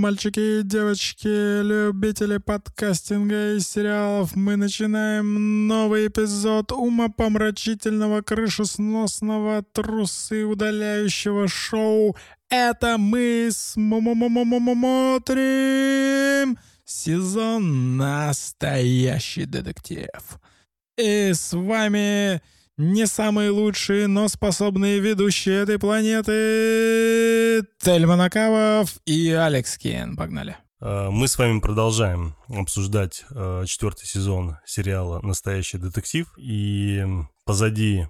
Мальчики и девочки, любители подкастинга и сериалов. Мы начинаем новый эпизод умопомрачительного, крышесносного, трусы удаляющего шоу. Это мы смотрим сезон «Настоящий детектив». И с вами не самые лучшие, но способные ведущие этой планеты Тельман Акавов и Алекс Кен. Погнали. А, мы с вами продолжаем обсуждать а, четвертый сезон сериала «Настоящий детектив». И позади,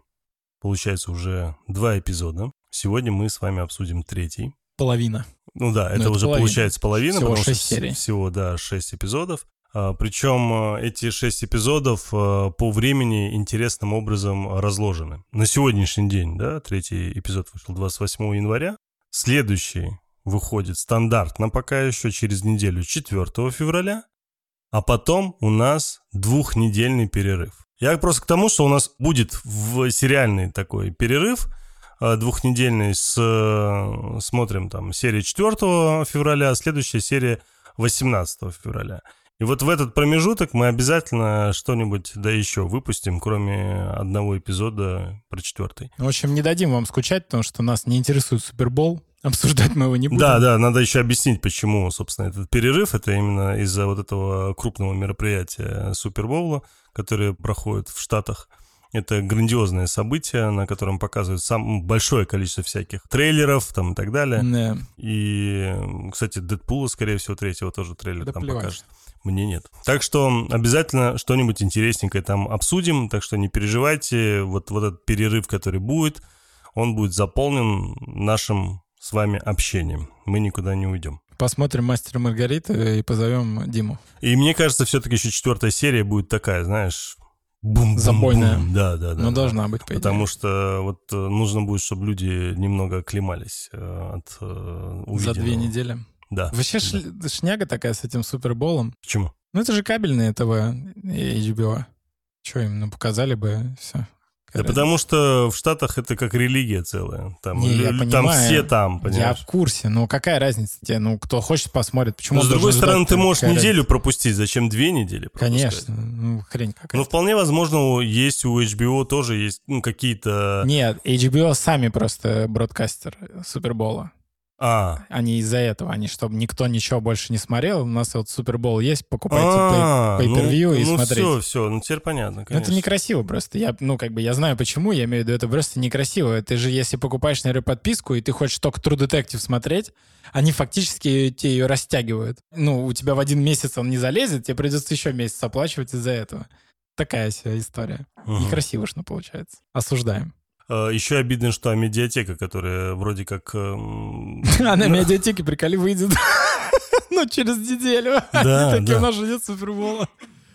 получается, уже два эпизода. Сегодня мы с вами обсудим третий. Половина. Ну да, это, это уже половина. получается половина, всего потому 6 что серий. всего, да, шесть эпизодов. А, Причем эти шесть эпизодов а, по времени интересным образом разложены. На сегодняшний день, да, третий эпизод вышел 28 января. Следующий выходит стандартно пока еще через неделю 4 февраля. А потом у нас двухнедельный перерыв. Я просто к тому, что у нас будет в сериальный такой перерыв а, двухнедельный с смотрим там серия 4 февраля, следующая серия 18 февраля. И вот в этот промежуток мы обязательно что-нибудь да еще выпустим, кроме одного эпизода про четвертый. В общем, не дадим вам скучать, потому что нас не интересует Супербол. Обсуждать мы его не будем. Да, да, надо еще объяснить, почему, собственно, этот перерыв. Это именно из-за вот этого крупного мероприятия Супербоула, которое проходит в Штатах. Это грандиозное событие, на котором показывают сам большое количество всяких трейлеров там и так далее. Да. И, кстати, Дэдпула, скорее всего, третьего тоже трейлер Да там плевать. покажет. Мне нет. Так что обязательно что-нибудь интересненькое там обсудим. Так что не переживайте. Вот, вот этот перерыв, который будет, он будет заполнен нашим с вами общением. Мы никуда не уйдем. Посмотрим «Мастера Маргарита» и позовем Диму. И мне кажется, все-таки еще четвертая серия будет такая, знаешь, бум Забойная. Да, да, да. Ну, да. должна быть, по идее. Потому что вот э, нужно будет, чтобы люди немного оклемались э, от э, За увиденного. две недели. Да. Вообще да. шля- шняга такая с этим Суперболом. Почему? Ну, это же кабельное ТВ и HBO. Че им, ну, показали бы, все. Да потому что в Штатах это как религия целая. Там, Не, я там понимаю. все там, Я понимаешь? в курсе, но какая разница тебе? Ну, кто хочет, посмотрит. Почему Но с другой стороны, ты можешь неделю разница? пропустить. Зачем две недели пропускать? Конечно, ну, хрень какая. Ну, вполне возможно, есть у HBO тоже есть ну, какие-то... Нет, HBO сами просто бродкастер Супербола. А, Они из-за этого, они, чтобы никто ничего больше не смотрел. У нас вот Супербол есть, покупайте а, pay- pay-per-view ну, и ну, смотрите. все, все, ну теперь понятно, Ну, конечно. Это некрасиво просто. Я, ну, как бы, я знаю почему, я имею в виду, это просто некрасиво. Ты же, если покупаешь, наверное, подписку, и ты хочешь только True Detective смотреть, они фактически тебе ее растягивают. Ну, у тебя в один месяц он не залезет, тебе придется еще месяц оплачивать из-за этого. Такая вся история. Мгм. Некрасиво, что получается. Осуждаем. А, Еще обидно, что медиатека, которая вроде как... эм, А на ну, медиатеке, приколи, выйдет. Ну, через неделю. Да, такие, у нас же нет Супербола.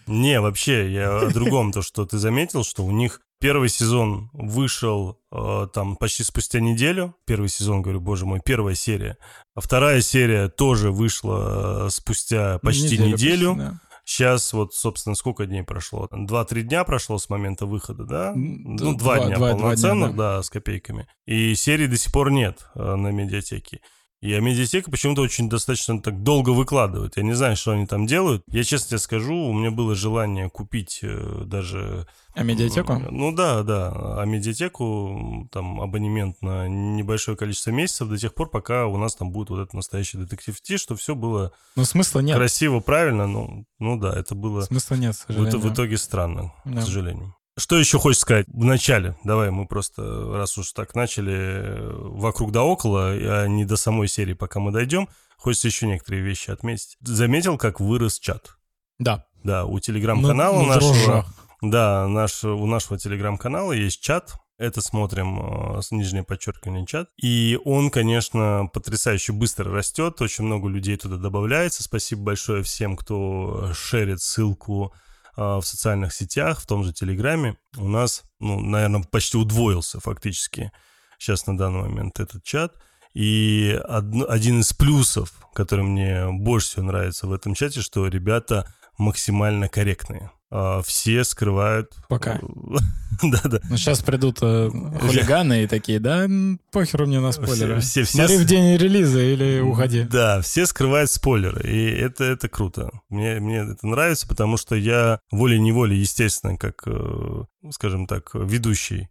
Не, вообще, я о другом, то, что ты заметил, что у них первый сезон вышел э, там почти спустя неделю. Первый сезон, говорю, боже мой, первая серия. А вторая серия тоже вышла э, спустя почти неделю. почти, да. Сейчас вот, собственно, сколько дней прошло? Два-три дня прошло с момента выхода, да? Ну, д- два, два- дня два- два полноценных, дня, да. с копейками. И серии до сих пор нет э, на медиатеке. И а медиатека почему-то очень достаточно так долго выкладывает. Я не знаю, что они там делают. Я честно тебе скажу, у меня было желание купить э, даже... А медиатеку? Ну да, да. А медиатеку, там, абонемент на небольшое количество месяцев до тех пор, пока у нас там будет вот этот настоящий детектив Ти, что все было Ну, смысла нет. красиво, правильно. Ну, ну да, это было... Смысла нет, к В, сожалению. ит- в итоге странно, Да. к сожалению. Что еще хочешь сказать в начале? Давай мы просто, раз уж так начали, э, вокруг да около, а не до самой серии, пока мы дойдем, хочется еще некоторые вещи отметить. Заметил, как вырос чат? Да. Да, у телеграм-канала На- на нашего... дрожжах. Да, наш, у нашего телеграм-канала есть чат. Это смотрим э, с нижнее подчеркивание чат. И он, конечно, потрясающе быстро растет. Очень много людей туда добавляется. Спасибо большое всем, кто шерит ссылку в социальных сетях, в том же Телеграме. У нас, ну, наверное, почти удвоился фактически сейчас на данный момент этот чат. И один из плюсов, который мне больше всего нравится в этом чате, что ребята максимально корректные. А, все скрывают... Пока. Да-да. Ну, сейчас придут э, хулиганы и такие, да, похеру мне на спойлеры. Все, все, Смотри в день релиза или уходи. Да, все скрывают спойлеры, и это, это круто. Мне, мне это нравится, потому что я волей-неволей, естественно, как, э, скажем так, ведущий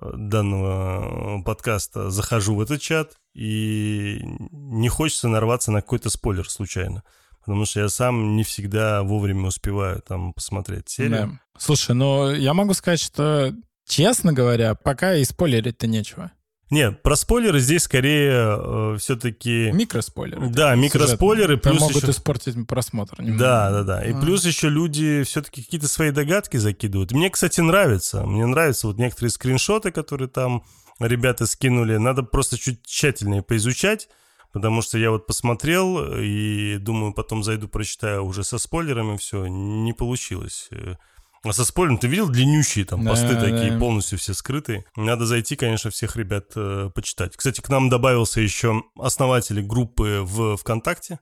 э, данного подкаста захожу в этот чат, и не хочется нарваться на какой-то спойлер случайно потому что я сам не всегда вовремя успеваю там посмотреть серию. Да. Слушай, ну я могу сказать, что, честно говоря, пока и спойлерить-то нечего. Нет, про спойлеры здесь скорее э, все-таки... Микроспойлеры. Да, микроспойлеры. Плюс могут еще... испортить просмотр. Немного. Да, да, да. И а. плюс еще люди все-таки какие-то свои догадки закидывают. Мне, кстати, нравится. Мне нравятся вот некоторые скриншоты, которые там ребята скинули. Надо просто чуть тщательнее поизучать Потому что я вот посмотрел и думаю, потом зайду, прочитаю уже со спойлерами все. Не получилось. А со спойлером ты видел длиннющие там да, посты да. такие, полностью все скрытые. Надо зайти, конечно, всех ребят э, почитать. Кстати, к нам добавился еще основатель группы в ВКонтакте,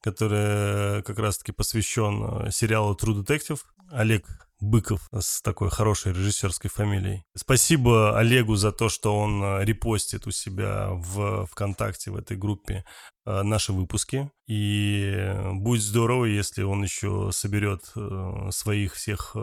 которая как раз-таки посвящен э, сериалу True Detective. Олег Быков с такой хорошей режиссерской фамилией. Спасибо Олегу за то, что он э, репостит у себя в ВКонтакте в этой группе э, наши выпуски. И будет здорово, если он еще соберет э, своих всех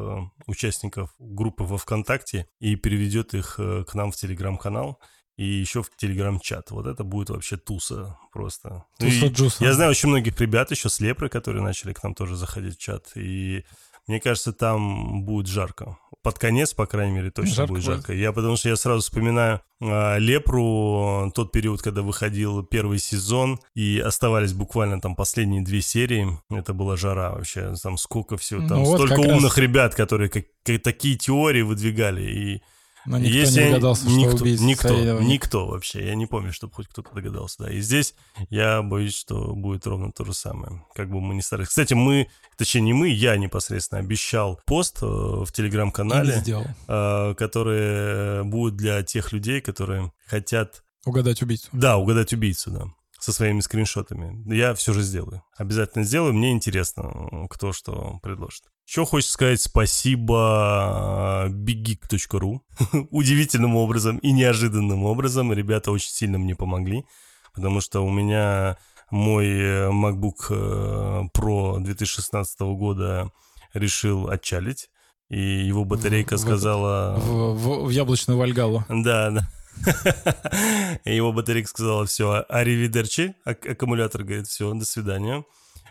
участников группы во ВКонтакте и переведет их к нам в Телеграм-канал и еще в Телеграм-чат. Вот это будет вообще туса просто. Туса-джуса. Я знаю очень многих ребят еще с Лепры, которые начали к нам тоже заходить в чат. И мне кажется, там будет жарко. Под конец, по крайней мере, точно жарко будет жарко. Будет. Я потому что я сразу вспоминаю э, Лепру, тот период, когда выходил первый сезон, и оставались буквально там последние две серии. Это была жара вообще. Там сколько всего, там ну, столько вот умных раз... ребят, которые как, как, такие теории выдвигали. И но никто Если не догадался, что никто, убийца никто, никто вообще. Я не помню, чтобы хоть кто-то догадался. Да. И здесь я боюсь, что будет ровно то же самое. Как бы мы ни старались. Кстати, мы, точнее не мы, я непосредственно обещал пост э, в телеграм-канале, э, который будет для тех людей, которые хотят... Угадать убийцу. Да, угадать убийцу, да со своими скриншотами. Я все же сделаю. Обязательно сделаю. Мне интересно, кто что предложит. Еще хочется сказать спасибо biggeek.ru. Удивительным образом и неожиданным образом. Ребята очень сильно мне помогли, потому что у меня мой э, MacBook э, Pro 2016 года решил отчалить. И его батарейка в, сказала... В, в, в яблочную вальгалу. Да, да. Его батарейка сказала, все, аривидерчи, аккумулятор говорит, все, до свидания.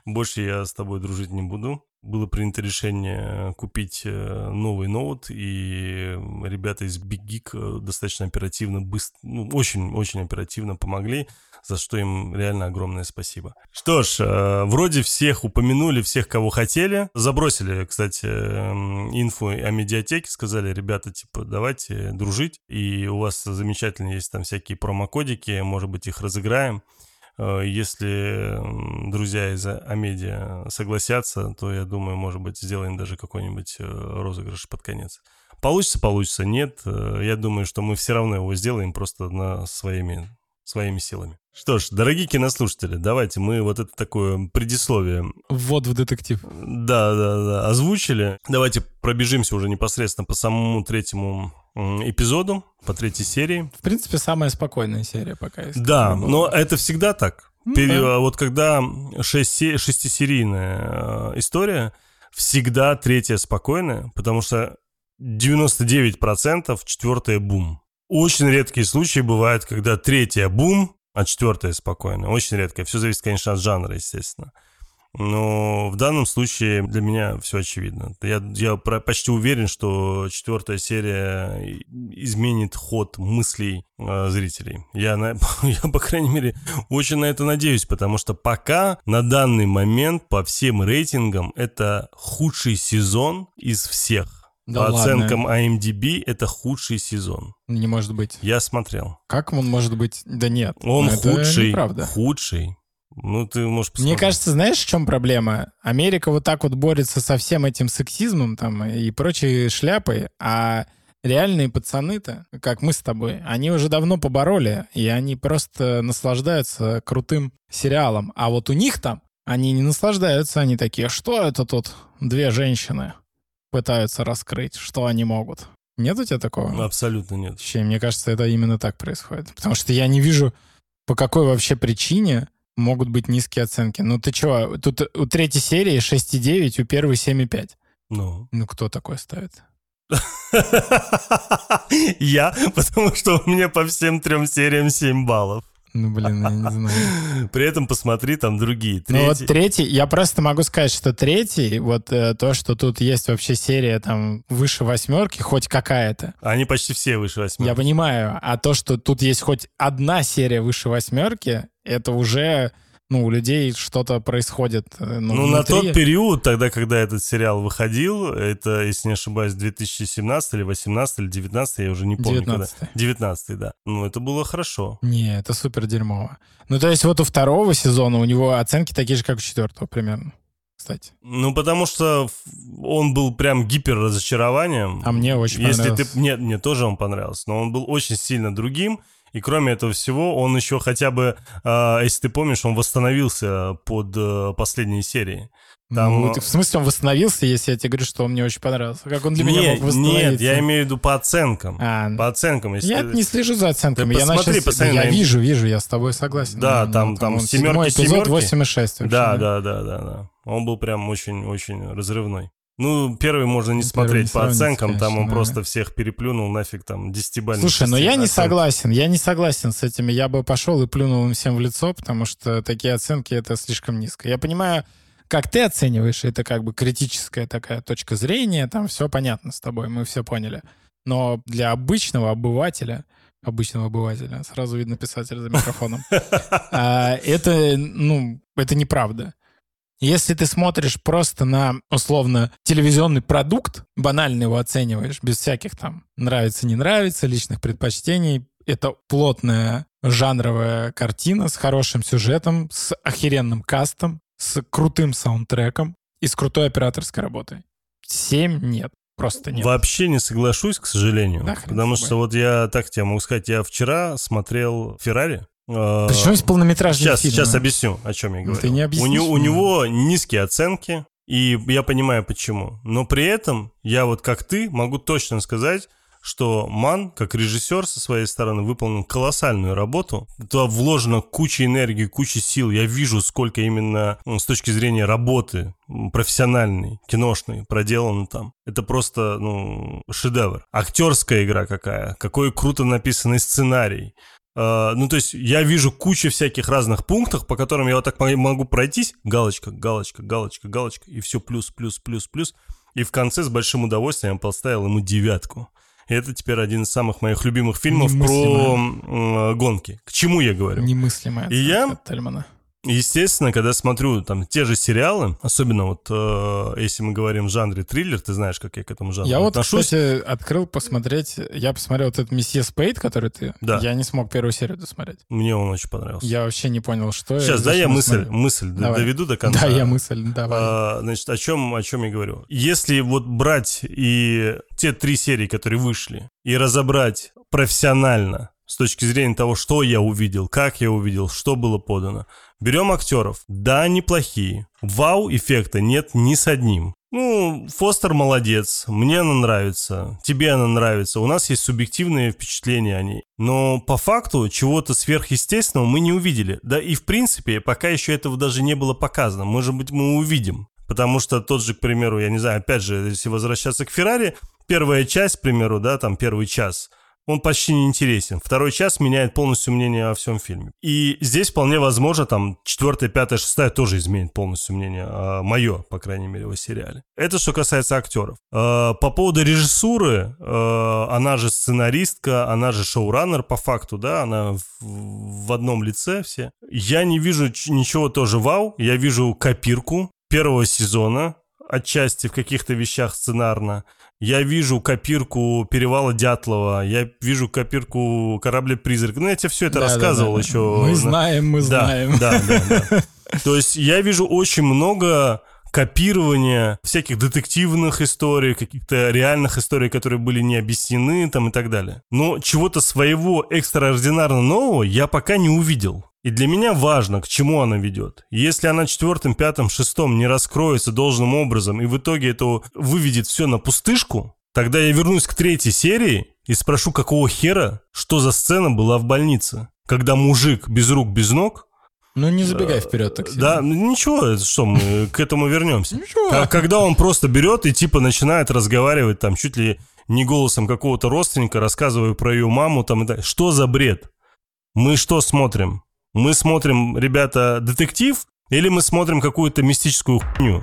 Больше я с тобой дружить не буду было принято решение купить э, новый ноут, и ребята из Big Geek э, достаточно оперативно, быстро, ну, очень-очень оперативно помогли, за что им реально огромное спасибо. Что ж, э, вроде всех упомянули, всех, кого хотели. Забросили, кстати, инфу о медиатеке, сказали, ребята, типа, давайте дружить, и у вас замечательно есть там всякие промокодики, может быть, их разыграем. Э, если друзья из Амедиа согласятся, то я думаю, может быть, сделаем даже какой-нибудь э, розыгрыш под конец. Получится, получится, нет. Э, я думаю, что мы все равно его сделаем просто на своими, своими силами. Что ж, дорогие кинослушатели, давайте мы вот это такое предисловие... Ввод в детектив. Да, да, да, озвучили. Давайте пробежимся уже непосредственно по самому третьему эпизоду, по третьей серии. В принципе, самая спокойная серия пока есть. Да, но это всегда так. Ну, Пере... да. Вот когда шести... шестисерийная э, история, всегда третья спокойная, потому что 99% четвертая бум. Очень редкие случаи бывают, когда третья бум, а четвертая спокойная. Очень редко. Все зависит, конечно, от жанра, естественно. Но в данном случае для меня все очевидно. Я, я почти уверен, что четвертая серия изменит ход мыслей э, зрителей. Я, на, я, по крайней мере, очень на это надеюсь, потому что пока на данный момент по всем рейтингам это худший сезон из всех. Да По ладно. оценкам IMDb это худший сезон. Не может быть. Я смотрел. Как он может быть? Да нет. Он худший. Неправда. Худший. Ну, ты можешь посмотреть. Мне кажется, знаешь, в чем проблема? Америка вот так вот борется со всем этим сексизмом там и прочей шляпой, а реальные пацаны-то, как мы с тобой, они уже давно побороли, и они просто наслаждаются крутым сериалом. А вот у них там они не наслаждаются, они такие, что это тут две женщины? Пытаются раскрыть, что они могут. Нет у тебя такого? Абсолютно нет. Вообще, мне кажется, это именно так происходит. Потому что я не вижу, по какой вообще причине могут быть низкие оценки. Ну ты чё, тут у третьей серии 6,9, у первой 7,5. Ну. Ну кто такой ставит? Я, потому что у меня по всем трем сериям 7 баллов. Ну, блин, я не знаю. При этом посмотри там другие. Ну вот Третий. третий, я просто могу сказать, что третий, вот э, то, что тут есть вообще серия там выше восьмерки, хоть какая-то, Они почти все выше восьми. я понимаю, а то, что тут есть хоть одна серия выше восьмерки, это уже, ну, у людей что-то происходит. э, Ну, Ну, на тот период, тогда, когда этот сериал выходил, это, если не ошибаюсь, 2017 или 18 или 19, я уже не помню. 19-й. Когда. 19 да. Ну, это было хорошо. Не, это супер дерьмово. Ну, то есть вот у второго сезона у него оценки такие же, как у четвертого примерно, кстати. Ну, потому что он был прям гиперразочарованием. А мне очень Если ты... понравился. Нет, мне тоже он понравился, но он был очень сильно другим. И кроме этого всего, он еще хотя бы, а, если ты помнишь, он восстановился под э, последние серии. Там, Ну, э, ты- в смысле, он восстановился, если я тебе говорю, что он мне очень понравился? Как он для меня нет, мог восстановиться? нет, я имею в виду по оценкам. А, По оценкам. Если я ты- не слежу за оценками. Ты я посмотри, начал... Да, я вижу, вижу, я с тобой согласен. Да, Ну, там- ну, там он седьмой семерки, эпизод семерки. 8,6 вообще. Да, да, да, да, да. Он был прям очень-очень разрывной. Ну, первый можно не Ну, смотреть первый не по оценкам, там конечно, он да. просто всех переплюнул нафиг там десятибальный. Слушай, но я не оценки. согласен. Я не согласен с этими. Я бы пошел и плюнул им всем в лицо, потому что такие оценки — это слишком низко. Я понимаю, как ты оцениваешь, это как бы критическая такая точка зрения, там все понятно с тобой, мы все поняли. Но для обычного обывателя, обычного обывателя, сразу видно писатель за микрофоном, а, это, ну, это неправда. Если ты смотришь просто на, условно, телевизионный продукт, банально его оцениваешь, без всяких там нравится, не нравится, личных предпочтений, это плотная жанровая картина с хорошим сюжетом, с охеренным кастом, с крутым саундтреком и с крутой операторской работой. Семь нет, просто нет. Вообще не соглашусь, к сожалению. Да, потому что вот я так тебе могу сказать, я вчера смотрел Феррари. Э, Причем есть полнометражные Сейчас, фильмы. сейчас объясню, о чем я Ну, говорю. ты не у, объяснишь у мне. него низкие оценки, и я понимаю почему. Но при этом я вот как ты могу точно сказать, что Ман, как режиссер со своей стороны, выполнил колоссальную работу. Туда вложено куча энергии, куча сил. Я вижу, сколько именно с точки зрения работы профессиональной, киношной проделано там. Это просто, ну, шедевр. Актерская игра какая, какой круто написанный сценарий. Э, ну, то есть я вижу кучу всяких разных пунктов, по которым я вот так мо- могу пройтись. Галочка, галочка, галочка, галочка. И все плюс, плюс, плюс, плюс. И в конце с большим удовольствием поставил ему девятку. И это теперь один из самых моих любимых фильмов про Немыслимо. м, гонки. К чему я говорю? Немыслимая И я- Тельмана. Естественно, когда смотрю там те же сериалы, особенно вот э, если мы говорим в жанре триллер, ты знаешь, как я к этому жанру Я вот, отношусь. кстати, открыл посмотреть. Я посмотрел вот этот «Месье Спейд», который ты... Да. Я не смог первую серию досмотреть. Мне он очень понравился. Я вообще не понял, что... Сейчас, да, я мысль, смотрю. мысль Давай. доведу до конца. Да, я мысль, давай. А, значит, о чем, о чем я говорю? Если вот брать и те три серии, которые вышли, и разобрать профессионально с точки зрения того, что я увидел, как я увидел, что было подано. Берем актеров. Да, они плохие. Вау-эффекта нет ни с одним. Ну, Фостер молодец, мне она нравится, тебе она нравится, у нас есть субъективные впечатления о ней. Но по факту чего-то сверхъестественного мы не увидели. Да и в принципе, пока еще этого даже не было показано. Может быть, мы увидим. Потому что тот же, к примеру, я не знаю, опять же, если возвращаться к Феррари, первая часть, к примеру, да, там первый час, он почти не интересен. Второй час меняет полностью мнение о всем фильме. И здесь вполне возможно, там, четвертая, пятая, шестая тоже изменит полностью мнение, а, мое, по крайней мере, о сериале. Это что касается актеров. А, По поводу режиссуры, а, она же сценаристка, она же шоураннер по факту, да, она в, в одном лице все. Я не вижу ничего тоже вау, я вижу копирку первого сезона, отчасти в каких-то вещах сценарно. Я вижу копирку перевала Дятлова, я вижу копирку корабля-призрак. Ну, я тебе все это Да, рассказывал да, да. еще. Мы на- знаем, мы да, знаем. Да, да, да. То есть я вижу очень много копирования всяких детективных историй, каких-то реальных историй, которые были не объяснены там и так далее. Но чего-то своего экстраординарно нового я пока не увидел. И для меня важно, к чему она ведет. Если она четвертым, пятым, шестом не раскроется должным образом, и в итоге это выведет все на пустышку, тогда я вернусь к третьей серии и спрошу, какого хера, что за сцена была в больнице, когда мужик без рук, без ног ну, не забегай вперед так сильно. Да, ничего, что мы к этому вернемся. Ничего. А когда он просто берет и типа начинает разговаривать там чуть ли не голосом какого-то родственника, рассказывая про ее маму там и так. Что за бред? Мы что смотрим? Мы смотрим, ребята, детектив или мы смотрим какую-то мистическую хуйню?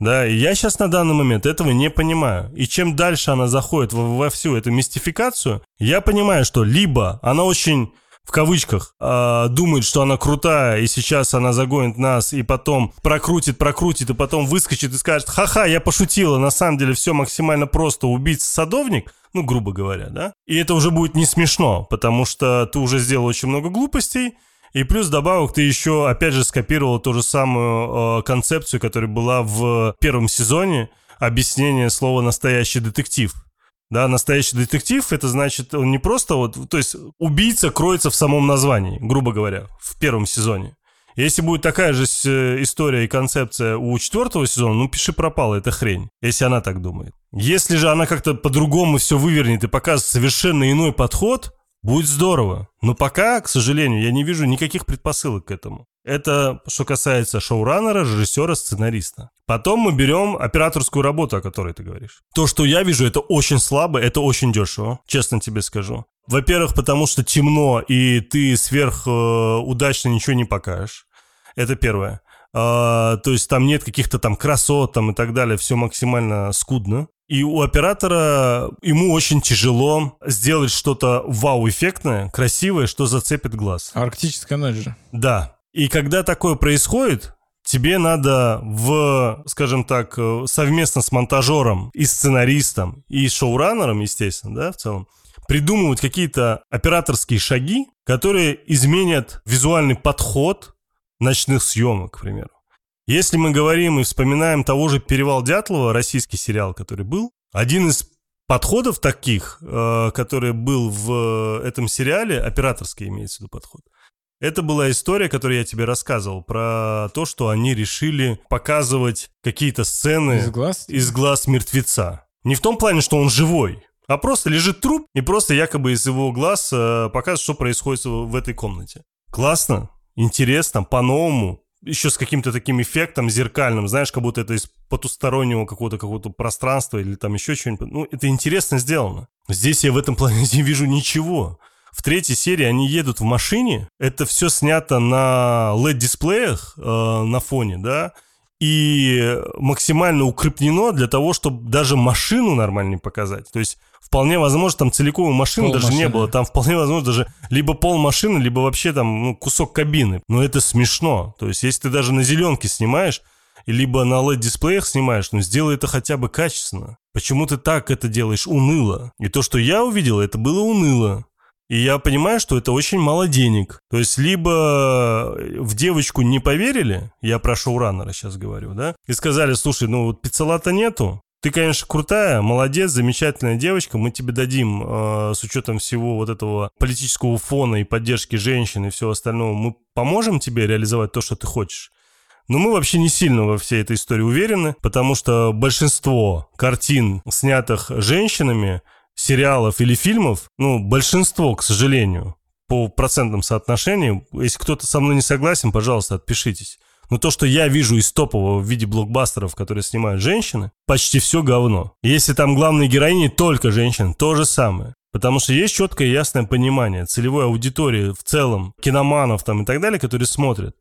Да, и я сейчас на данный момент этого не понимаю. И чем дальше она заходит во, во всю эту мистификацию, я понимаю, что либо она очень в кавычках, э, думает, что она крутая, и сейчас она загонит нас, и потом прокрутит, прокрутит, и потом выскочит и скажет, ха-ха, я пошутила, на самом деле все максимально просто, убийца-садовник, ну, грубо говоря, да? И это уже будет не смешно, потому что ты уже сделал очень много глупостей, и плюс добавок ты еще, опять же, скопировал ту же самую э, концепцию, которая была в первом сезоне, объяснение слова «настоящий детектив». Да, настоящий детектив, это значит, он не просто вот, то есть убийца кроется в самом названии, грубо говоря, в первом сезоне. Если будет такая же э, история и концепция у четвертого сезона, ну пиши пропало, это хрень, если она так думает. Если же она как-то по-другому все вывернет и покажет совершенно иной подход, будет здорово. Но пока, к сожалению, я не вижу никаких предпосылок к этому. Это что касается шоураннера, режиссера, сценариста. Потом мы берем операторску работу, о которой ты говоришь. То, что я вижу, это очень слабо, это очень дешево, честно тебе скажу. Во-первых, потому что темно, и ты сверх э, ничего не покажешь. Это первое. Uh, то есть там нет каких-то там красот там и так далее, все максимально скудно. И у оператора ему очень тяжело сделать что-то вау-эффектное, красивое, что зацепит глаз. Арктическая ночь же. Да. И когда такое происходит, тебе надо в, скажем так, э, совместно с монтажером и сценаристом, и шоураннером, естественно, да, в целом, придумывать какие-то операторские шаги, которые изменят визуальный подход ночных съемок, к примеру. Если мы говорим и вспоминаем того же «Перевал Дятлова», российский сериал, который был, один из подходов таких, э, который был в этом сериале, операторский имеется в виду подход, это была история, которую я тебе рассказывал, про то, что они решили показывать какие-то сцены из глаз, из глаз мертвеца. Не в том плане, что он живой, а просто лежит труп, и просто якобы из его глаз э, показывают, что происходит в этой комнате. Классно, интересно, по-новому, еще с каким-то таким эффектом зеркальным, знаешь, как будто это из потустороннего какого-то какого-то пространства или там еще что-нибудь. Ну, это интересно сделано. Здесь я в этом плане не вижу ничего. В третьей серии они едут в машине, это все снято на LED-дисплеях э, на фоне, да, и максимально укрепнено для того, чтобы даже машину нормально показать. То есть вполне возможно, там целиковой машины пол даже машины. не было. Там вполне возможно даже либо пол машины, либо вообще там ну, кусок кабины. Но это смешно. То есть если ты даже на зеленке снимаешь, либо на LED-дисплеях снимаешь, ну сделай это хотя бы качественно. Почему ты так это делаешь уныло? И то, что я увидел, это было уныло. И я понимаю, что это очень мало денег. То есть, либо в девочку не поверили, я про шоураннера сейчас говорю, да, и сказали, слушай, ну вот пиццелата нету, ты, конечно, крутая, молодец, замечательная девочка. Мы тебе дадим, э, с учетом всего вот этого политического фона и поддержки женщин и всего остального, мы поможем тебе реализовать то, что ты хочешь. Но мы вообще не сильно во всей этой истории уверены, потому что большинство картин, снятых женщинами, сериалов или фильмов, ну, большинство, к сожалению, по процентным соотношениям, если кто-то со мной не согласен, пожалуйста, отпишитесь. Но то, что я вижу из топового в виде блокбастеров, которые снимают женщины, почти все говно. Если там главные героини только женщины, то же самое. Потому что есть четкое и ясное понимание целевой аудитории в целом, киноманов там и так далее, которые смотрят.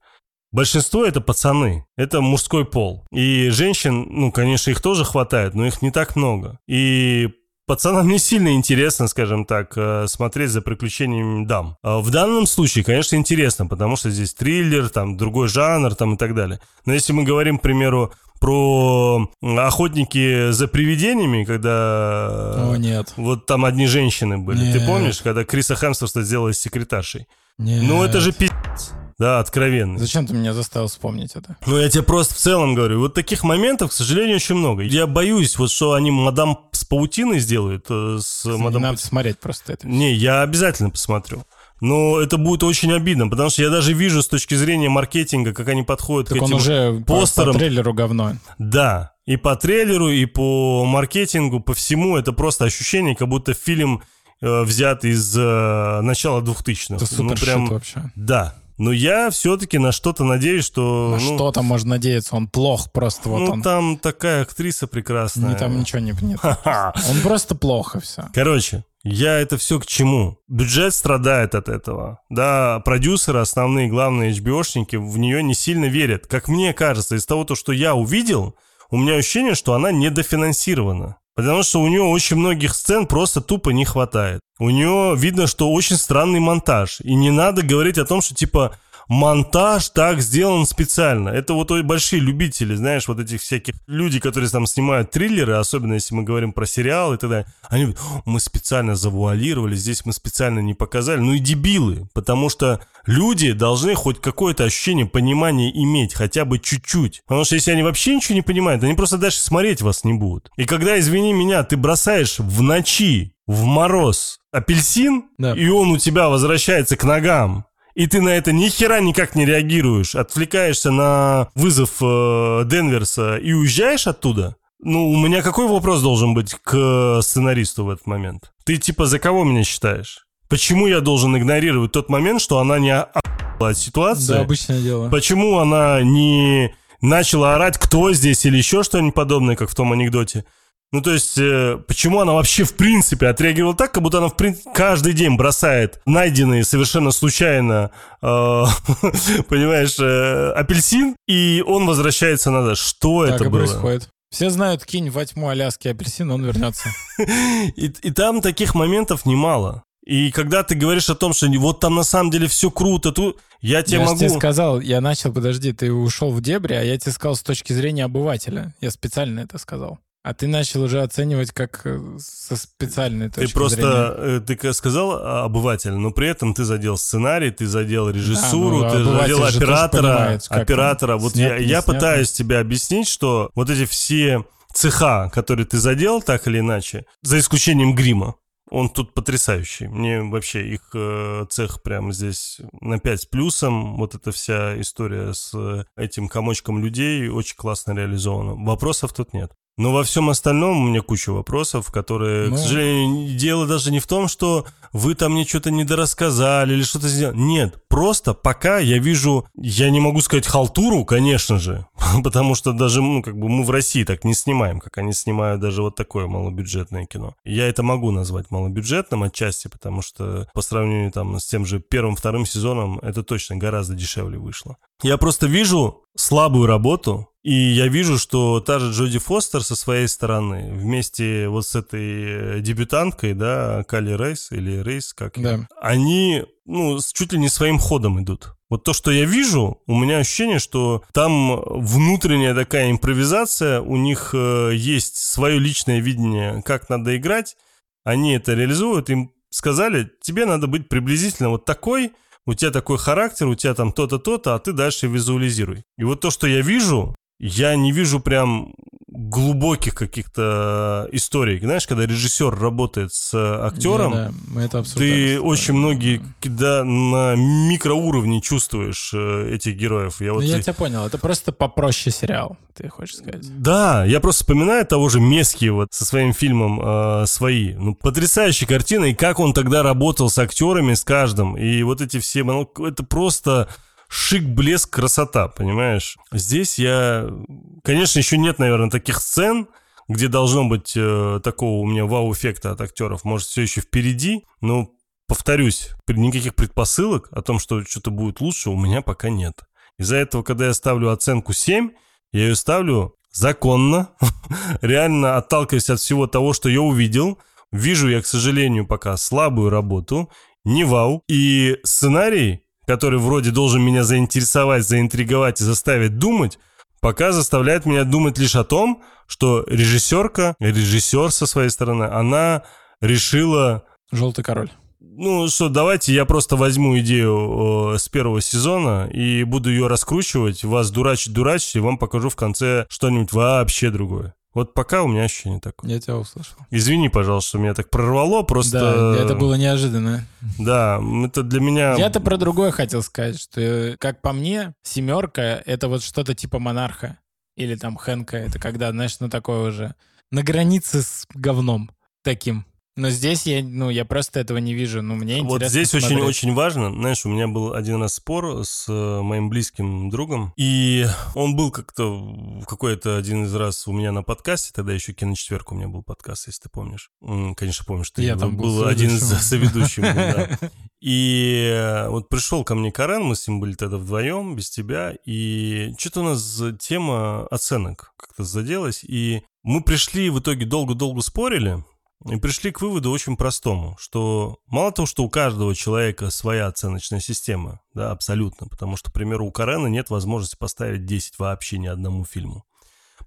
Большинство это пацаны, это мужской пол. И женщин, ну, конечно, их тоже хватает, но их не так много. И Пацанам не сильно интересно, скажем так, э, смотреть за приключениями дам. А в данном случае, конечно, интересно, потому что здесь триллер, там другой жанр, там и так далее. Но если мы говорим, к примеру, про охотники за привидениями, когда... О, нет. Вот там одни женщины были. Нет. Ты помнишь, когда Криса Хемсворта сделали секретаршей? Нет. Ну, это же пиздец. Да, откровенно. Зачем ты меня заставил вспомнить это? Ну, я тебе просто в целом говорю. Вот таких моментов, к сожалению, очень много. Я боюсь, вот что они мадам с паутиной сделают. Э, с не мадам... надо смотреть просто это. Не, я обязательно посмотрю. Но это будет очень обидно, потому что я даже вижу с точки зрения маркетинга, как они подходят Так к он этим уже по- постерам. по трейлеру говно. Да, и по трейлеру, и по маркетингу, по всему это просто ощущение, как будто фильм э, взят из э, начала 2000-х. Это супер ну, прям, вообще. Да. Но я все-таки на что-то надеюсь, что... На ну, что там можно надеяться? Он плох просто, вот ну, он. там такая актриса прекрасная. Не, там ничего не нет. Он просто плохо все. Короче, я это все к чему? Бюджет страдает от этого. Да, продюсеры, основные, главные HBO-шники в нее не сильно верят. Как мне кажется, из того, то, что я увидел, у меня ощущение, что она недофинансирована. Потому что у нее очень многих сцен просто тупо не хватает. У нее видно, что очень странный монтаж. И не надо говорить о том, что типа монтаж так сделан специально. Это вот большие любители, знаешь, вот этих всяких людей, которые там снимают триллеры, особенно если мы говорим про сериалы и так далее. Они говорят, «О, мы специально завуалировали, здесь мы специально не показали. Ну и дебилы, потому что люди должны хоть какое-то ощущение понимания иметь, хотя бы чуть-чуть. Потому что если они вообще ничего не понимают, они просто дальше смотреть вас не будут. И когда, извини меня, ты бросаешь в ночи, в мороз апельсин, Да. и он у тебя возвращается к ногам, и ты на это ни хера никак не реагируешь, отвлекаешься на вызов э, Денверса и уезжаешь оттуда, ну, у меня какой вопрос должен быть к сценаристу в этот момент? Ты типа за кого меня считаешь? Почему я должен игнорировать тот момент, что она не охуела от ситуации? Да, обычное дело. Почему она не начала орать, кто здесь или еще что-нибудь подобное, как в том анекдоте? Ну, то есть, э, почему она вообще в принципе отреагировала так, как будто она в прин- каждый день бросает найденный совершенно случайно, э, понимаешь, э, апельсин, и он возвращается назад. Что Так это и было? происходит. Все знают, кинь во тьму Аляски апельсин, он вернется. И, и там таких моментов немало. И когда ты говоришь о том, что вот там на самом деле все круто, тут я тебе я могу... тебе сказал, я начал, подожди, ты ушел в дебри, а я тебе сказал с точки зрения обывателя. Я специально это сказал. А ты начал уже оценивать как э, со специальной Ты точки просто, зрения. э, ты сказал а, обыватель, но при этом ты задел сценарий, ты задел режиссуру, ну, ты задел оператора, понимает, оператора. Вот снят, я, я снят. пытаюсь тебе объяснить, что вот эти все цеха, которые ты задел так или иначе, за исключением грима, он тут потрясающий. Мне вообще их э, цех прямо здесь на 5 с плюсом. Вот эта вся история с э, этим комочком людей очень классно реализована. Вопросов тут нет. Но во всем остальном у меня куча вопросов, которые, Ну. к сожалению, дело даже не в том, что вы там мне что-то недорассказали или что-то сделали. Нет, просто пока я вижу, я не могу сказать халтуру, конечно же, потому что даже, ну, как бы мы в России так не снимаем, как они снимают даже вот такое малобюджетное кино. Я это могу назвать малобюджетным отчасти, потому что по сравнению там с тем же первым-вторым сезоном это точно гораздо дешевле вышло. Я просто вижу слабую работу, и я вижу, что та же Джоди Фостер со своей стороны вместе вот с этой э, дебютанткой, да, Калли Рейс или Рейс, как Да. они, ну, чуть ли не своим ходом идут. Вот то, что я вижу, у меня ощущение, что там внутренняя такая импровизация, у них э, есть свое личное видение, как надо играть, они это реализуют, им сказали, тебе надо быть приблизительно вот такой, у тебя такой характер, у тебя там то-то, то-то, а ты дальше визуализируй. И вот то, что я вижу, я не вижу прям глубоких каких-то историй. Знаешь, когда режиссер работает с актером, Да, да, мы это ты очень многие, когда на микроуровне чувствуешь э, этих героев. Я Ну, вот я и- тебя понял, это просто попроще сериал, ты хочешь сказать. Да, я просто вспоминаю того же Мески вот со своим фильмом э, «Свои». Ну, потрясающая картина, и как он тогда работал с актерами, с каждым. И вот эти все... ну, Это просто шик, блеск, красота, понимаешь? Здесь я... Конечно, еще нет, наверное, таких сцен, где должно быть э, такого у меня вау-эффекта от актеров. Может, все еще впереди, но, повторюсь, никаких предпосылок о том, что что-то будет лучше, у меня пока нет. Из-за этого, когда я ставлю оценку 7, я ее ставлю законно, реально отталкиваясь от всего того, что я увидел. Вижу я, к сожалению, пока слабую работу, не вау. И сценарий, который вроде должен меня заинтересовать, заинтриговать и заставить думать, пока заставляет меня думать лишь о том, что режиссерка, режиссер со своей стороны, она решила Желтый король. ну что, давайте я просто возьму идею э, с первого сезона и буду ее раскручивать, вас дурачить, дурачить, и вам покажу в конце что-нибудь вообще другое. Вот пока у меня ощущение такое. Я тебя услышал. Извини, пожалуйста, что меня так прорвало, просто... Да, это было неожиданно. Да, это для меня... Я-то про другое хотел сказать, что, э, как по мне, семерка — это вот что-то типа монарха. Или там Хэнка. Это когда, знаешь, ну такое уже на границе с говном таким. Но здесь я, ну, я просто этого не вижу. Ну, мне интересно Вот здесь смотреть. очень-очень важно. Знаешь, у меня был один раз спор с э, моим близким другом, и он был как-то в какой-то один из раз у меня на подкасте, тогда еще Киночетверг у меня был подкаст, если ты помнишь. Конечно, помнишь, ты Я там был один из да. И э, вот пришел ко мне Карен, мы с ним были тогда вдвоем, без тебя, и что-то у нас тема оценок как-то заделась, и мы пришли, в итоге долго-долго спорили, и пришли к выводу очень простому, что мало того, что у каждого человека своя оценочная система, да, абсолютно, потому что, к примеру, у Карена нет возможности поставить 10 вообще ни одному фильму.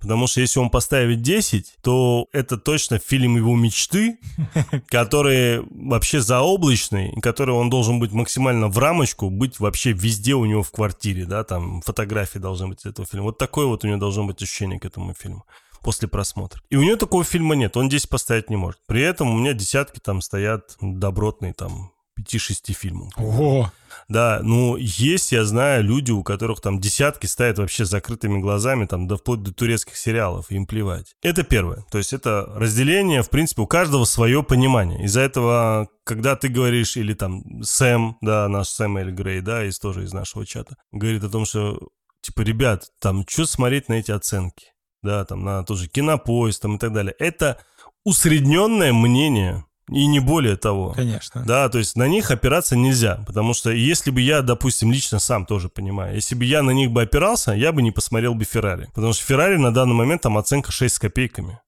Потому что если он поставит 10, то это точно фильм его мечты, который вообще заоблачный, который он должен быть максимально в рамочку, быть вообще везде у него в квартире, да, там фотографии должны быть этого фильма. Вот такое вот у него должно быть ощущение к этому фильму после просмотра. И у него такого фильма нет, он 10 поставить не может. При этом у меня десятки там стоят добротные там 5-6 фильмов. Ого! Да, ну, есть, я знаю, люди, у которых там десятки стоят вообще с закрытыми глазами, там, да вплоть до турецких сериалов, им плевать. Это первое. То есть это разделение, в принципе, у каждого свое понимание. Из-за этого, когда ты говоришь, или там Сэм, да, наш Сэм Эль Грей, да, из тоже из нашего чата, говорит о том, что, типа, ребят, там, что смотреть на эти оценки? Да, там, на тоже кинопоезд, там, и так далее. Это усредненное мнение, и не более того. Конечно. Да, то есть на них опираться нельзя, потому что если бы я, допустим, лично сам тоже понимаю, если бы я на них бы опирался, я бы не посмотрел бы Феррари, потому что Феррари на данный момент там оценка 6 с копейками.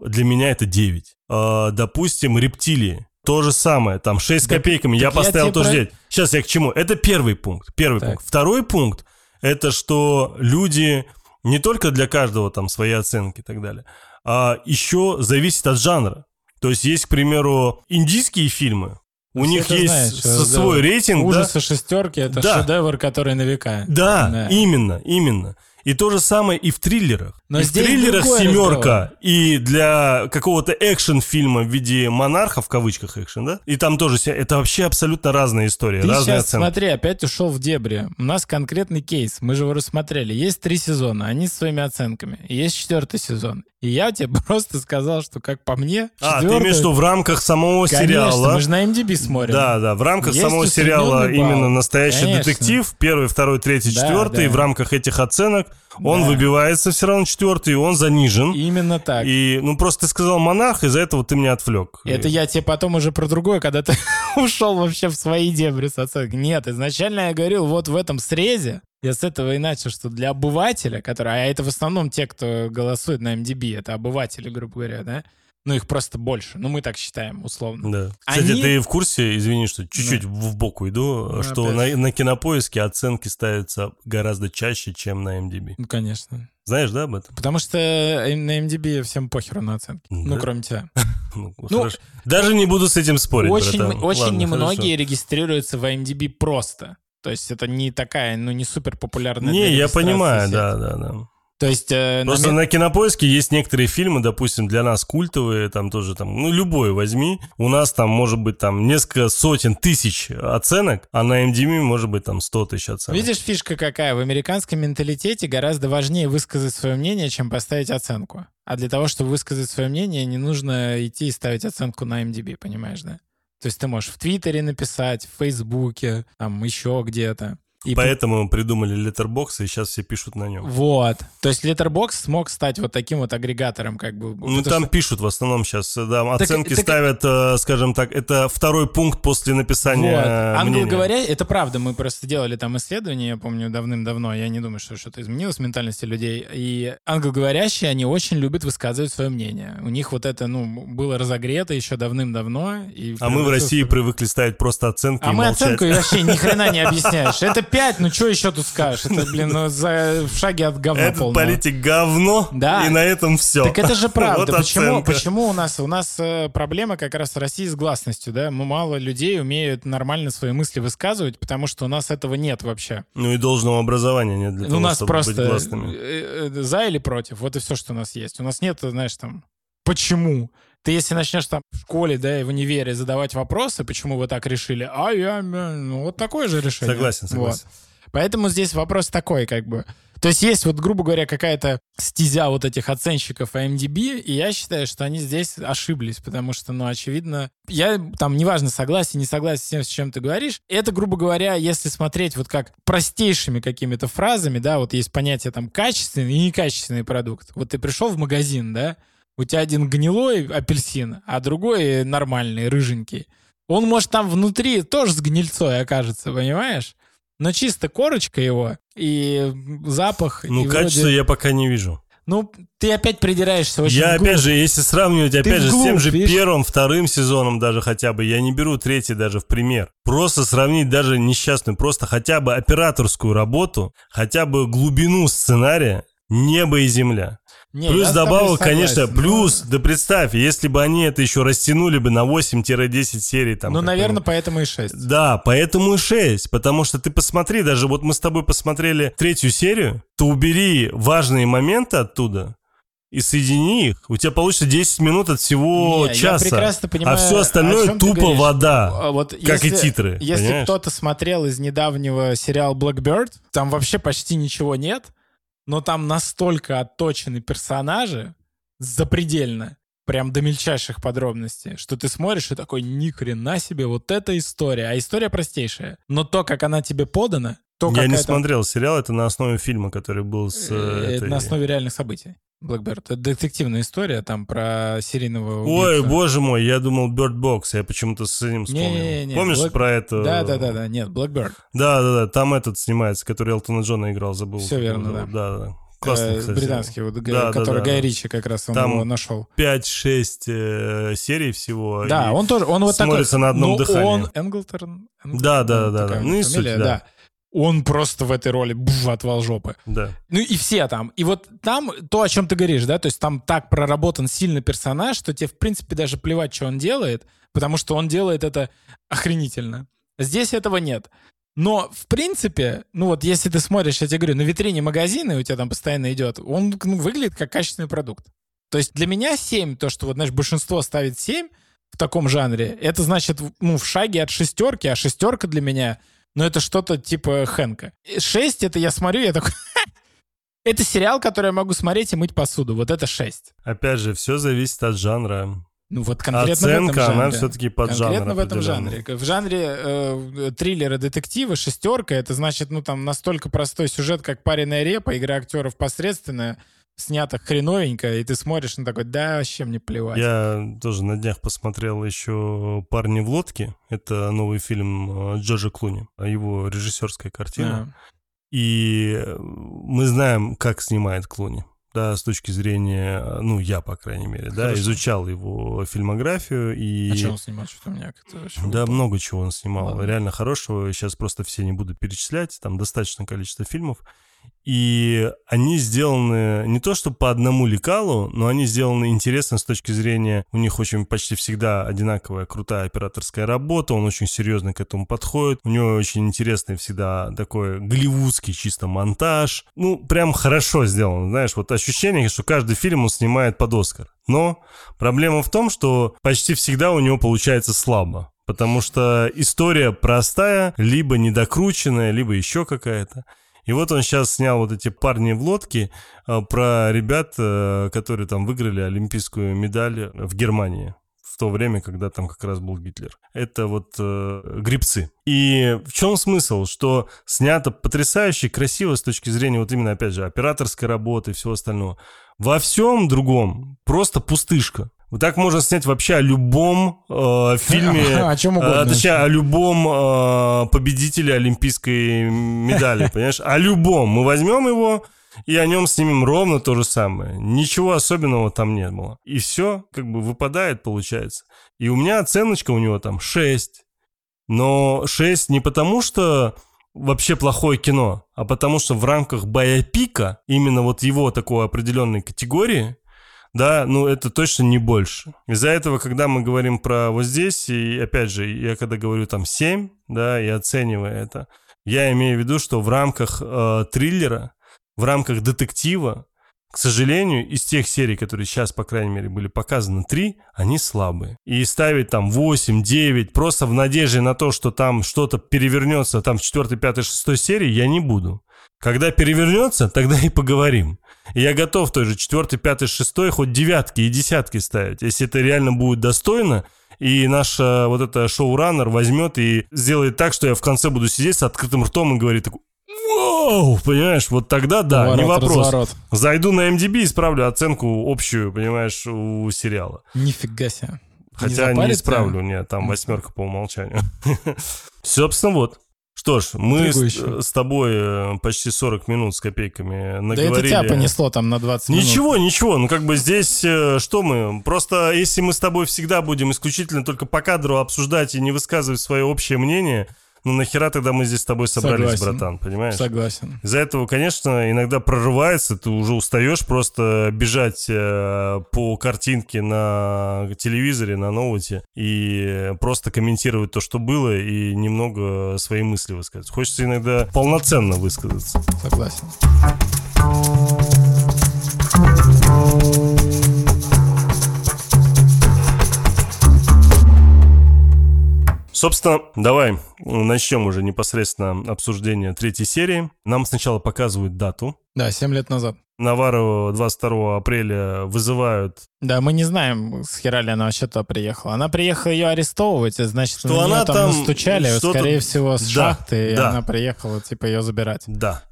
Для меня это 9. А, допустим, рептилии. То же самое, там 6 с Так- копейками, я я поставил тебе тоже про- 9. Сейчас я к чему? Это первый пункт. Первый Так. пункт. Второй пункт, это что люди не только для каждого там свои оценки и так далее, а еще зависит от жанра. То есть есть, к примеру, индийские фильмы, у Все них есть знают, с- что, да, свой рейтинг, да? Ужасы шестерки это Да. шедевр, который на века. Да, Да. именно, именно. И то же самое и в триллерах. Но и в триллерах семерка, и для какого-то экшен-фильма в виде монарха, в кавычках экшен, да? И там тоже, это вообще абсолютно разная история, Ты разные сейчас, оценки. смотри, опять ушел в дебри. У нас конкретный кейс. Мы же его рассмотрели. Есть три сезона, они с своими оценками. Есть четвертый сезон. И я тебе просто сказал, что, как по мне, А, ты имеешь в виду в рамках самого Конечно, сериала? мы же на MDB смотрим. Да, да, в рамках Есть самого сериала именно настоящий Конечно. детектив, первый, второй, третий, Да, четвертый, да. в рамках этих оценок он Да. выбивается все равно четвертый, и он занижен. Именно так. И, ну, просто ты сказал монарх, из-за этого ты меня отвлек. Это я тебе потом уже про другое, когда ты ушел вообще в свои дебри с оценкой. Нет, изначально я говорил, вот в этом срезе, я с этого и начал, что для обывателя, который, а это в основном те, кто голосует на MDB, это обыватели, грубо говоря, да? Ну, их просто больше. Ну, мы так считаем, условно. Да. Кстати, Они- ты в курсе, извини, что чуть-чуть в бок уйду, Ну, что опять. на, на кинопоиске оценки ставятся гораздо чаще, чем на MDB. Ну, конечно. Знаешь, да, об этом? Потому что э, на MDB всем похеру на оценки. Ну, Да? кроме тебя. Ну, Ну. Даже не буду с этим спорить, Очень, братан. очень Ладно, немногие хорошо. регистрируются в IMDb просто. То есть это не такая, ну, не супер популярная Не, я понимаю, да, да, да. То есть... э, на Просто ме- на кинопоиске есть некоторые фильмы, допустим, для нас культовые, там тоже там, ну, любой возьми. У нас там может быть там несколько сотен тысяч оценок, а на MDB может быть там 100 тысяч оценок. Видишь, фишка какая? В американском менталитете гораздо важнее высказать свое мнение, чем поставить оценку. А для того, чтобы высказать свое мнение, не нужно идти и ставить оценку на MDB, понимаешь, да? То есть ты можешь в Твиттере написать, в Фейсбуке, там еще где-то. И Поэтому мы придумали Letterboxd, и сейчас все пишут на нем. Вот. То есть Letterboxd смог стать вот таким вот агрегатором, как бы. Ну, там что- пишут в основном сейчас, да, Так- оценки так- ставят, э, скажем так, это второй пункт после написания Вот. э, Ангел говоря, это правда, мы просто делали там исследования, я помню, давным-давно, я не думаю, что что-то изменилось в ментальности людей. И англоговорящие, они очень любят высказывать свое мнение. У них вот это, ну, было разогрето еще давным-давно. и А мы в России привыкли ставить просто оценки А и мы молчать. оценку вообще ни хрена не объясняешь. Это 5, ну что еще тут скажешь? Это, блин, ну, за, в шаге от говна Этот полного. политик говно, Да. и на этом все. Так это же правда. Вот почему, оценка. почему у нас у нас э, проблема как раз в России с гласностью, да? Мы мало людей умеют нормально свои мысли высказывать, потому что у нас этого нет вообще. Ну и должного образования нет для Ну, того, у нас чтобы просто быть гласными. э, э, за или против. Вот и все, что у нас есть. У нас нет, знаешь, там, почему? Ты если начнешь там в школе, да, и в универе задавать вопросы, почему вы так решили, а я, ну, вот такое же решение. Согласен, согласен. Вот. Поэтому здесь вопрос такой, как бы. То есть есть вот, грубо говоря, какая-то стезя вот этих оценщиков IMDb, и я считаю, что они здесь ошиблись, потому что, ну, очевидно, я там, неважно, согласен, не согласен с тем, с чем ты говоришь, это, грубо говоря, если смотреть вот как простейшими какими-то фразами, да, вот есть понятие там качественный и некачественный продукт. Вот ты пришел в магазин, да, у тебя один гнилой апельсин, а другой нормальный, рыженький. Он, может, там внутри тоже с гнильцой окажется, понимаешь? Но чисто корочка его и запах. Ну, и качество вроде- я пока не вижу. Ну, ты опять придираешься очень Я, вглубь. опять же, если сравнивать, опять же, с вглубь, тем же видишь? первым, вторым сезоном даже хотя бы, я не беру третий даже в пример. Просто сравнить даже несчастную, просто хотя бы операторскую работу, хотя бы глубину сценария, небо и земля. Не, плюс я добавок, конечно, согласен. Плюс, да представь, если бы они это еще растянули бы на 8-10 серий там. Ну, наверное, поэтому и 6. Да, поэтому и 6, потому что ты посмотри, даже вот мы с тобой посмотрели третью серию, то убери важные моменты оттуда и соедини их, у тебя получится 10 минут от всего Не, я часа, прекрасно понимаю, а все остальное тупо вода. А Вот Как и если- титры, Если понимаешь? кто-то смотрел из недавнего сериала Blackbird, там вообще почти ничего нет, но там настолько отточены персонажи, запредельно, прям до мельчайших подробностей, что ты смотришь и такой, ни хрена себе, вот эта история. А история простейшая. Но то, как она тебе подана, то, Я не это... смотрел сериал, это на основе фильма, который был с... э, Это этой- на основе реальных событий. Blackbird. Это детективная история там про серийного Ой, убийцу. боже мой, я думал Bird Box, я почему-то с ним вспомнил. Не-не-не, Помнишь Black- про это? Да, да, да, да, нет, Blackbird. Да, да, да, там этот снимается, который Элтона Джона играл, забыл. Его верно, зовут. Да, да. Классный, Э, кстати. британский, вот, Да, да, который да, Гай да. Ричи как раз он Там его нашел. 5-6 э, серий всего. Да, он тоже, он вот смотрится такой. на одном но дихании. он Энглторн. Энглторн, Да, да, да, да. у него Ну и суть, фамилия, да. Он просто в этой роли бф, отвал жопы. Да. Ну и все там. И вот там то, о чем ты говоришь, да, то есть там так проработан сильно персонаж, что тебе, в принципе, даже плевать, что он делает, потому что он делает это охренительно. Здесь этого нет. Но, в принципе, ну вот если ты смотришь, я тебе говорю, на витрине магазина, у тебя там постоянно идет, он ну, выглядит как качественный продукт. То есть для меня 7, то, что вот, знаешь, большинство ставит 7 в таком жанре, это значит, ну, в шаге от шестерки, а шестерка для меня, ну, это что-то типа Хэнка. 6 это я смотрю, я такой, это сериал, который я могу смотреть и мыть посуду. Вот это 6. Опять же, все зависит от жанра. Ну вот конкретно в Оценка, этом жанре. она все-таки под. Конкретно в этом жанре. В жанре э, триллера, детектива, шестерка, это значит, ну там настолько простой сюжет, как «Пареная репа», игра актеров посредственная, снята хреновенько, и ты смотришь на такой, да, вообще мне плевать. Я тоже на днях посмотрел еще «Парни в лодке». Это новый фильм э, Джорджа Клуни, его режиссерская картина. А. И мы знаем, как снимает Клуни. Да, с точки зрения, э, ну, я, по крайней мере, да, Хорошо. изучал его фильмографию и... А что он снимал? Что-то у меня как-то Да, много чего он снимал. Ладно. Реально хорошего. Сейчас просто все не буду перечислять. Там достаточное количество фильмов. И они сделаны не то что по одному лекалу, но они сделаны интересно с точки зрения... У них очень почти всегда одинаковая крутая операторская работа. Он очень серьезно к этому подходит. У него очень интересный всегда такой голливудский чисто монтаж. Ну, прям хорошо сделан. Знаешь, вот ощущение, что каждый фильм он снимает под Оскар. Но проблема в том, что почти всегда у него получается слабо. Потому что история простая, либо недокрученная, либо еще какая-то. И вот он сейчас снял вот эти парни в лодке э, про ребят, э, которые там выиграли олимпийскую медаль в Германии в то время, когда там как раз был Гитлер. Это вот э, грибцы. И в чем смысл? Что снято потрясающе, красиво с точки зрения вот именно, опять же, операторской работы и всего остального. Во всем другом просто пустышка. Вот так можно снять вообще о любом э, фильме, О чем э, угодно. точнее, о любом э, победителе олимпийской медали, понимаешь? О любом. Мы возьмем его и о нем снимем ровно то же самое. Ничего особенного там не было. И все как бы выпадает, получается. И у меня оценочка у него там 6. Но 6 не потому, что вообще плохое кино, а потому что в рамках байопика, именно вот его такой определенной категории, да, ну это точно не больше. Из-за этого, когда мы говорим про вот здесь, и опять же, я когда говорю там 7, да, и оценивая это, я имею в виду, что в рамках э, триллера, в рамках детектива, к сожалению, из тех серий, которые сейчас, по крайней мере, были показаны, три, они слабые. И ставить там 8, 9, просто в надежде на то, что там что-то перевернется там в 4, 5, 6 серии, я не буду. Когда перевернется, тогда и поговорим. Я готов той же 4, 5, 6, хоть девятки и десятки ставить. Если это реально будет достойно, и наш э, вот это шоураннер возьмет и сделает так, что я в конце буду сидеть с открытым ртом и говорить такой, Воу, понимаешь, вот тогда да, Поворот, не вопрос. Разворот. Зайду на MDB и исправлю оценку общую, понимаешь, у сериала. Нифига себе. Хотя не, не исправлю, нет, там восьмерка по умолчанию. Собственно, вот. Что ж, мы с, с тобой э, почти 40 минут с копейками наговорили. Да это тебя понесло там на 20 минут. Ничего, ничего. Ну, как бы здесь э, что мы? Просто если мы с тобой всегда будем исключительно только по кадру обсуждать и не высказывать свое общее мнение, ну нахера тогда мы здесь с тобой собрались, Согласен. братан, понимаешь? Согласен. Из-за этого, конечно, иногда прорывается, ты уже устаешь просто бежать э, по картинке на телевизоре, на ноуте и просто комментировать то, что было, и немного свои мысли высказать. Хочется иногда полноценно высказаться. Согласен. Собственно, давай начнем уже непосредственно обсуждение третьей серии. Нам сначала показывают дату. Да, 7 лет назад. Навару 22 апреля вызывают. Да, мы не знаем, с хера ли она вообще туда приехала. Она приехала ее арестовывать, значит, что на она там, там настучали, скорее всего, с да, шахты, да. и она приехала, типа, ее забирать. Да.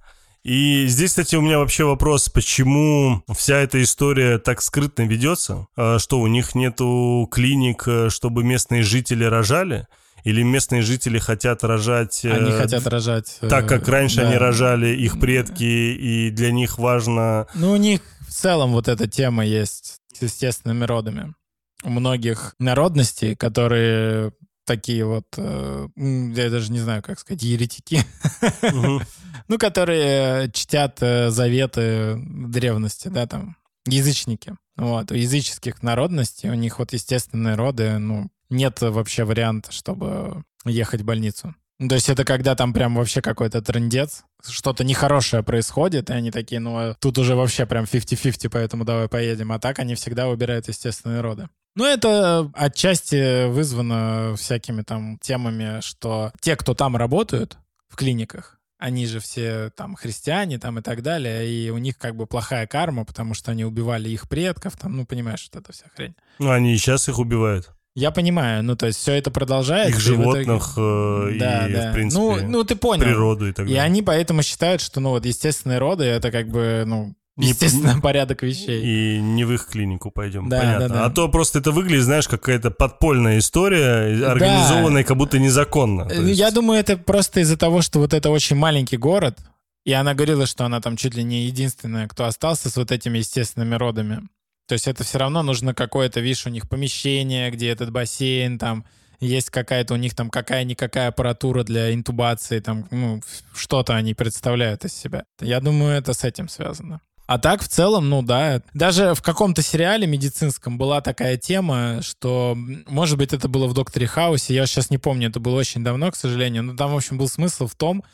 И здесь, кстати, у меня вообще вопрос, почему вся эта история так скрытно ведется, а что у них нету клиник, э, чтобы местные жители рожали? Или местные жители хотят рожать... Они э, хотят рожать... Э, так, как раньше да. они рожали их предки, и для них важно... Ну, у них в целом вот эта тема есть с естественными родами. У многих народностей, которые такие вот, э, я даже не знаю, как сказать, еретики, ну, которые чтят заветы древности, да, там, язычники. Вот, у языческих народностей, у них вот естественные роды, ну, нет вообще варианта, чтобы ехать в больницу. То есть это когда там прям вообще какой-то трендец, что-то нехорошее происходит, и они такие, ну, тут уже вообще прям 50-50, поэтому давай поедем. А так они всегда выбирают естественные роды. Ну, это отчасти вызвано всякими там темами, что те, кто там работают в клиниках, они же все там христиане там и так далее, и у них как бы плохая карма, потому что они убивали их предков, там, ну, понимаешь, вот эта вся хрень. Ну, они и сейчас их убивают. Я понимаю, ну то есть все это продолжается. Их животных итоге... э, да, и, да. в принципе, ну, ну, ты понял. природу и так далее. И они поэтому считают, что ну вот естественные роды это как бы, ну, естественно, не, порядок вещей. И не в их клинику пойдем, да, понятно. Да, да. А то просто это выглядит, знаешь, какая-то подпольная история, организованная да. как будто незаконно. Есть... Я думаю, это просто из-за того, что вот это очень маленький город, и она говорила, что она там чуть ли не единственная, кто остался с вот этими естественными родами. То есть это все равно нужно какое-то, видишь, у них помещение, где этот бассейн, там есть какая-то у них там какая-никакая аппаратура для интубации, там, ну, что-то они представляют из себя. Я думаю, это с этим связано. А так, в целом, ну да. Даже в каком-то сериале медицинском была такая тема, что, может быть, это было в «Докторе Хаусе», я сейчас не помню, это было очень давно, к сожалению, но там, в общем, был смысл в том,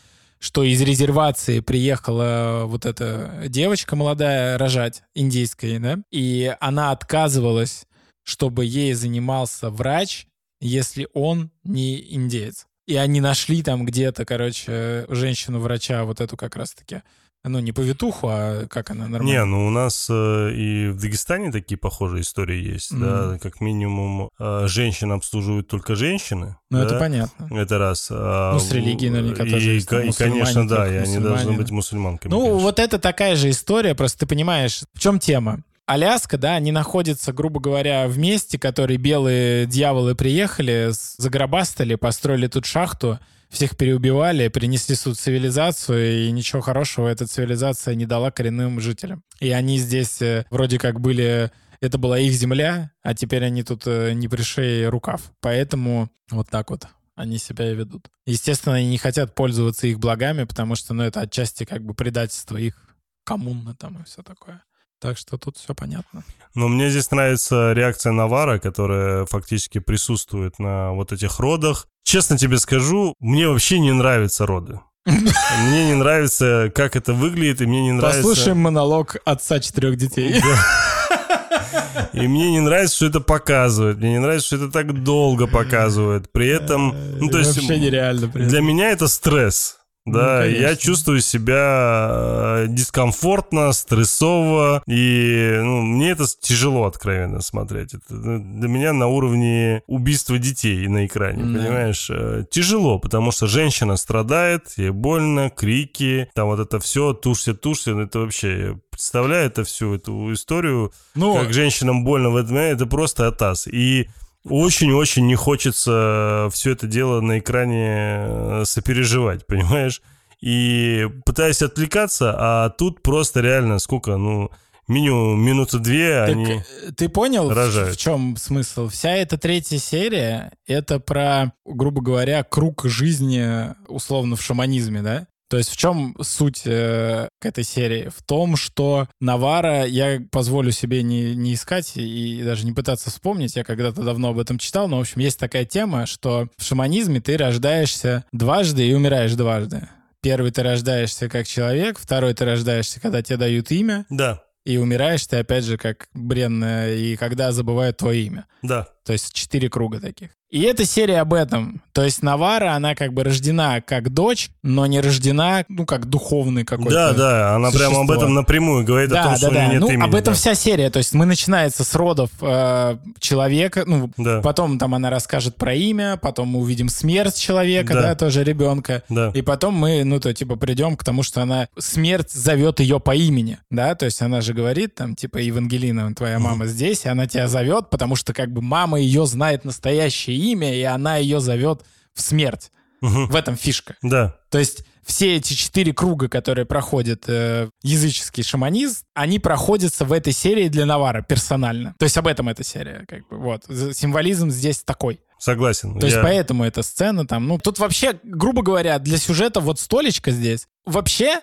что из резервации приехала вот эта девочка молодая рожать, индийская, да, и она отказывалась, чтобы ей занимался врач, если он не индеец. И они нашли там где-то, короче, женщину-врача, вот эту как раз-таки, ну, не повитуху, а как она нормально? Не, ну у нас э, и в Дагестане такие похожие истории есть, mm. да, как минимум э, женщин обслуживают только женщины. Ну, да? это понятно. Это раз. А, ну, с религией наверняка и, тоже есть. И, конечно, да, и они должны быть мусульманками. Ну, конечно. вот это такая же история, просто ты понимаешь, в чем тема. Аляска, да, они находятся, грубо говоря, в месте, которые белые дьяволы приехали, загробастали, построили тут шахту, всех переубивали, принесли суд цивилизацию, и ничего хорошего эта цивилизация не дала коренным жителям. И они здесь э, вроде как были это была их земля, а теперь они тут э, не пришей рукав. Поэтому вот так вот они себя и ведут. Естественно, они не хотят пользоваться их благами, потому что, ну, это отчасти как бы предательство их коммуны там и все такое. Так что тут все понятно. Но мне здесь нравится реакция Навара, которая фактически присутствует на вот этих родах. Честно тебе скажу, мне вообще не нравятся роды. Мне не нравится, как это выглядит, и мне не нравится... Послушаем монолог отца четырех детей. И мне не нравится, что это показывает. Мне не нравится, что это так долго показывает. При этом... Ну, то есть... Вообще нереально. Для меня это стресс. Да, ну, я чувствую себя э, дискомфортно, стрессово, и ну, мне это тяжело откровенно смотреть. Это ну, для меня на уровне убийства детей на экране, да. понимаешь? Э, тяжело, потому что женщина страдает, ей больно, крики, там вот это все, тушься, тушься, это вообще, представляю это всю эту историю, ну, как женщинам больно в этом, это просто атас. И очень-очень не хочется все это дело на экране э, сопереживать, понимаешь? И пытаюсь отвлекаться, а тут просто реально сколько, ну, минимум минуты две так они э, Ты понял, рожают. в чем смысл? Вся эта третья серия — это про, грубо говоря, круг жизни условно в шаманизме, да? То есть в чем суть э, к этой серии? В том, что Навара, я позволю себе не, не искать и, даже не пытаться вспомнить, я когда-то давно об этом читал, но, в общем, есть такая тема, что в шаманизме ты рождаешься дважды и умираешь дважды. Первый ты рождаешься как человек, второй ты рождаешься, когда тебе дают имя. Да. И умираешь ты, опять же, как бренная, и когда забывают твое имя. Да. То есть четыре круга таких. И эта серия об этом. То есть Навара, она как бы рождена как дочь, но не рождена, ну, как духовный какой-то Да, да, она существо. прямо об этом напрямую говорит, да, о том, да, что да. у нее нет ну, имени. об этом да. вся серия. То есть мы начинается с родов э, человека, ну, да. потом там она расскажет про имя, потом мы увидим смерть человека, да, да тоже ребенка. Да. И потом мы, ну, то типа придем к тому, что она, смерть зовет ее по имени, да, то есть она же говорит там, типа, Евангелина, твоя мама здесь, и она тебя зовет, потому что как бы мама ее знает настоящее имя, и она ее зовет в смерть. Угу. В этом фишка. Да. То есть все эти четыре круга, которые проходит э, языческий шаманизм, они проходятся в этой серии для Навара персонально. То есть об этом эта серия. Как бы, вот. Символизм здесь такой. Согласен. То я... есть поэтому эта сцена там... Ну, тут вообще, грубо говоря, для сюжета вот столечко здесь. Вообще,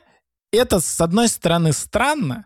это, с одной стороны, странно,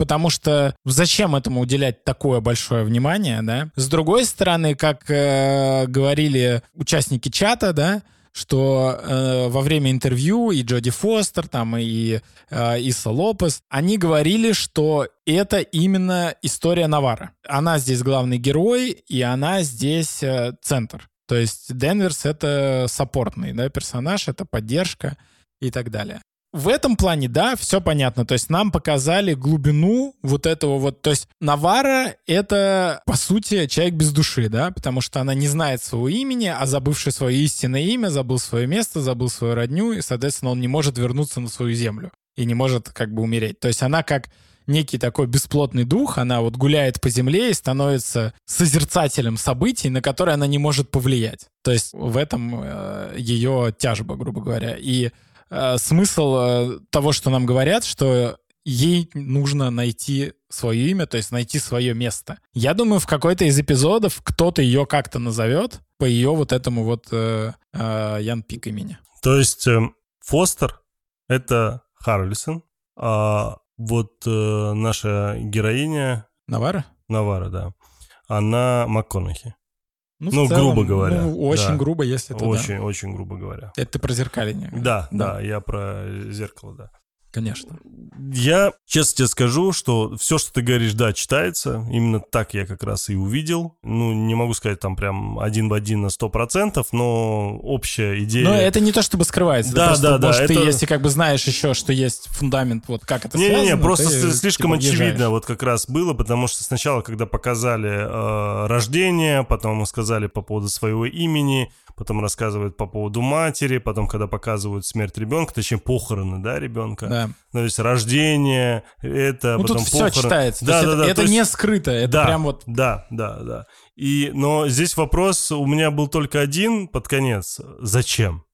потому что зачем этому уделять такое большое внимание, да? С другой стороны, как э, говорили участники чата, да, что э, во время интервью и Джоди Фостер, там, и э, Иса Лопес, они говорили, что это именно история Навара. Она здесь главный герой, и она здесь э, центр. То есть Денверс — это саппортный да, персонаж, это поддержка и так далее в этом плане, да, все понятно. То есть нам показали глубину вот этого вот. То есть Навара — это, по сути, человек без души, да, потому что она не знает своего имени, а забывший свое истинное имя, забыл свое место, забыл свою родню, и, соответственно, он не может вернуться на свою землю и не может как бы умереть. То есть она как некий такой бесплотный дух, она вот гуляет по земле и становится созерцателем событий, на которые она не может повлиять. То есть в этом э, ее тяжба, грубо говоря. И Э, смысл э, того, что нам говорят, что ей нужно найти свое имя, то есть найти свое место. Я думаю, в какой-то из эпизодов кто-то ее как-то назовет по ее вот этому вот э, э, Ян Пик имени. То есть э, Фостер — это Харлисон, а вот э, наша героиня... Навара? Навара, да. Она МакКонахи. Ну, ну целом, грубо говоря. Ну, очень да. грубо, если это Очень, да. очень грубо говоря. Это ты про зеркаление. Да, да, да, я про зеркало, да. Конечно. Я честно тебе скажу, что все, что ты говоришь, да, читается. Именно так я как раз и увидел. Ну, не могу сказать там прям один в один на сто процентов, но общая идея... Но это не то, чтобы скрывается. Да, да, да. Может, это... ты, если как бы знаешь еще, что есть фундамент, вот как это не, связано... Не-не, просто ты, слишком типа, очевидно езжаешь. вот как раз было, потому что сначала, когда показали э, рождение, потом сказали по поводу своего имени, потом рассказывают по поводу матери, потом, когда показывают смерть ребенка, точнее, похороны, да, ребенка. Да. Ну, то есть рождение, это, ну, потом тут похороны. все читается. Да, да, это, да. Это есть... не скрыто, это да, прям вот... Да, да, да. И, но здесь вопрос у меня был только один под конец. Зачем?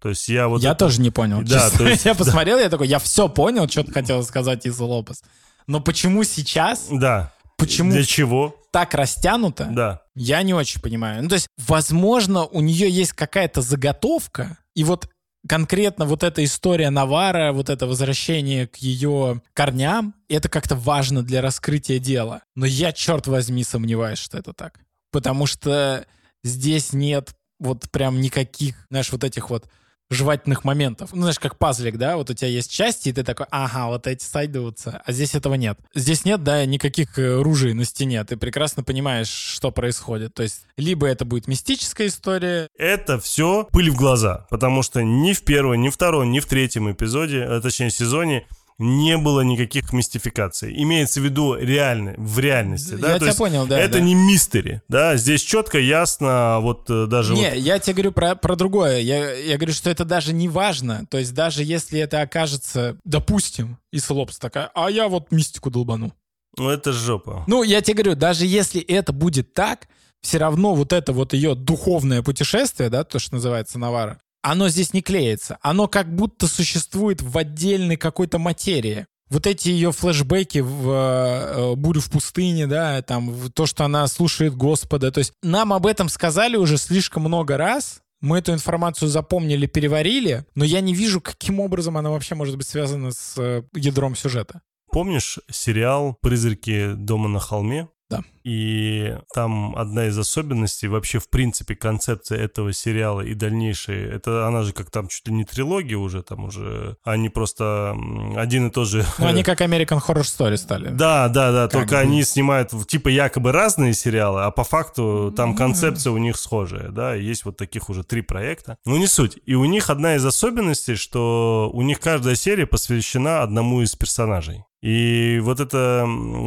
То есть я вот... Я это... тоже не понял. Да, то есть, я посмотрел, я такой, я все понял, что ты хотел сказать из Лопес. Но почему сейчас? Да. Почему? Для чего? Так растянуто? Да. Я не очень понимаю. Ну, то есть, возможно, у нее есть какая-то заготовка, и вот конкретно вот эта история Навара, вот это возвращение к ее корням, это как-то важно для раскрытия дела. Но я, черт возьми, сомневаюсь, что это так. Потому что здесь нет вот прям никаких, знаешь, вот этих вот жевательных моментов. Ну, знаешь, как пазлик, да, вот у тебя есть части, и ты такой, ага, вот эти сойдутся, а здесь этого нет. Здесь нет, да, никаких э, ружей на стене, ты прекрасно понимаешь, что происходит. То есть, либо это будет мистическая история. Это все пыль в глаза, потому что ни в первом, ни в втором, ни в третьем эпизоде, а, точнее, сезоне не было никаких мистификаций. Имеется в виду реально, в реальности. Да? Я То тебя понял, да. это да. не мистери, да, здесь четко, ясно, вот э, даже Не, вот- я тебе говорю про, про другое. Я, я говорю, что это даже не важно. То есть даже если это окажется, допустим, и Слопс такая, а я вот мистику долбану. ну это жопа. Ну, я тебе говорю, даже если это будет так, все равно вот это вот ее духовное путешествие, да, то, что называется Навара, оно здесь не клеится. Оно как будто существует в отдельной какой-то материи. Вот эти ее флешбеки в э, «Бурю в пустыне», да, там, в то, что она слушает Господа. То есть нам об этом сказали уже слишком много раз, мы эту информацию запомнили, переварили, но я не вижу, каким образом она вообще может быть связана с э, ядром сюжета. Помнишь сериал «Призраки дома на холме»? Да. И там одна из особенностей, вообще, в принципе, концепция этого сериала и дальнейшей, это она же как там чуть ли не трилогия уже, там уже, они просто один и тот же... Ну, они как American Horror Story стали. Да, да, да, Как только бы. они снимают типа якобы разные сериалы, а по факту там концепция у них схожая, да, есть вот таких уже три проекта. Ну не суть. И у них одна из особенностей, что у них каждая серия посвящена одному из персонажей. И вот эта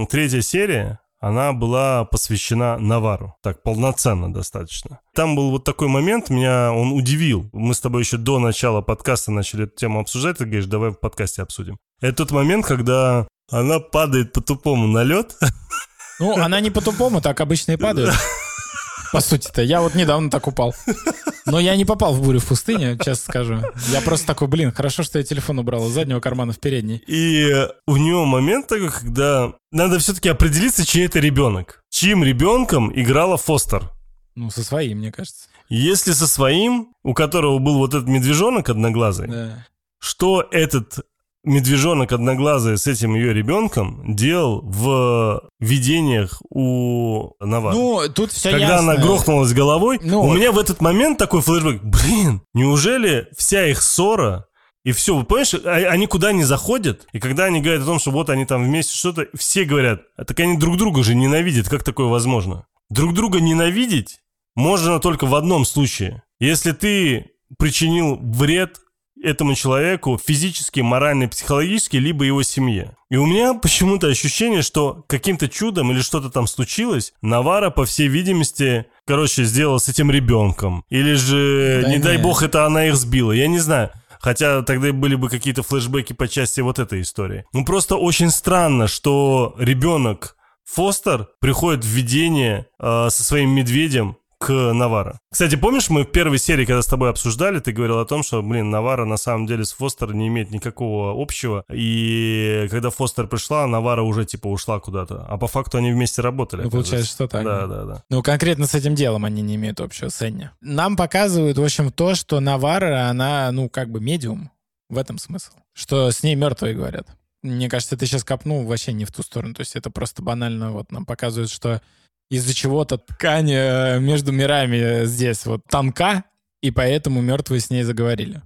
третья серия, она была посвящена Навару. Так, полноценно достаточно. Там был вот такой момент, меня он удивил. Мы с тобой еще до начала подкаста начали эту тему обсуждать. Ты говоришь, давай в подкасте обсудим. Это тот момент, когда она падает по-тупому на лед. Ну, она не по-тупому, так обычно и падает. По сути-то. Я вот недавно так упал. Но я не попал в бурю в пустыне, честно скажу. Я просто такой, блин, хорошо, что я телефон убрал из заднего кармана в передний. И у него момент такой, когда надо все-таки определиться, чей это ребенок. Чьим ребенком играла Фостер. Ну, со своим, мне кажется. Если со своим, у которого был вот этот медвежонок одноглазый, Да. что этот медвежонок одноглазый с этим ее ребенком делал в видениях у Навара? Ну, тут все Когда ясно. она грохнулась головой, Ну, у меня в этот момент такой флешбэк. Блин, неужели вся их ссора и все, вы понимаешь, а- они куда не заходят, и когда они говорят о том, что вот они там вместе что-то, все говорят, а так они друг друга же ненавидят, как такое возможно? Друг друга ненавидеть можно только в одном случае. Если ты причинил вред этому человеку физически, морально, психологически, либо его семье. И у меня почему-то ощущение, что каким-то чудом или что-то там случилось, Навара, по всей видимости, короче, сделала с этим ребенком. Или же, Да не дай не. бог, это она их сбила. Я не знаю. Хотя тогда были бы какие-то флешбеки по части вот этой истории. Ну, просто очень странно, что ребенок Фостер приходит в видение э, со своим медведем к Навара. Кстати, помнишь, мы в первой серии, когда с тобой обсуждали, ты говорил о том, что, блин, Навара на самом деле с Фостер не имеет никакого общего. И когда Фостер пришла, Навара уже типа ушла куда-то. А по факту они вместе работали. Ну, получается, что так. Да, да, да. Ну, конкретно с этим делом они не имеют общего с Энни. Нам показывают, в общем, то, что Навара, она, ну, как бы медиум. В этом смысл. Что с ней мертвые говорят. Мне кажется, ты сейчас копнул вообще не в ту сторону. То есть это просто банально вот нам показывают, что из-за чего-то ткань э, между мирами здесь вот тонка, и поэтому мертвые с ней заговорили.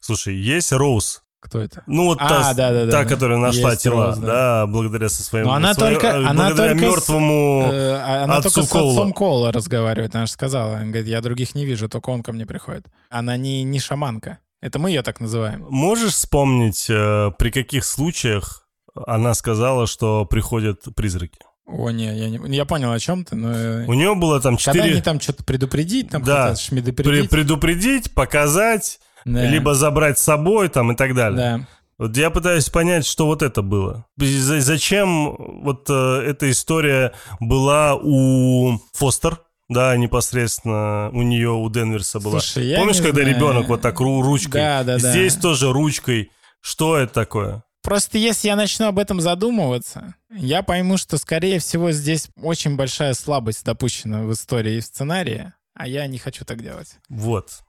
Слушай, есть Роуз. Кто это? Ну вот А, та, да-да-да, та, да. которая нашла Есть тела, Роуз, да. да. благодаря со своим... Но она своей- только- э, она благодаря только с- мертвому... Э, а Она отцу только с Коула. отцом Коула разговаривает, она же сказала. Она говорит, я других не вижу, только он ко мне приходит. Она не, не шаманка. Это мы ее так называем. Можешь вспомнить, э, при каких случаях она сказала, что приходят призраки? О, не, я не... Я понял, о чем ты, но... э, У нее было там Когда они четыре... там что-то предупредить, там Да. шмедопредить. предупредить, показать, Да. либо забрать с собой там и так далее. Да. Вот я пытаюсь понять, что вот это было. За- Зачем вот э, эта история была у Фостер, да, непосредственно у нее, у Денверса была. Слушай, я Помнишь, когда знаю. ребенок вот так ру- ручкой? Да, да, да. Здесь тоже ручкой. Что это такое? Просто если я начну об этом задумываться, я пойму, что, скорее всего, здесь очень большая слабость допущена в истории и в сценарии, а я не хочу так делать. Вот.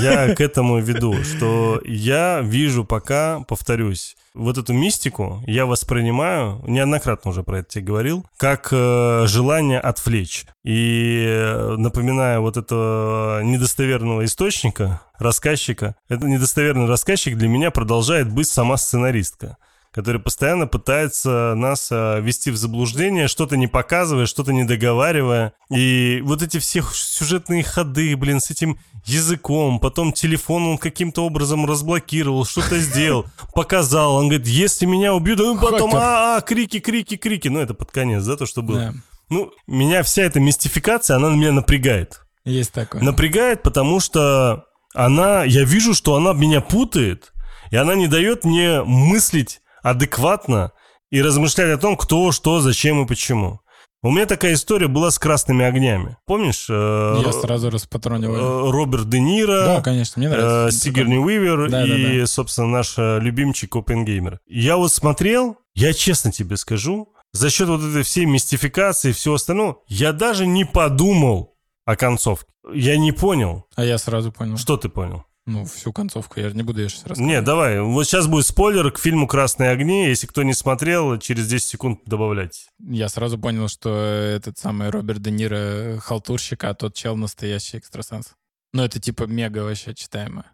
Я к этому веду, что я вижу пока, повторюсь, вот эту мистику я воспринимаю, неоднократно уже про это тебе говорил, как э, желание отвлечь. И э, напоминая вот этого недостоверного источника, рассказчика, этот недостоверный рассказчик для меня продолжает быть сама сценаристка который постоянно пытается нас а, ввести в заблуждение, что-то не показывая, что-то не договаривая. И вот эти все сюжетные ходы, блин, с этим языком, потом телефон он каким-то образом разблокировал, что-то сделал, показал. Он говорит, если меня убьют, ну потом, а, а, крики, крики, крики. Ну, это под конец, да, то, что было. Да. Ну, меня вся эта мистификация, она меня напрягает. Есть такое. Напрягает, потому что она, я вижу, что она меня путает, и она не дает мне мыслить адекватно и размышлять о том, кто, что, зачем и почему. У меня такая история была с красными огнями. Помнишь? Э, Я сразу распатронил. Э, Роберт Де Ниро. Да, конечно, мне нравится. Э, Сигерни Уивер да, и, да, да. собственно, наш э, любимчик Опенгеймер. Я вот смотрел, я честно тебе скажу, за счет вот этой всей мистификации и всего остального, я даже не подумал о концовке. Я не понял. А я сразу понял. Что ты понял? Ну, всю концовку, я же не буду ее сейчас рассказывать. Не, давай. Вот сейчас будет спойлер к фильму «Красные огни». Если кто не смотрел, через 10 секунд добавляйте. Я сразу понял, что этот самый Роберт Де Ниро халтурщик, а тот чел настоящий экстрасенс. Ну, это типа мега вообще читаемо.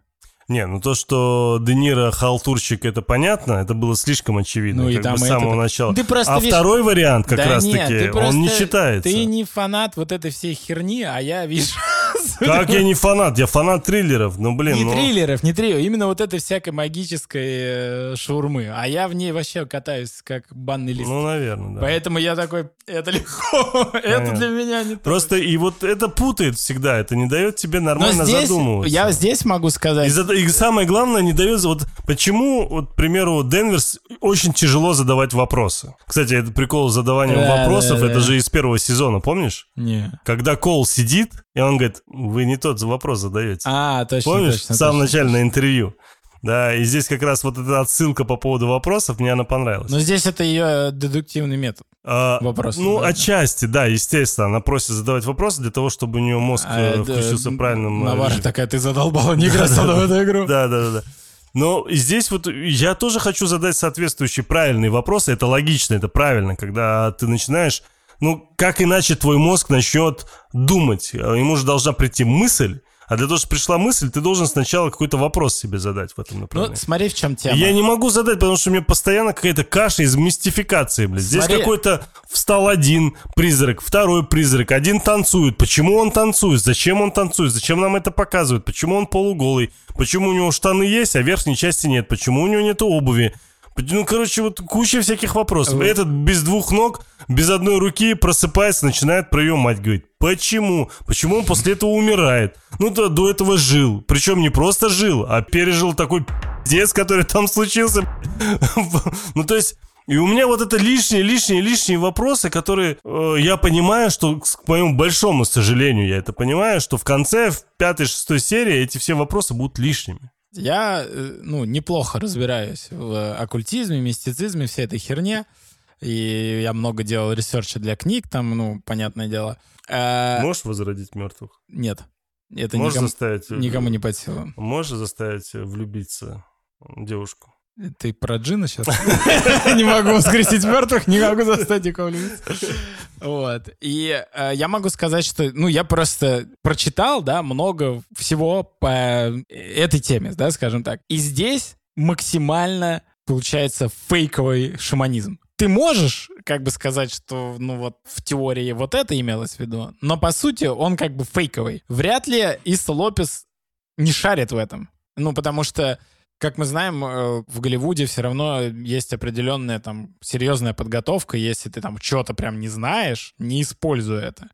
Не, ну то, что Де Ниро халтурщик, это понятно, это было слишком очевидно, ну, и как там бы с самого это... начала. Ты просто, а видишь... второй вариант как да раз-таки, нет, он не считается. Ты не фанат вот этой всей херни, а я вижу... Как я не фанат? Я фанат триллеров, ну блин. Не ну... триллеров, не триллеров, именно вот этой всякой магической э, шаурмы. А я в ней вообще катаюсь как банный лист. Ну, наверное, да. Поэтому я такой, это легко, это для меня не Просто и вот это путает всегда, это не дает тебе нормально задумываться. Я здесь могу сказать... И, самое главное, не дает... Вот почему, вот, к примеру, Денверс очень тяжело задавать вопросы. Кстати, это прикол задавания вопросов, это же из первого сезона, помнишь? Не. Когда Кол сидит, и он говорит, вы не тот вопрос задаете. А, точно, Помнишь, точно, в самом точно, начале на интервью? Да, и здесь как раз вот эта отсылка по поводу вопросов, мне она понравилась. Но здесь это ее дедуктивный метод. А, Вопрос. Ну, да, отчасти, да, естественно. Она просит задавать вопросы для того, чтобы у нее мозг а, э, включился да, правильным... Э, Навара такая, ты задолбала, не играй в эту игру. Да, да, да. Но здесь вот я тоже хочу задать соответствующий правильный вопрос. Это логично, это правильно, когда ты начинаешь ну, как иначе твой мозг начнет думать? Ему же должна прийти мысль, а для того, чтобы пришла мысль, ты должен сначала какой-то вопрос себе задать в этом направлении. Ну, смотри, в чем тема. Я не могу задать, потому что у меня постоянно какая-то каша из мистификации, блядь. Здесь смотри. какой-то встал один призрак, второй призрак, один танцует. Почему он танцует? Зачем он танцует? Зачем нам это показывают? Почему он полуголый? Почему у него штаны есть, а верхней части нет? Почему у него нет обуви? Ну, короче, вот куча всяких вопросов. И этот без двух ног, без одной руки просыпается, начинает про ее мать говорить. Почему? Почему он после этого умирает? Ну, то до этого жил. Причем не просто жил, а пережил такой пиздец, который там случился. Ну, то есть... И у меня вот это лишние, лишние, лишние вопросы, которые э, я понимаю, что, к моему большому сожалению, я это понимаю, что в конце, в пятой, шестой серии эти все вопросы будут лишними. Я, э, ну, неплохо разбираюсь в оккультизме, мистицизме, всей этой херне. И я много делал research а для книг, там, ну, понятное дело. А... Можешь возродить мертвых? Нет. Это Можешь никому, заставить... никому не под силу. Можешь заставить влюбиться девушку? Ты про Джина сейчас? Не могу воскресить мертвых, не могу заставить никого. Вот. И э, я могу сказать, что, ну, я просто прочитал, да, много всего по этой теме, да, скажем так. И здесь максимально получается фейковый шаманизм. Ты можешь как бы сказать, что, ну вот, в теории вот это имелось в виду, но по сути он как бы фейковый. Вряд ли Иса Лопес не шарит в этом. Ну, потому что как мы знаем, э, в Голливуде все равно есть определенная там серьезная подготовка. Если ты там что-то прям не знаешь, не используй это.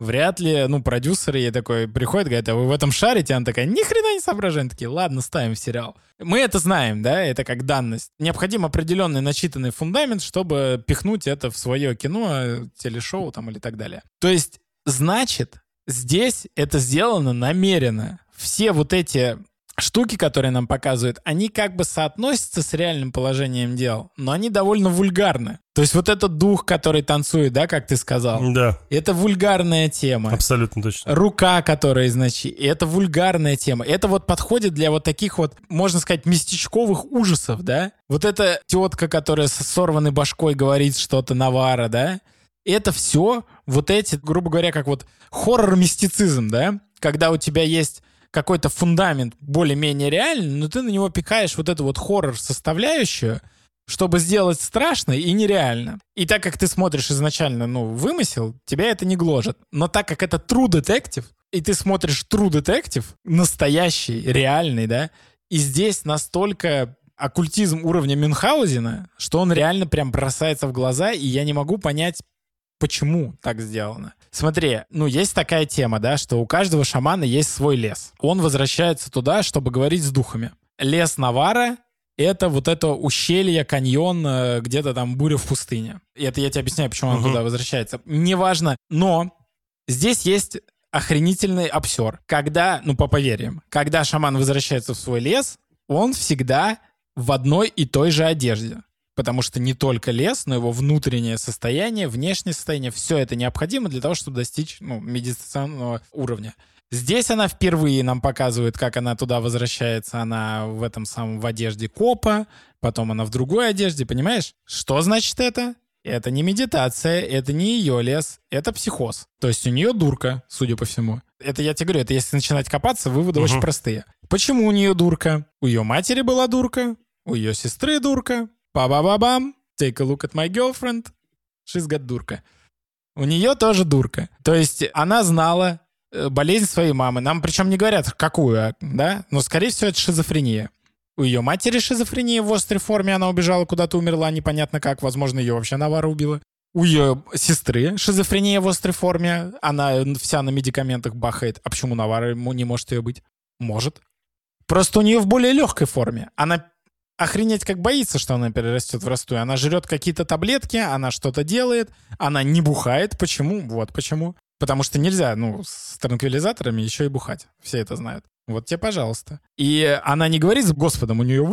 Вряд ли, ну, продюсеры ей такой приходят, говорят, а вы в этом шарите? Она такая, ни хрена не соображаем. Такие, ладно, ставим в сериал. Мы это знаем, да, это как данность. Необходим определенный начитанный фундамент, чтобы пихнуть это в свое кино, телешоу там или так далее. То есть, значит, здесь это сделано намеренно. Все вот эти штуки, которые нам показывают, они как бы соотносятся с реальным положением дел, но они довольно вульгарны. То есть вот этот дух, который танцует, да, как ты сказал, Да, это вульгарная тема. абсолютно точно. Рука, которая значит, это вульгарная тема. Это вот подходит для вот таких вот, можно сказать, местечковых ужасов, да? Вот эта тетка, которая с сорванной башкой говорит что-то Навара, да? Это все вот эти, грубо говоря, как вот хоррор-мистицизм, да? Когда у тебя есть какой-то фундамент более-менее реальный, но ты на него пихаешь вот эту вот хоррор-составляющую, чтобы сделать страшно и нереально. И так как ты смотришь изначально, ну, вымысел, тебя это не гложет. Но так как это true detective, и ты смотришь true detective, настоящий, реальный, да, и здесь настолько оккультизм уровня Мюнхгаузена, что он реально прям бросается в глаза, и я не могу понять, почему так сделано. Смотри, ну, есть такая тема, да, что у каждого шамана есть свой лес. Он возвращается туда, чтобы говорить с духами. Лес Навара — это вот это ущелье, каньон, э, где-то там буря в пустыне. И это я тебе объясняю, почему он Мгм. туда возвращается. Неважно, но здесь есть охренительный обсер. Когда, ну, по поверьям, когда шаман возвращается в свой лес, он всегда в одной и той же одежде. Потому что не только лес, но его внутреннее состояние, внешнее состояние, все это необходимо для того, чтобы достичь ну, медитационного уровня. Здесь она впервые нам показывает, как она туда возвращается. Она в этом самом в одежде копа, потом она в другой одежде, понимаешь? Что значит это? Это не медитация, это не ее лес, это психоз. То есть у нее дурка, судя по всему. Это я тебе говорю, это если начинать копаться, выводы Мгм. очень простые. Почему у нее дурка? У ее матери была дурка, у ее сестры дурка. Ба-ба-ба-бам. Take a look at my girlfriend. She's got дурка. У нее тоже дурка. То есть она знала э, болезнь своей мамы. Нам причем не говорят, какую, а, да? Но, скорее всего, это шизофрения. У ее матери шизофрения в острой форме, она убежала куда-то, умерла, непонятно как. Возможно, ее вообще Навара убила. У ее сестры шизофрения в острой форме, она вся на медикаментах бахает. А почему Навара ему не может ее быть? Может. Просто у нее в более легкой форме. Она охренеть как боится, что она перерастет в расту. Она жрет какие-то таблетки, она что-то делает, она не бухает. Почему? Вот почему. Потому что нельзя, ну, с транквилизаторами еще и бухать. Все это знают. Вот тебе, пожалуйста. И она не говорит с Господом, у нее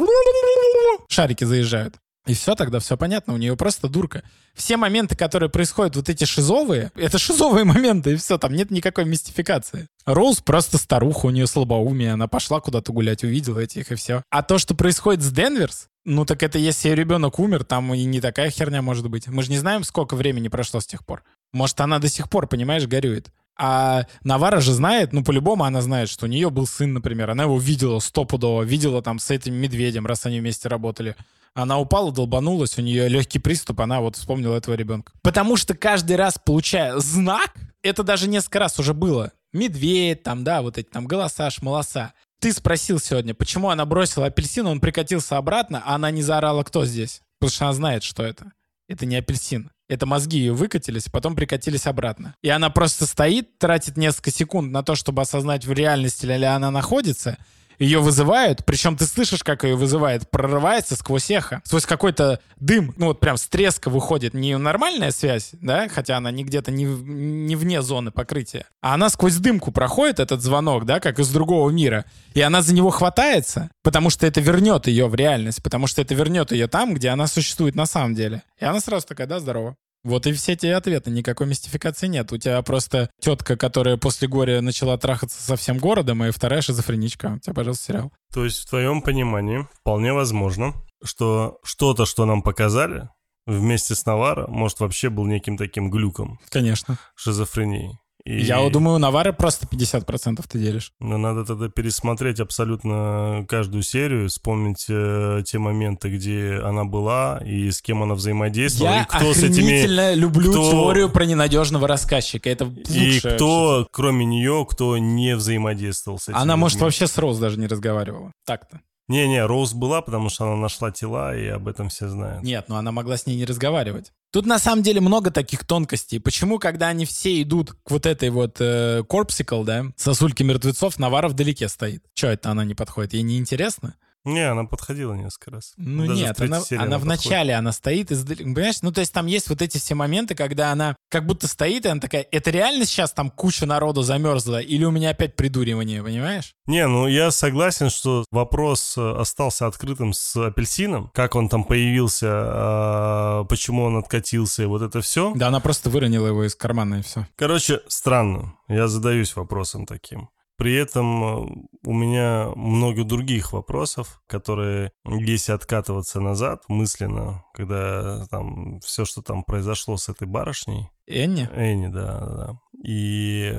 шарики заезжают. И все, тогда все понятно, у нее просто дурка. Все моменты, которые происходят, вот эти шизовые, это шизовые моменты, и все, там нет никакой мистификации. Роуз просто старуха, у нее слабоумие, она пошла куда-то гулять, увидела этих, и все. А то, что происходит с Денверс, ну так это если ребенок умер, там и не такая херня может быть. Мы же не знаем, сколько времени прошло с тех пор. Может, она до сих пор, понимаешь, горюет. А Навара же знает, ну, по-любому она знает, что у нее был сын, например. Она его видела стопудово, видела там с этим медведем, раз они вместе работали. Она упала, долбанулась, у нее легкий приступ, она вот вспомнила этого ребенка. Потому что каждый раз, получая знак, это даже несколько раз уже было. Медведь, там, да, вот эти там голоса, шмолоса. Ты спросил сегодня, почему она бросила апельсин, он прикатился обратно, а она не заорала, кто здесь? Потому что она знает, что это. Это не апельсин. Это мозги ее выкатились, потом прикатились обратно. И она просто стоит, тратит несколько секунд на то, чтобы осознать, в реальности ли она находится. Ее вызывают, причем ты слышишь, как ее вызывает, прорывается сквозь эхо, сквозь какой-то дым, ну вот прям с треска выходит не нормальная связь, да, хотя она не где-то не, не вне зоны покрытия, а она сквозь дымку проходит этот звонок, да, как из другого мира, и она за него хватается, потому что это вернет ее в реальность, потому что это вернет ее там, где она существует на самом деле. И она сразу такая, да, здорово. Вот и все те ответы, никакой мистификации нет. У тебя просто тетка, которая после горя начала трахаться со всем городом, и вторая шизофреничка. У тебя, пожалуйста, сериал. То есть в твоем понимании вполне возможно, что что-то, что нам показали вместе с Навара, может вообще был неким таким глюком, Конечно. шизофренией. И- Я думаю, Навары просто 50% ты делишь. Но надо тогда пересмотреть абсолютно каждую серию, вспомнить э, те моменты, где она была и с кем она взаимодействовала, Я и кто с этими... люблю кто- теорию про ненадежного рассказчика. Это И кто, кроме нее, кто не взаимодействовал с этими Она, может, людьми. вообще с Роуз даже не разговаривала. Так-то. Не-не, Роуз была, потому что она нашла тела, и об этом все знают. Нет, но она могла с ней не разговаривать. Тут на самом деле много таких тонкостей. Почему, когда они все идут к вот этой вот э, Corpsicle, да, сосульке мертвецов, Навара вдалеке стоит? Че это она не подходит? Ей не интересно? Не, она подходила несколько раз. Ну Даже в нет, третьей она, серии она в начале, она стоит издалека. Понимаешь, ну то есть там есть вот эти все моменты, когда она как будто стоит, и она такая, это реально сейчас там куча народу замерзла, или у меня опять придуривание, понимаешь? Не, ну я согласен, что вопрос э, остался открытым с апельсином. Как он там появился, а, почему он откатился, и вот это все. Да, она просто выронила его из кармана, и все. Короче, странно. Я задаюсь вопросом таким. При этом э, у меня много других вопросов, которые, если откатываться назад мысленно, когда там все, что там произошло с этой барышней, Энни? Энни, да, да, да. И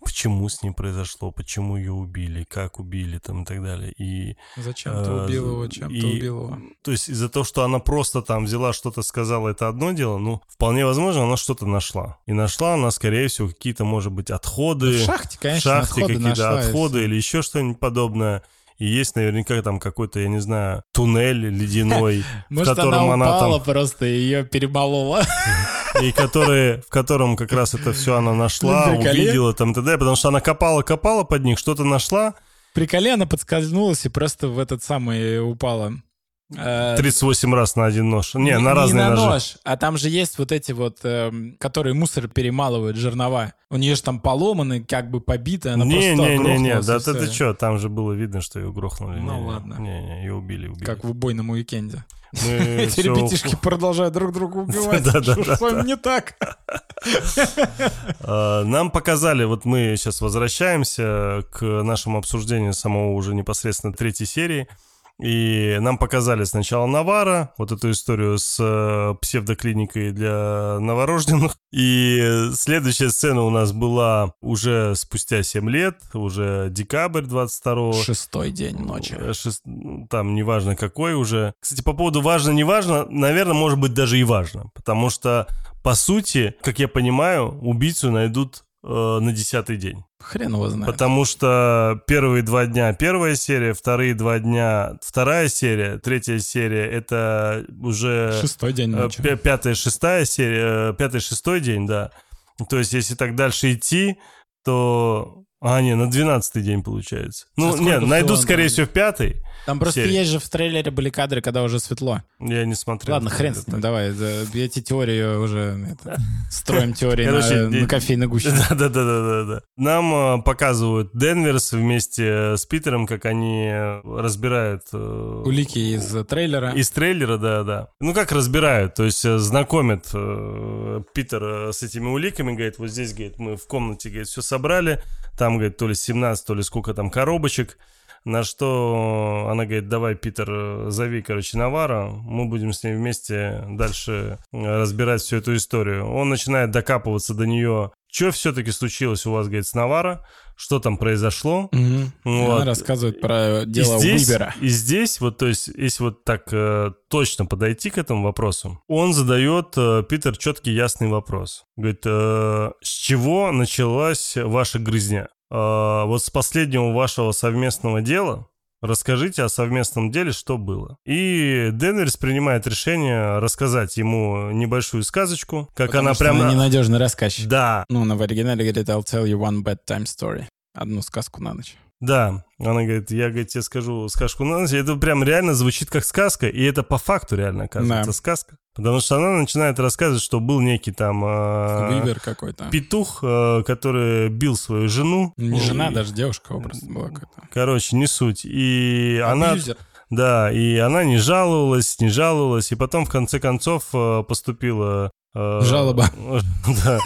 почему с ней произошло, почему ее убили, как убили там и так далее. И Зачем э, ты убил его, чем ты и- убил его? То есть из-за того, что она просто там взяла что-то, сказала, это одно дело, ну, вполне возможно, она что-то нашла. И нашла она, скорее всего, какие-то, может быть, отходы. в шахте, в конечно, шахте отходы какие-то нашла, и отходы или еще что-нибудь подобное. И есть наверняка там какой-то, я не знаю, туннель ледяной, в котором она упала просто ее перемолола. и который, в котором как раз это все она нашла, увидела там т.д., потому что она копала-копала под них, что-то нашла, Приколи, она подскользнулась и просто в этот самый упала. Э, 38 раз на один нож. Не, на не разные на ножи. нож, а там же есть вот эти вот, эм, которые мусор перемалывают, жернова. У нее же там поломаны, как бы побиты, она Не, просто не, не, не, да ты, ты что, там же было видно, что ее грохнули. Ну, Не, не, ладно. Не, не, ее убили, убили. Как в убойном уикенде. Эти ребятишки продолжают друг друга убивать. Что с вами не так? А, Нам показали, вот мы сейчас возвращаемся к нашему обсуждению самого уже непосредственно третьей серии. И нам показали сначала Навара, вот эту историю с э, псевдоклиникой для новорожденных. И следующая сцена у нас была уже спустя 7 лет, уже декабрь 22 Шестой день ночи. Э, шест- ну, Там неважно какой уже. Кстати, по поводу важно-неважно, наверное, может быть даже и важно. Потому что, по сути, как я понимаю, убийцу найдут на десятый день. Хрен его знает. Потому что первые два дня первая серия, вторые два дня вторая серия, третья серия это уже Шестой день э, пя- пятая, шестая серия, э, пятый, шестой день, да. То есть, если так дальше идти, то... А, не, на двенадцатый день получается. Ну, нет, всего найду, скорее всего, в пятый. Там просто серии. есть же в трейлере были кадры, когда уже светло. Я не смотрел. Ладно, хрен с ним, давай. да, Эти теории уже это, строим теории Короче, на, на кофейной гуще. Да-да-да-да-да. Нам э, показывают Денверс вместе с Питером, как они э, разбирают... э, Улики из э, трейлера. Из трейлера, да, да. Ну как разбирают, то есть э, знакомят э, Питер э, с этими уликами, говорит, вот здесь, говорит, мы в комнате, говорит, все собрали, там, говорит, то ли 17, то ли сколько там коробочек, на что она говорит, давай, Питер, зови, короче, Навара, мы будем с ней вместе дальше э, разбирать всю эту историю. Он начинает докапываться до нее, что все-таки случилось у вас, говорит, с Навара, что там произошло, Мгм. Вот. Она рассказывает про дело и здесь, Уибера. И здесь, вот, то есть, если вот так э, точно подойти к этому вопросу, он задает, э, Питер, четкий, ясный вопрос. Говорит, э, с чего началась ваша грызня? Э, вот с последнего вашего совместного дела Расскажите о совместном деле, что было. И Денверс принимает решение рассказать ему небольшую сказочку, как Потому она что прям... она ненадежный рассказчик. Да, Ну, она в оригинале говорит, I'll tell you one bedtime story. Одну сказку на ночь. Да, она говорит, я говорит, тебе скажу сказку на ночь. Это прям реально звучит как сказка, и это по факту реально оказывается Да. сказка. Потому что она начинает рассказывать, что был некий там э, Уибер какой-то. петух, э, который бил свою жену. Не жена, И- даже девушка просто была какая-то. Короче, не суть. И она, Абьюзер. да, и она не жаловалась, не жаловалась, и потом в конце концов э, поступила Жалоба. Да.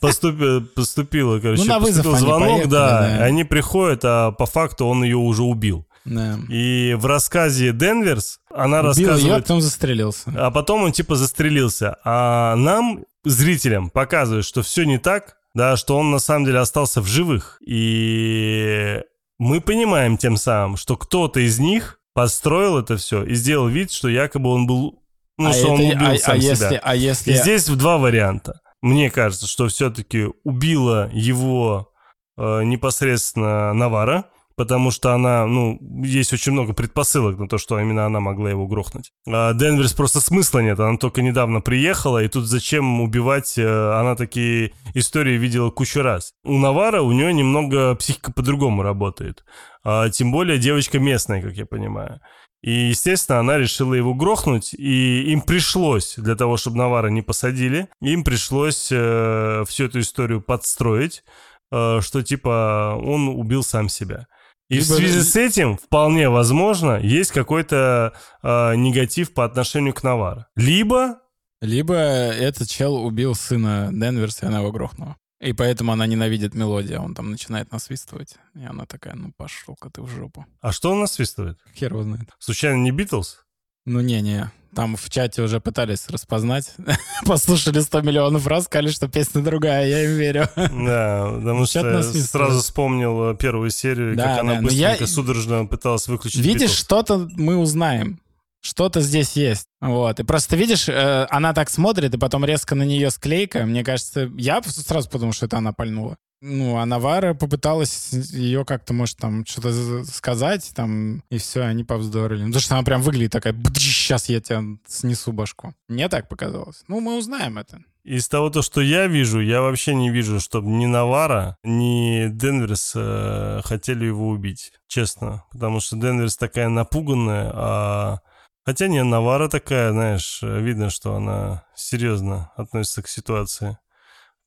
Поступи- Поступила, короче, Ну, поступил звонок, да, они приходят, а по факту он ее уже убил. Да. И в рассказе Денверс она Убил ее, а рассказывает... потом застрелился. А потом он типа застрелился. А нам, зрителям, показывают, что все не так, да, что он на самом деле остался в живых. И мы понимаем тем самым, что кто-то из них построил это все и сделал вид, что якобы он был... Ну, а, что он это- убил а- сам а себя. если, а если... И здесь два варианта. Мне кажется, что все-таки убила его э, непосредственно Навара, потому что она, ну, есть очень много предпосылок на то, что именно она могла его грохнуть. А Денверс просто смысла нет, она только недавно приехала, и тут зачем убивать, э, она такие истории видела кучу раз. У Навара у нее немного психика по-другому работает, а, тем более девочка местная, как я понимаю. И, естественно, она решила его грохнуть, и им пришлось, для того, чтобы Навара не посадили, им пришлось э, всю эту историю подстроить, э, что типа он убил сам себя. И Либо- в связи с этим, вполне возможно, есть какой-то э, негатив по отношению к Навара. Либо Либо этот чел убил сына Денверса, и она его грохнула. И поэтому она ненавидит мелодию, он там начинает насвистывать. И она такая, ну пошел-ка ты в жопу. А что он насвистывает? Хер его знает. Случайно не Битлз? Ну не-не, там в чате уже пытались распознать. Послушали 100 миллионов раз, сказали, что песня другая, я им верю. Да, потому что я сразу вспомнил э, первую серию, Да, как она я- быстренько, судорожно пыталась выключить Видишь, что-то мы узнаем. Что-то здесь есть. Вот. И просто видишь, э, она так смотрит, и потом резко на нее склейка. Мне кажется, я сразу подумал, что это она пальнула. Ну, а Навара попыталась ее как-то, может, там что-то сказать, там, и все, они повздорили. Потому что она прям выглядит такая, сейчас я тебя снесу башку. Мне так показалось. Ну, мы узнаем это. Из того, то, что я вижу, я вообще не вижу, чтобы ни Навара, ни Денверс э, хотели его убить, честно. Потому что Денверс такая напуганная, а... Хотя не, Навара такая, знаешь, э, видно, что она серьезно относится к ситуации.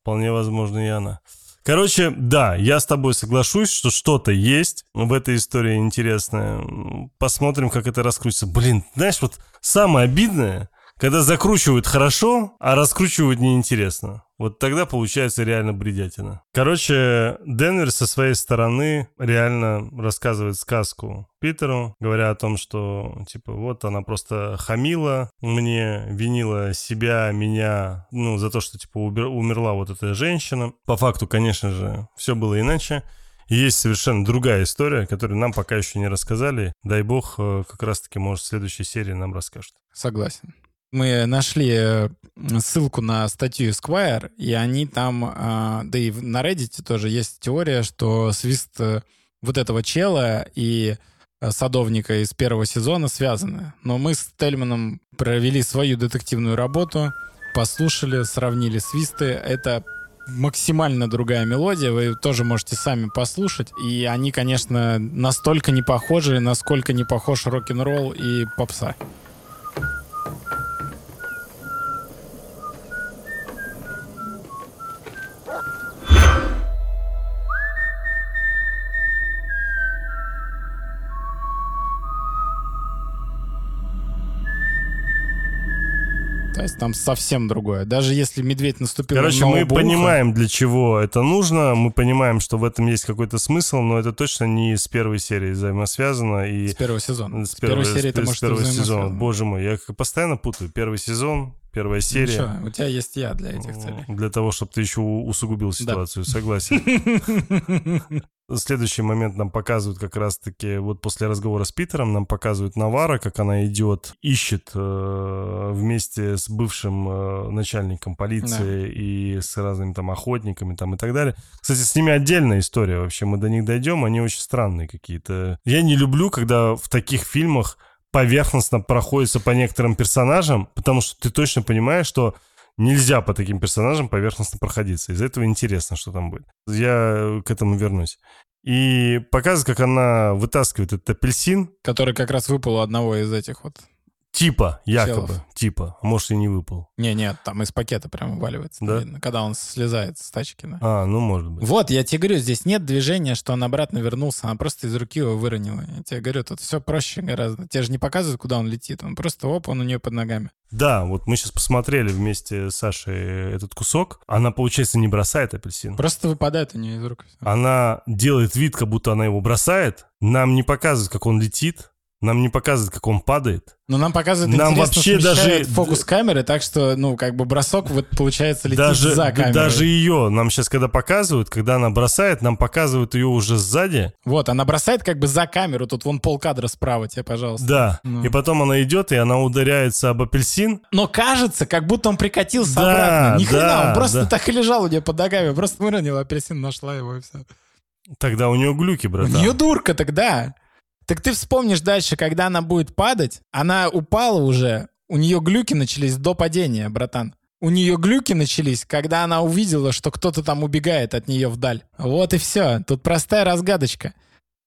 Вполне возможно, и она. Короче, да, я с тобой соглашусь, что что-то есть в этой истории интересное. Посмотрим, как это раскрутится. Блин, знаешь, вот самое обидное, когда закручивают хорошо, а раскручивают неинтересно. Вот тогда получается реально бредятина. Короче, Денвер со своей стороны реально рассказывает сказку Питеру, говоря о том, что, типа, вот она просто хамила мне, винила себя, меня, ну, за то, что, типа, умерла вот эта женщина. По факту, конечно же, все было иначе. Есть совершенно другая история, которую нам пока еще не рассказали. Дай бог, э, как раз-таки, может, в следующей серии нам расскажут. Согласен. Мы нашли э, ссылку на статью Esquire, и они там, а, да и на Reddit тоже есть теория, что свист э, вот этого чела и э, садовника из первого сезона связаны. Но мы с Тельманом провели свою детективную работу, послушали, сравнили свисты. Это максимально другая мелодия, вы тоже можете сами послушать. И они, конечно, настолько не похожи, насколько не похож рок-н-ролл и попса. Есть там совсем другое. Даже если медведь наступил Короче, на мы уха, понимаем, для чего это нужно, мы понимаем, что в этом есть какой-то смысл, но это точно не с первой серии взаимосвязано. И с первого сезона. с С первой серии это с может первого сезона. Боже мой, я постоянно путаю. Первый сезон, первая серия. Ничего, у тебя есть я для этих целей. Для того, чтобы ты еще усугубил ситуацию, согласен. Следующий момент нам показывают как раз-таки, вот после разговора с Питером, нам показывают Навара, как она идет, ищет э, вместе с бывшим э, начальником полиции и с разными там охотниками там и так далее. Кстати, с ними отдельная история вообще, мы до них дойдем, они очень странные какие-то. Я не люблю, когда в таких фильмах поверхностно проходится по некоторым персонажам, потому что ты точно понимаешь, что нельзя по таким персонажам поверхностно проходиться. Из-за этого интересно, что там будет. Я к этому вернусь. И показывает, как она вытаскивает этот апельсин, Который как раз выпал у одного из этих вот. Типа, якобы, Челов. типа, а может и не выпал. Не, нет, там из пакета прям вываливается. Да? видно, когда он слезает с тачки. да. А, ну может быть. Вот, я тебе говорю, здесь нет движения, что он обратно вернулся, она просто из руки его выронила. Я тебе говорю, тут все проще гораздо. Тебе же не показывают, куда он летит. Он просто, оп, он у нее под ногами. Да, вот мы сейчас посмотрели вместе с Сашей этот кусок. Она, получается, не бросает апельсин. Просто выпадает у нее из рук. Она делает вид, как будто она его бросает. Нам не показывают, как он летит. Нам не показывают, как он падает. Но нам показывают Нам вообще даже- фокус камеры, так что, ну, как бы бросок вот получается летит даже, за камерой. даже ее нам сейчас, когда показывают, когда она бросает, нам показывают ее уже сзади. Вот, она бросает как бы за камеру, тут вон полкадра справа тебе, пожалуйста. Да. Ну. И потом она идет, и она ударяется об апельсин. Но кажется, как будто он прикатился Да, обратно. Ни хрена, да, он просто да. так и лежал у нее под ногами. Просто выронила апельсин, нашла его и все. Тогда у нее глюки, У братан. нее дурка тогда. Так ты вспомнишь дальше, когда она будет падать, она упала уже, у нее глюки начались до падения, братан. У нее глюки начались, когда она увидела, что кто-то там убегает от нее вдаль. Вот и все. Тут простая разгадочка.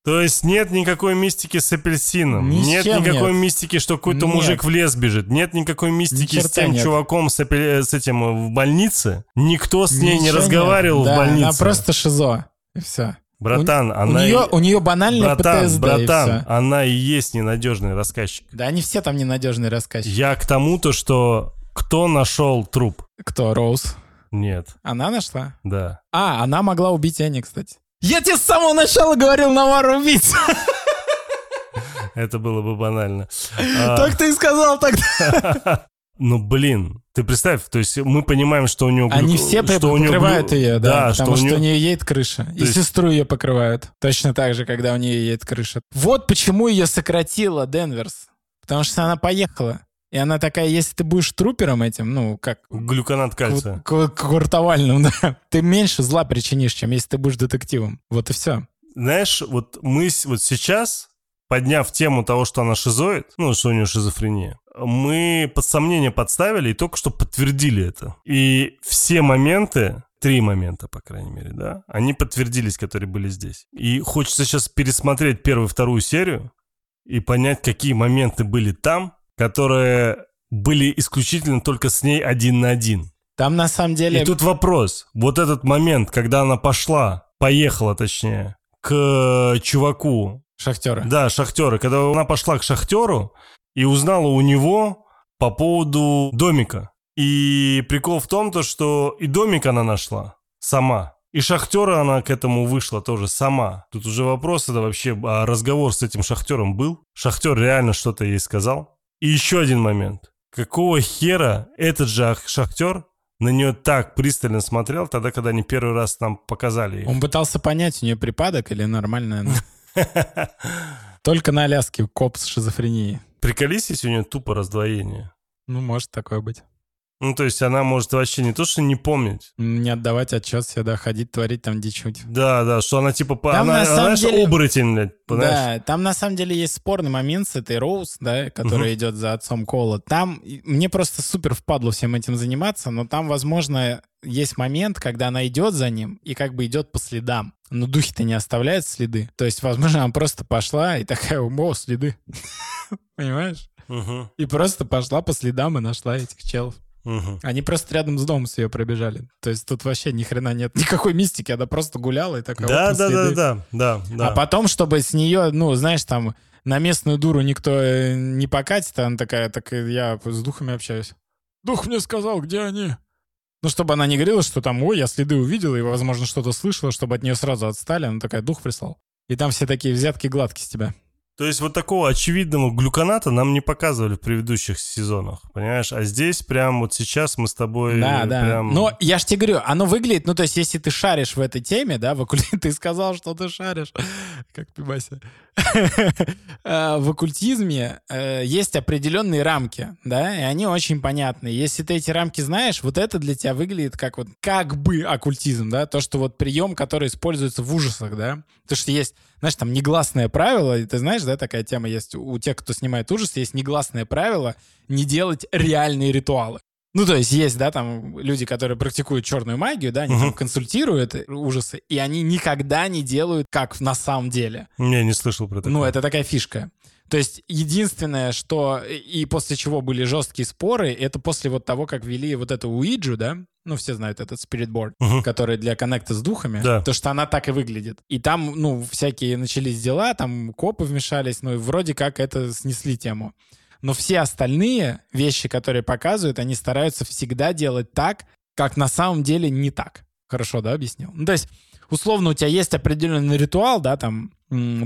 То есть нет никакой мистики с апельсином. Ни нет никакой нет. мистики, что какой-то Нет. мужик в лес бежит. Нет никакой мистики Ни с тем нет. чуваком с, апель- с этим э, в больнице. Никто с ней не Ничего разговаривал нет. в Да, больнице. Она просто шизо. И все. Братан, у, она... нее, и- у нее банальная Братан, ПТСД, и братан, она и есть ненадежный рассказчик. Да они все там ненадежные рассказчики. Я к тому-то, что кто нашел труп? Кто? Роуз? Нет, Она нашла? да. А, она могла убить Энни, кстати. Я тебе с самого начала говорил Навару убить. Это было бы банально. А, Так ты и сказал тогда. Ну, блин, ты представь, то есть мы понимаем, что у него... Они все что у него покрывают ее, да, Да, потому что, что, у у нее... нее едет крыша. И есть- сестру ее покрывают. Точно так же, когда у нее едет крыша. Вот почему ее сократила Денверс. Потому что она поехала. И она такая, если ты будешь трупером этим, ну, как Глюконат кальция. квартовальным, да, ты меньше зла причинишь, чем если ты будешь детективом. Вот и все. Знаешь, вот мы вот сейчас, подняв тему того, что она шизоид, ну, что у нее шизофрения, мы под сомнение подставили и только что подтвердили это. И все моменты, три момента, по крайней мере, да, они подтвердились, которые были здесь. И хочется сейчас пересмотреть первую и вторую серию и понять, какие моменты были там, которые были исключительно только с ней один на один. Там на самом деле... И тут вопрос. Вот этот момент, когда она пошла, поехала точнее, к чуваку, Шахтера. да, шахтера, когда она пошла к шахтеру и узнала у него по поводу домика. И прикол в том, то, что и домик она нашла сама. И шахтера она к этому вышла тоже сама. Тут уже вопрос, это вообще а разговор с этим шахтером был. Шахтер реально что-то ей сказал. И еще один момент. Какого хера этот же ах- шахтер на нее так пристально смотрел тогда, когда они первый раз нам показали ее? Он пытался понять, у нее припадок или нормальная. Только на Аляске коп с шизофренией. Приколись, если у нее тупо раздвоение. Ну, может такое быть. Ну, то есть она может вообще не то, что не помнить. Не отдавать отчет всегда, ходить, творить там дичуть. Да, да, что она типа... по- Там она, на самом знаешь, деле- оборотень, блядь, понимаешь? Да, там на самом деле есть спорный момент с этой Роуз, да, которая идет за отцом Кола. Там мне просто супер впадло всем этим заниматься, но там, возможно, есть момент, когда она идет за ним и как бы идет по следам. Но духи-то не оставляют следы. То есть, возможно, она просто пошла и такая, о, следы. Понимаешь? И просто пошла по следам и нашла этих челов. Мгм. Они просто рядом с домом с ее пробежали. То есть тут вообще ни хрена нет никакой мистики, она просто гуляла и такая... Да, «Опа, да, да, следы». да, да, да. А потом, чтобы с нее, ну, знаешь, там на местную дуру никто э, не покатит, она такая, так я с духами общаюсь. Дух мне сказал, где они? Ну, чтобы она не говорила, что там, ой, я следы увидела и, возможно, что-то слышала, чтобы от нее сразу отстали. Она такая, дух прислал. И там все такие взятки гладкие с тебя. То есть вот такого очевидного глюконата нам не показывали в предыдущих сезонах, понимаешь? А здесь прям вот сейчас мы с тобой Да, да. прям... Но я ж тебе говорю, оно выглядит, ну, то есть, если ты шаришь в этой теме, да, в оккульт... ты сказал, что ты шаришь, как пибася. Э, В оккультизме э, есть определенные рамки, да, и они очень понятны. Если ты эти рамки знаешь, вот это для тебя выглядит как вот как бы оккультизм, да, то, что вот прием, который используется в ужасах, да, то, что есть, знаешь, там негласное правило, и ты знаешь, да, такая тема есть у тех, кто снимает ужасы, есть негласное правило не делать реальные ритуалы. Ну, то есть есть, да, там люди, которые практикуют черную магию, да, они там Мгм. консультируют ужасы, и они никогда не делают как на самом деле. Не, не слышал про такое. Ну, это такая фишка. То есть единственное, что и после чего были жесткие споры, это после вот того, как ввели вот эту Уиджу, да, ну, все знают этот спиритборд, Мгм. который для коннекта с духами, Да. то, что она так и выглядит. И там, ну, всякие начались дела, там копы вмешались, ну, и вроде как это снесли тему. Но все остальные вещи, которые показывают, они стараются всегда делать так, как на самом деле не так. Хорошо, да, объяснил? Ну, то есть, условно, у тебя есть определенный ритуал, да, там,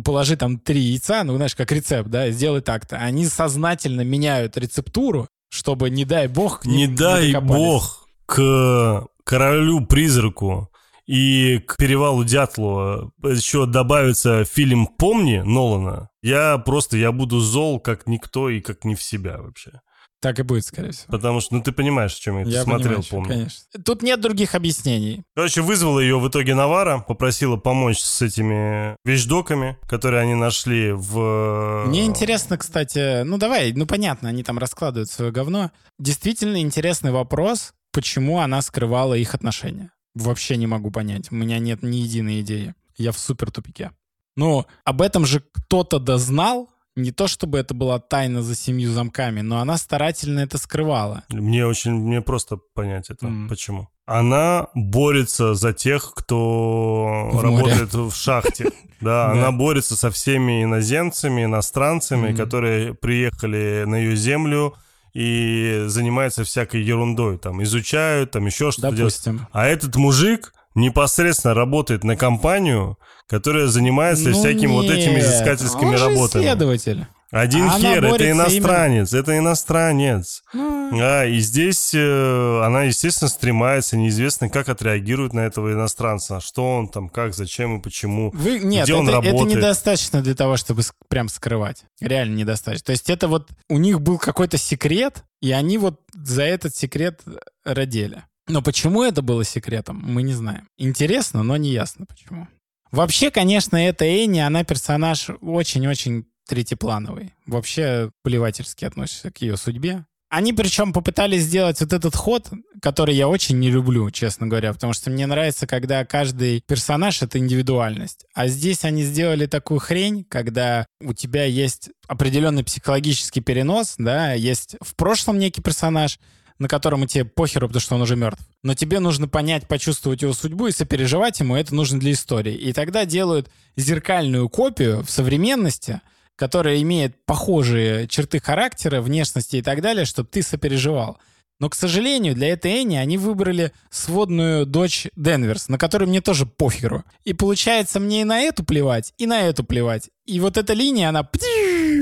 положи там три яйца, ну, знаешь, как рецепт, да, сделай так-то. Они сознательно меняют рецептуру, чтобы, не дай бог, Не ним дай докопались. бог к королю-призраку и к перевалу Дятлова еще добавится фильм «Помни» Нолана, я просто, я буду зол как никто и как не в себя вообще. Так и будет, скорее всего. Потому что, ну ты понимаешь, о чем я, Я смотрел, понимаю, помню. конечно. Тут нет других объяснений. Короче, вызвала ее в итоге Навара, попросила помочь с этими вещдоками, которые они нашли в... Мне интересно, кстати, ну давай, ну понятно, они там раскладывают свое говно. Действительно интересный вопрос, почему она скрывала их отношения. Вообще не могу понять. У меня нет ни единой идеи. Я в супер тупике. Ну, об этом же кто-то дознал. Не то чтобы это была тайна за семью замками, но она старательно это скрывала. Мне очень, мне просто понять это. Мгм. Почему? Она борется за тех, кто В работает в шахте. Да, она борется со всеми иноземцами, иностранцами, которые приехали на ее землю и занимаются всякой ерундой. Там изучают, там еще что-то делают. А этот мужик непосредственно работает на компанию, которая занимается Ну всякими вот этими нет, изыскательскими он работами. исследователь. Один А хер, это иностранец, это иностранец. Ну, А, и здесь э, она, естественно, стремается, неизвестно, как отреагирует на этого иностранца. Что он там, как, зачем и почему. Вы, нет, Где он это, это работает? недостаточно для того, чтобы прям скрывать. Реально недостаточно. То есть это вот у них был какой-то секрет, и они вот за этот секрет родили. Но почему это было секретом, мы не знаем. Интересно, но не ясно почему. Вообще, конечно, эта Энни, она персонаж очень-очень третьеплановый. Вообще плевательски относится к ее судьбе. Они причем попытались сделать вот этот ход, который я очень не люблю, честно говоря, потому что мне нравится, когда каждый персонаж — это индивидуальность. А здесь они сделали такую хрень, когда у тебя есть определенный психологический перенос, да, есть в прошлом некий персонаж, на котором тебе похеру, потому что он уже мертв. Но тебе нужно понять, почувствовать его судьбу и сопереживать ему, это нужно для истории. И тогда делают зеркальную копию в современности, которая имеет похожие черты характера, внешности и так далее, чтобы ты сопереживал. Но, к сожалению, для этой Энни они выбрали сводную дочь Денверс, на которую мне тоже похеру. И получается, мне и на эту плевать, и на эту плевать. И вот эта линия, она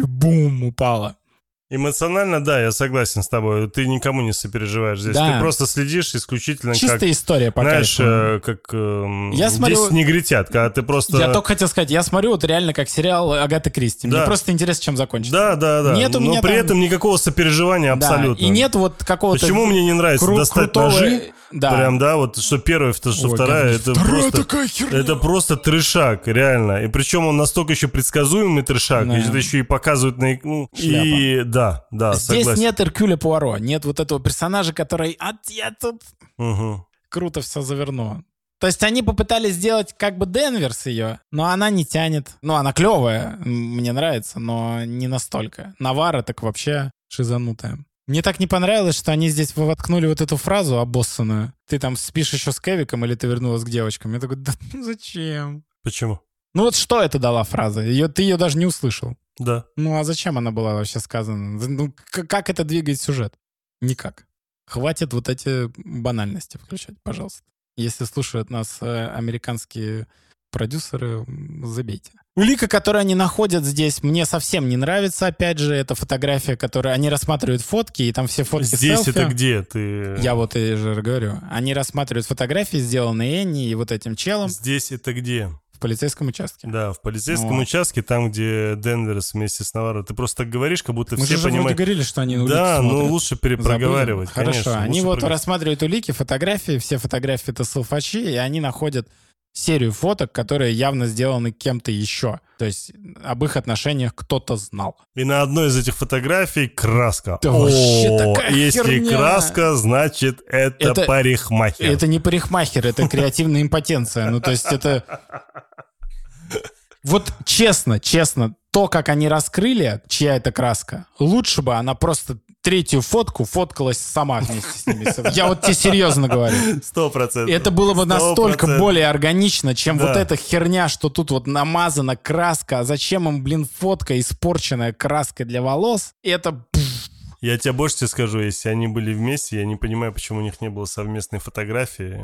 бум, упала. Эмоционально, да, я согласен с тобой. Ты никому не сопереживаешь здесь. Да. Ты просто следишь исключительно Чистая как... история по Знаешь, э, как эм, Я смотрю- 10 негритят, когда ты просто... Я только хотел сказать, я смотрю вот реально как сериал Агаты Кристи. Мне Да. просто интересно, чем закончится. Да, да, да. Нет у Но меня при там- этом никакого сопереживания Да, абсолютно. И нет вот какого-то... Почему мне не нравится кру- достать крутого- ножи? Да. Прям, да, вот что первая, что, что Ой, вторая, это Вторая просто... такая херня. Это просто трешак, реально. И причем он настолько еще предсказуемый трешак, Да. и это еще и показывают на... ну, и да, да, Здесь согласен. нет Эркюля Пуаро, нет вот этого персонажа, который... А я тут Мгм. круто все заверну. То есть они попытались сделать как бы Денверс ее, но она не тянет. Ну, она клевая, мне нравится, но не настолько. Навара так вообще шизанутая. Мне так не понравилось, что они здесь воткнули вот эту фразу обоссанную. Ты там спишь еще с Кевиком или ты вернулась к девочкам? Я такой, да ну зачем? Почему? Ну вот что это дала фраза? Ее, ты ее даже не услышал. Да. Ну а зачем она была вообще сказана? Ну как это двигает сюжет? Никак. Хватит вот эти банальности включать, пожалуйста. Если слушают нас э, американские продюсеры, забейте. Улика, которую они находят здесь, мне совсем не нравится. Опять же, это фотография, которую они рассматривают фотки, и там все фотки Здесь селфи. это где? Ты... Я вот и же говорю. Они рассматривают фотографии, сделанные Энни и вот этим челом Здесь это где? в полицейском участке. Да, в полицейском Вот. участке, там, где Денверс вместе с Наваро. Ты просто так говоришь, как будто Мы все же понимают. говорили, что они Да, но смотрят. лучше перепроговаривать. Забыли? Хорошо, конечно, они вот прог- рассматривают улики, фотографии, все фотографии это салфачи, и они находят серию фоток, которые явно сделаны кем-то еще. То есть об их отношениях кто-то знал. И на одной из этих фотографий краска. Да вообще О, такая если херня. краска, значит это, Это- парикмахер. Это не парикмахер, это креативная импотенция. Ну, то есть это... Вот честно, честно, то, как они раскрыли, чья это краска, лучше бы она просто третью фотку фоткалась сама вместе с ними. Я вот тебе серьезно говорю. Сто процентов. Это было бы Сто настолько более органично, чем Да. вот эта херня, что тут вот намазана краска. А зачем им, блин, фотка, испорченная краской для волос? Это... Я тебе больше тебе скажу, если они были вместе, я не понимаю, почему у них не было совместной фотографии.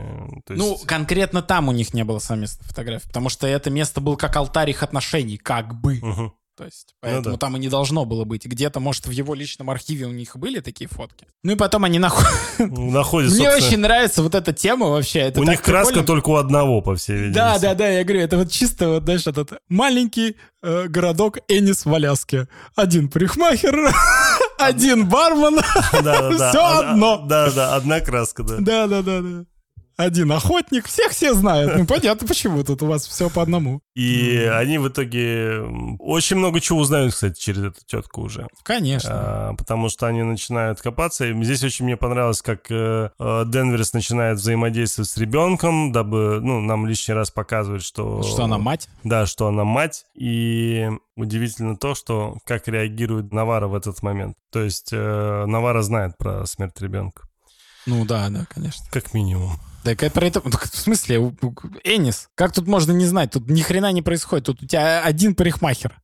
То есть... Ну, конкретно там у них не было совместной фотографии, потому что это место было как алтарь их отношений, как бы. Мгм. То есть, поэтому да. там и не должно было быть. Где-то, может, в его личном архиве у них были такие фотки. Ну и потом они находят... Находит, Мне собственно, очень нравится вот эта тема вообще. Это У них краска прикольно. только у одного, по всей видимости. Да, да, да, я говорю, это вот чисто вот, знаешь, этот маленький э, городок Энис в Аляске. Один парикмахер, Один бармен, все одно. Да-да-да, одна краска, да. Да-да-да. Один охотник, всех все знают. Ну, понятно, почему тут у вас все по одному. И они в итоге очень много чего узнают, кстати, через эту тетку уже. Конечно. А, потому что они начинают копаться. И здесь очень мне понравилось, как э, э, Денверс начинает взаимодействовать с ребенком, дабы, ну, нам лишний раз показывать, что... Что она мать. Да, что она мать. И удивительно то, что как реагирует Навара в этот момент. То есть э, Навара знает про смерть ребенка. Ну да, да, конечно. Как минимум. Так это про это... В смысле, Энис, как тут можно не знать? Тут ни хрена не происходит. Тут у тебя один парикмахер.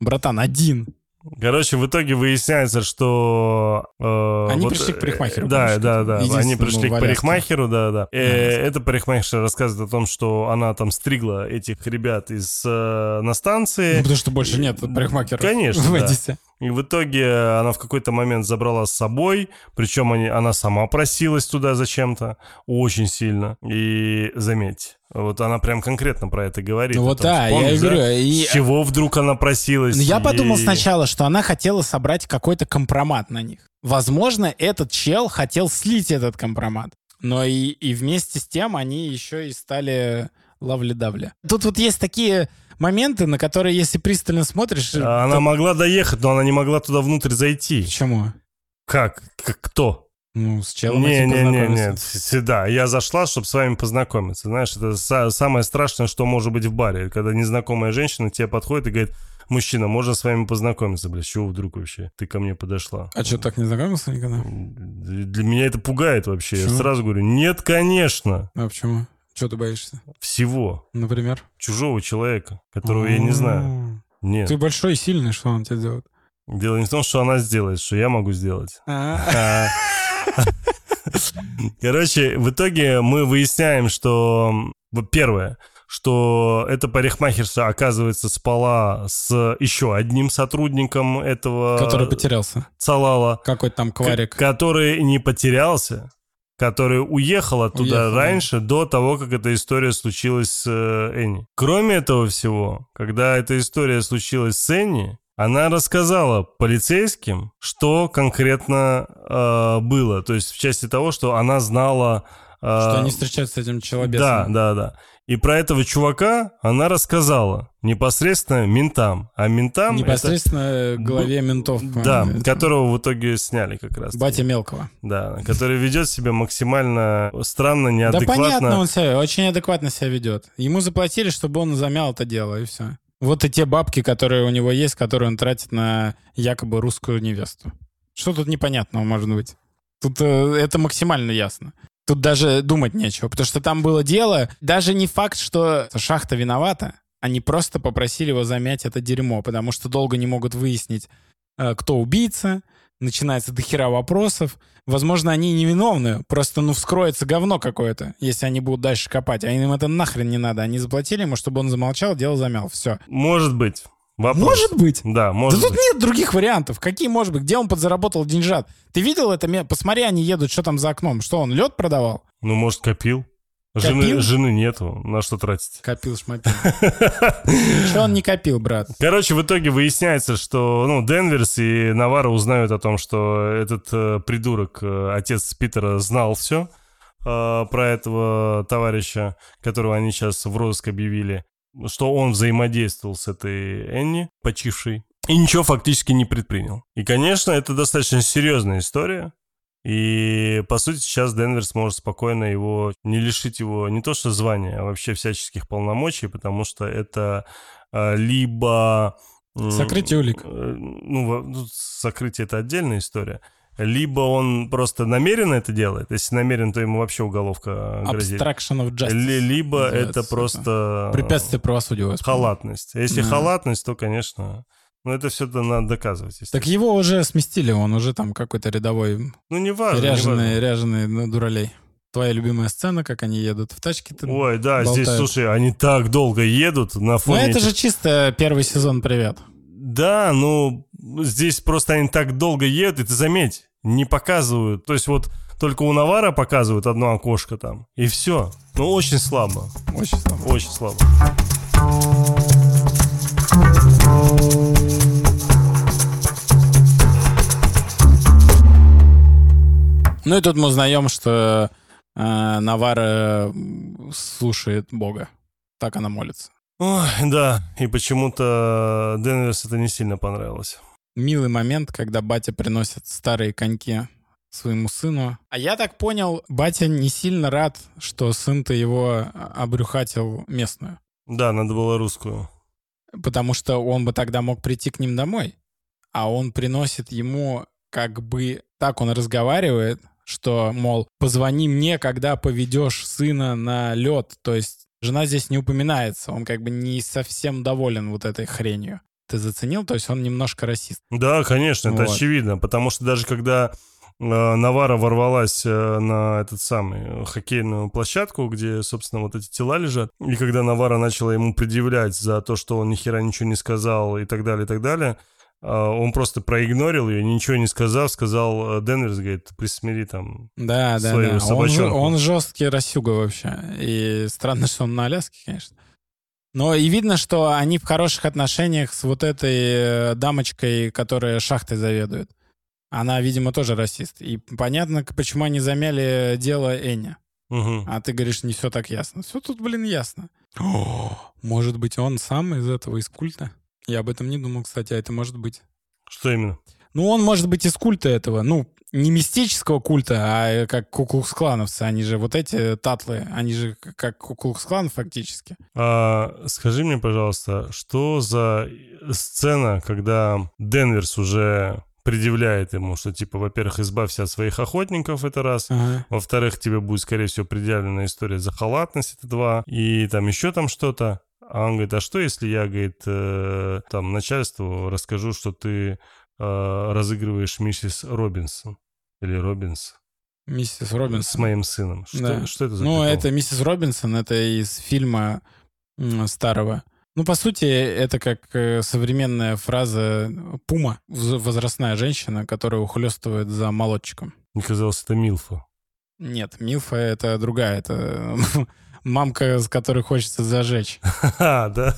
Братан, один. Короче, в итоге выясняется, что... Э, Они вот, пришли к парикмахеру. Да, да, да. Они пришли к парикмахеру, да, да. Э, это парикмахер рассказывает о том, что она там стригла этих ребят из э, на станции. Ну, потому что больше нет парикмахера Конечно, в Эдисе. И в итоге она в какой-то момент забрала с собой, причем они, она сама просилась туда зачем-то, очень сильно. И заметьте, вот она прям конкретно про это говорит. Ну вот да, я и говорю. И... С чего вдруг она просилась? Ну, я и... подумал сначала, что она хотела собрать какой-то компромат на них. Возможно, этот чел хотел слить этот компромат. Но и, и вместе с тем они еще и стали лавли-давли. Тут вот есть такие моменты, на которые, если пристально смотришь... Она то... могла доехать, но она не могла туда внутрь зайти. Почему? Как? как кто? Ну, с челом не, не, не, не, всегда. Я зашла, чтобы с вами познакомиться. Знаешь, это самое страшное, что может быть в баре. Когда незнакомая женщина тебе подходит и говорит, мужчина, можно с вами познакомиться? Бля, с чего вдруг вообще? Ты ко мне подошла. А что, так не знакомился никогда? Для меня это пугает вообще. Почему? Я сразу говорю, нет, конечно. А почему? Чего ты боишься? Всего. Например? Чужого человека, которого я не знаю. Нет. Ты большой и сильный, что он тебе делает? Дело не в том, что она сделает, что я могу сделать. А. Короче, в итоге мы выясняем, что первое, что эта парикмахерша, оказывается, спала с еще одним сотрудником этого... Который потерялся. Цалала. Какой-то там кварик. Который не потерялся, который уехал оттуда уехал, раньше, да. до того, как эта история случилась с э, Энни. Кроме этого всего, когда эта история случилась с Энни, она рассказала полицейским, что конкретно э, было. То есть в части того, что она знала... Э, что они встречаются с этим человеком. Да, да, да. И про этого чувака она рассказала непосредственно ментам. А ментам... Непосредственно это... главе ментов. Да, это... которого в итоге сняли как раз. Батя Мелкого. Да, который ведет себя максимально странно, неадекватно. Да понятно, он себя очень адекватно себя ведет. Ему заплатили, чтобы он замял это дело, и все. Вот и те бабки, которые у него есть, которые он тратит на якобы русскую невесту. Что тут непонятного может быть? Тут э, это максимально ясно. Тут даже думать нечего, потому что там было дело. Даже не факт, что шахта виновата. Они просто попросили его замять это дерьмо, потому что долго не могут выяснить, э, кто убийца. Начинается дохера вопросов. Возможно, они невиновны. Просто, ну, вскроется говно какое-то, если они будут дальше копать. А им это нахрен не надо. Они заплатили ему, чтобы он замолчал, дело замял. Все. Может быть. Вопрос. Может быть. Да, может Да тут нет других вариантов. Какие может быть? Где он подзаработал деньжат? Ты видел это? Посмотри, они едут, что там за окном. Что, он лед продавал? Ну, может, копил. Жены, жены нету, на что тратить? Копил шмопил. Что он не копил, брат? Короче, в итоге выясняется, что ну, Денверс и Навара узнают о том, что этот э, придурок, э, отец Питера, знал все э, про этого товарища, которого они сейчас в розыск объявили что он взаимодействовал с этой Энни, почившей, и ничего фактически не предпринял. И, конечно, это достаточно серьезная история. И, по сути, сейчас Денвер сможет спокойно его, не лишить его не то что звания, а вообще всяческих полномочий, потому что это э, либо... Сокрытие улик. Э, ну, сокрытие — это отдельная история либо он просто намеренно это делает, если намерен, то ему вообще уголовка грозит. Obstruction of justice. Либо это просто... Препятствие правосудию. Халатность. Если да. халатность, то, конечно... Ну, это все надо доказывать. Так его уже сместили, он уже там какой-то рядовой... Ну, не важно. Ряженый, не важно. ряженый ну, дуралей. Твоя любимая сцена, как они едут в тачке. Ой, да, болтают. здесь, слушай, они так долго едут на фоне... Ну, это же чисто первый сезон «Привет». Да, ну, здесь просто они так долго едут, и ты заметь, не показывают. То есть вот только у Навара показывают одно окошко там, и все. Ну, очень слабо. Очень слабо. Очень слабо. Ну и тут мы узнаем, что э, Навара слушает Бога. Так она молится. Ой, да, и почему-то Денверс это не сильно понравилось. Милый момент, когда батя приносит старые коньки своему сыну. А я так понял, батя не сильно рад, что сын-то его обрюхатил местную. Да, надо было русскую. Потому что он бы тогда мог прийти к ним домой. А он приносит ему как бы... Так он разговаривает, что, мол, позвони мне, когда поведешь сына на лед. То есть жена здесь не упоминается. Он как бы не совсем доволен вот этой хренью. Ты заценил? То есть он немножко расист. Да, конечно, это вот. очевидно. Потому что даже когда э, Навара ворвалась э, на этот самый хоккейную площадку, где, собственно, вот эти тела лежат. И когда Навара начала ему предъявлять за то, что он ни хера ничего не сказал и так далее, и так далее, он просто проигнорил ее, ничего не сказав, сказал э, Денверс, говорит, присмири там да, да, свою да. собачонку. Он, он жесткий расюга вообще. И странно, что он на Аляске, конечно. Но и видно, что они в хороших отношениях с вот этой э, дамочкой, которая шахтой заведует. Она, видимо, тоже расист. И понятно, почему они замяли дело Эня. Угу. А ты говоришь, не все так ясно. Все тут, блин, ясно. О, может быть, он сам из этого, из культа? Я об этом не думал, кстати, а это может быть. Что именно? Ну, он может быть из культа этого. Ну, не мистического культа, а как куклукс-клановцы. Они же вот эти татлы, они же как куклукс-клан фактически. А, скажи мне, пожалуйста, что за сцена, когда Денверс уже предъявляет ему, что, типа, во-первых, избавься от своих охотников, это раз. Ага. Во-вторых, тебе будет, скорее всего, предъявлена история за халатность, это два. И там еще там что-то. А он говорит, а что если я, говорит, э, там начальству расскажу, что ты э, разыгрываешь миссис Робинсон или Робинс? Миссис Робинсон. С моим сыном. Что, да. что это за Ну, прикол? это миссис Робинсон, это из фильма старого. Ну, по сути, это как э, современная фраза «пума», возрастная женщина, которая ухлестывает за молодчиком. Мне казалось, это Милфа. Нет, Милфа — это другая, это мамка, с которой хочется зажечь. А, да?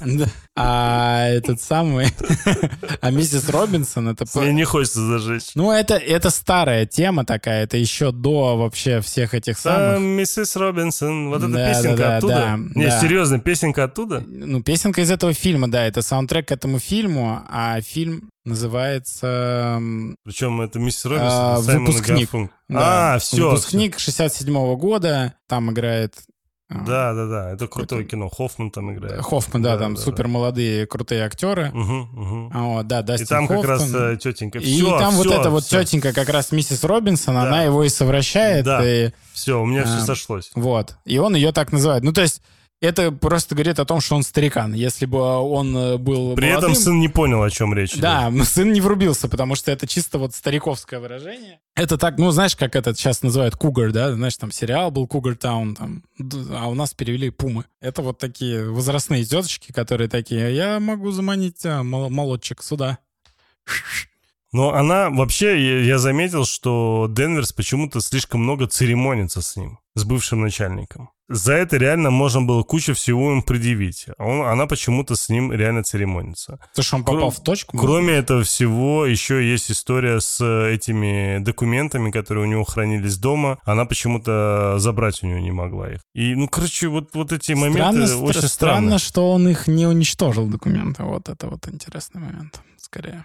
А этот самый... А миссис Робинсон это... Мне не хочется зажечь. Ну, это, это старая тема такая, это еще до вообще всех этих самых... Миссис Робинсон, вот эта песенка оттуда? Не, серьезно, песенка оттуда? Ну, песенка из этого фильма, да, это саундтрек к этому фильму, а фильм называется... Причем это миссис Робинсон, а, Выпускник. Да. А, все. Выпускник 67 -го года, там играет а. Да, да, да. Это крутое кино. Хоффман там играет. Хоффман, да, да там да, супер молодые крутые актеры. Угу, угу. О, да, Дастин И там Хоффман. как раз э, тетенька. И все, там все, вот эта вот тетенька, как раз миссис Робинсон, да. она его и совращает. Да. И, все, у меня а, все сошлось. Вот. И он ее так называет. Ну, то есть это просто говорит о том, что он старикан. Если бы он э, был При молодым, этом сын не понял, о чем речь. Да, сын не врубился, потому что это чисто вот стариковское выражение. Это так, ну, знаешь, как это сейчас называют кугар, да? Знаешь, там сериал был Кугар Таун, там, а у нас перевели Пумы. Это вот такие возрастные теточки, которые такие, я могу заманить а, молодчик сюда. Но она вообще, я заметил, что Денверс почему-то слишком много церемонится с ним, с бывшим начальником за это реально можно было кучу всего им предъявить. Он, она почему-то с ним реально церемонится. То, что он попал Кром, в точку? Кроме этого всего, еще есть история с этими документами, которые у него хранились дома. Она почему-то забрать у него не могла их. И, ну, короче, вот, вот эти странно, моменты стр- очень странно. Странно, что он их не уничтожил, документы. Вот это вот интересный момент, скорее.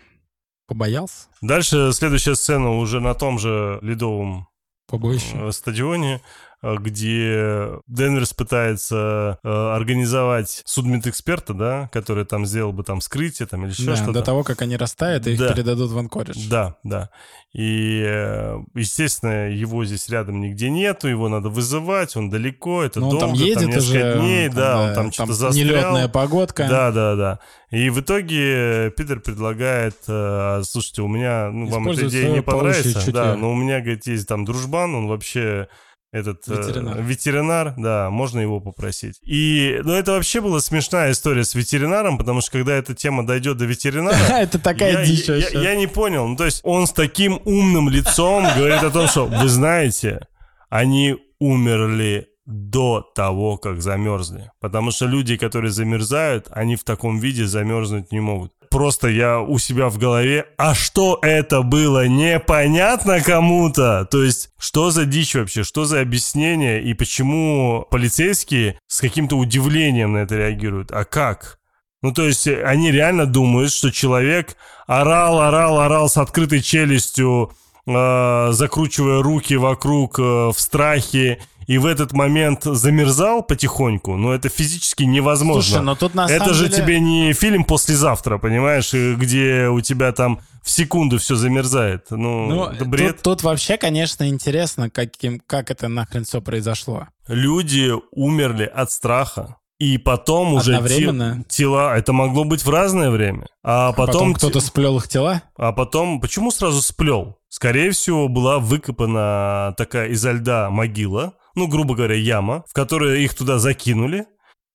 Побоялся? Дальше следующая сцена уже на том же ледовом Побоище. Э, стадионе. Э, где Денверс пытается э, организовать судмедэксперта, да, который там сделал бы там скрытие там или еще да, что-то. до того, как они растают и их передадут в Анкоридж. Да, да. И, э, естественно, его здесь рядом нигде нету, его надо вызывать, он далеко, это Но долго, он там едет там несколько уже, дней, там, да, он там, там что-то застрял. Нелетная погодка. Да, да, да. И в итоге Питер предлагает, э, слушайте, у меня, ну, вам эта идея не понравится, да, но у меня, говорит, есть там дружбан, он вообще этот ветеринар. Э, ветеринар, да, можно его попросить. И, ну, это вообще была смешная история с ветеринаром, потому что когда эта тема дойдет до ветеринара... Это такая дичь я, я не понял. Ну, то есть он с таким умным лицом говорит о том, что, вы знаете, они умерли до того, как замерзли. Потому что люди, которые замерзают, они в таком виде замерзнуть не могут просто я у себя в голове, а что это было, непонятно кому-то. То есть, что за дичь вообще, что за объяснение и почему полицейские с каким-то удивлением на это реагируют? А как? Ну, то есть, они реально думают, что человек орал, орал, орал с открытой челюстью, э, закручивая руки вокруг э, в страхе, и в этот момент замерзал потихоньку, но это физически невозможно. Слушай, но тут на это же деле... тебе не фильм послезавтра, понимаешь, где у тебя там в секунду все замерзает. Ну, Ну, это бред. тут, тут вообще, конечно, интересно, каким, как это нахрен все произошло. Люди умерли от страха. И потом уже те- тела, это могло быть в разное время. А Потом, потом, те- кто-то сплел их тела? А потом, почему сразу сплел? Скорее всего, была выкопана такая изо льда могила, ну, грубо говоря, яма, в которую их туда закинули,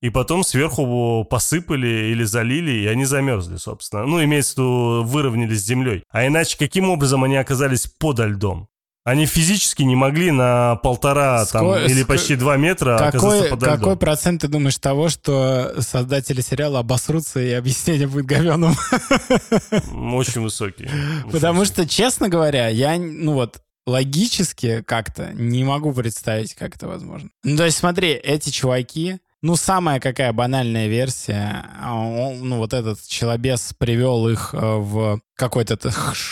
и потом сверху посыпали или залили, и они замерзли, собственно. Ну, имеется в виду, выровнялись с землей. А иначе каким образом они оказались подо льдом? Они физически не могли на полтора там, Ско- или ск- почти два метра оказаться Какой, подо какой льдом. процент ты думаешь того, что создатели сериала обосрутся и объяснение будет говеным? Очень высокий. Очень Потому высокий. что, честно говоря, я, ну вот, логически как-то не могу представить, как это возможно. Ну, то есть, смотри, эти чуваки, ну, самая какая банальная версия, а ну, вот этот челобес привел их э, в какой-то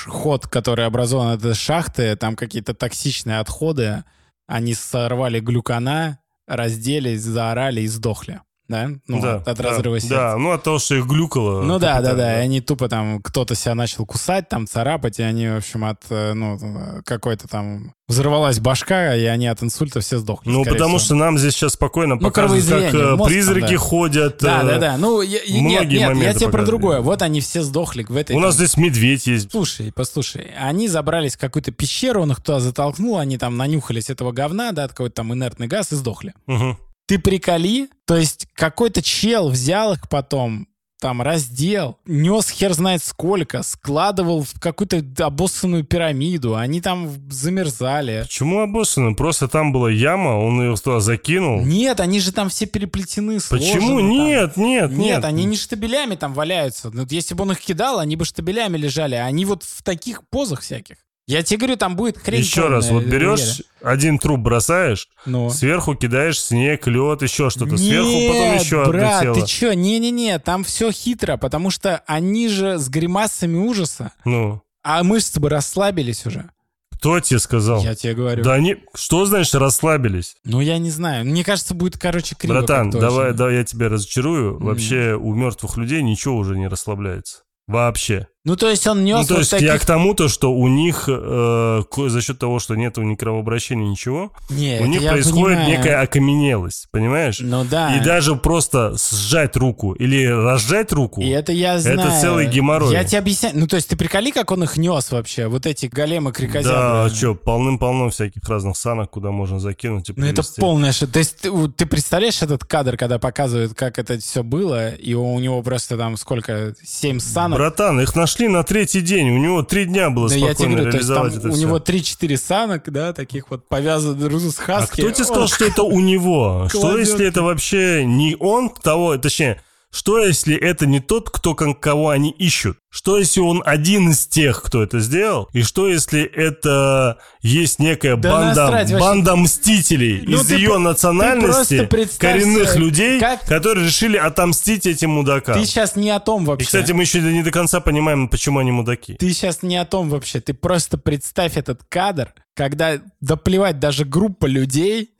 ход, который образован от шахты, там какие-то токсичные отходы, они сорвали глюкана, разделись, заорали и сдохли. Да? Ну, да, от, от да, разрыва сердца. Да, ну от того, что их глюкало. Ну да, да, капитально, да. И они тупо там, кто-то себя начал кусать, там царапать, и они, в общем, от, э, ну, какой-то там... Взорвалась башка, и они от инсульта все сдохли. Ну, потому всего. что нам здесь сейчас спокойно Ну, показывают, как э, мозг там, призраки да. ходят. Да, э, да, да. Ну, я- я- нет, многие нет, я тебе про другое. Вот они все сдохли в этой... У нас там- здесь медведь есть. Слушай, послушай, они забрались в какую-то пещеру, он их туда затолкнул, они там нанюхались этого говна, да, какой-то там инертный газ и сдохли. Мгм. Ты приколи, то есть какой-то чел взял их потом, там раздел, нес хер знает сколько, складывал в какую-то обоссанную пирамиду, они там замерзали. Почему обоссаны? Просто там была яма, он ее туда закинул. Нет, они же там все переплетены, сложены Почему? там. Нет, нет, Нет, нет. они не штабелями там валяются. Ну, если бы он их кидал, они бы штабелями лежали. А они вот в таких позах всяких. Я тебе говорю, там будет хрень Еще раз, вот берешь один труп, бросаешь, Ну. сверху кидаешь снег, лед, еще что-то. Сверху потом Нет, еще одно брат, тело. ты чё? Не-не-не, там все хитро, потому что они же с гримасами ужаса, Ну, а мышцы бы расслабились уже. кто тебе сказал? Я тебе говорю. Да они, что значит расслабились? Ну, я не знаю. Мне кажется, будет, короче, криво. Братан, давай, очень. давай я тебя разочарую. Вообще у мертвых людей ничего уже не расслабляется. Вообще. Ну, то есть он нес Ну, то вот есть таких... я к тому, то, что у них э, за счет того, что нету ни кровообращения, ничего, Не, у это них происходит понимаю. некая окаменелость, понимаешь? Ну да. И даже просто сжать руку или разжать руку, И это я знаю. целый геморрой. Я тебе объясняю. Ну, то есть ты приколи, как он их нес вообще, вот эти големы крикозябры. да, а что, полным-полно всяких разных санок, куда можно закинуть и Ну, это полная ши- То есть ты, у- ты представляешь этот кадр, когда показывают, как это все было, и у, у него просто там сколько, семь санок? Братан, их нашли на третий день, у него три дня было да спокойно говорю, реализовать это у всё. него 3-4 санок, да, таких вот повязанных с А хаски. кто тебе сказал, что это у него? Что если это вообще не он того, точнее, что если это не тот, кто кого они ищут? Что если он один из тех, кто это сделал? И что если это есть некая Да банда, насрать вообще. банда мстителей Ну из ты ее национальности, коренных себе, людей, как- которые решили отомстить этим мудакам? Ты сейчас не о том И, вообще. кстати, мы еще не до конца понимаем, почему они мудаки. Ты сейчас не о том вообще. Ты просто представь этот кадр, когда, да плевать, даже группа людей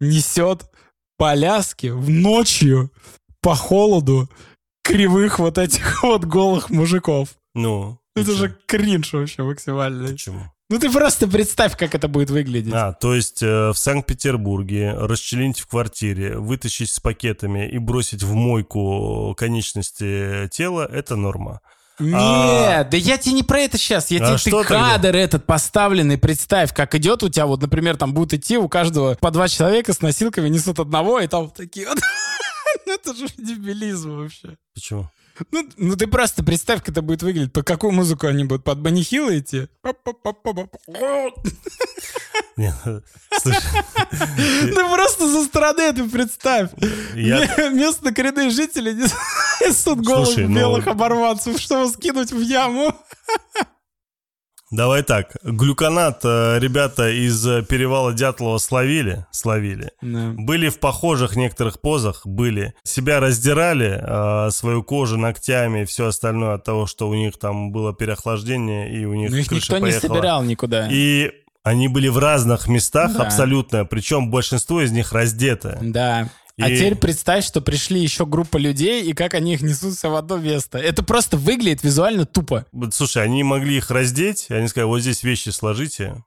несет поляски в ночью по холоду кривых вот этих вот голых мужиков. Ну, и Это же кринж вообще максимальный. Почему? Ну ты просто представь, как это будет выглядеть. А, то есть э, в Санкт-Петербурге расчленить в квартире, вытащить с пакетами и бросить в мойку конечности тела – это норма. Нет, А- да я тебе не про это сейчас. Я А тебе что ты тогда? кадр этот поставленный, представь, как идет у тебя, вот, например, там будут идти у каждого по два человека с носилками несут одного, и там вот такие вот. Ну, Это же дебилизм вообще. Почему? Ну, ну ты просто представь, как это будет выглядеть. По какую музыку они будут? Под Банихила идти? Па-па-па-па-па. Нет, слушай, Ты просто со стороны это представь. Местные коренные жители не- Суд голых Слушай, ну- белых оборванцев, чтобы скинуть в яму. Давай так, глюконат э, ребята из э, перевала Дятлова словили, словили. Были в похожих некоторых позах, были. Себя раздирали, э, свою кожу ногтями и все остальное от того, что у них там было переохлаждение и у них Но их никто не поехала. собирал никуда. И они были в разных местах Да. абсолютно, причем большинство из них раздеты. Да. А И- теперь представь, что пришли еще группа людей, и как они их несутся в одно место. Это просто выглядит визуально тупо. Слушай, они могли их раздеть, и они сказали, вот здесь вещи сложите,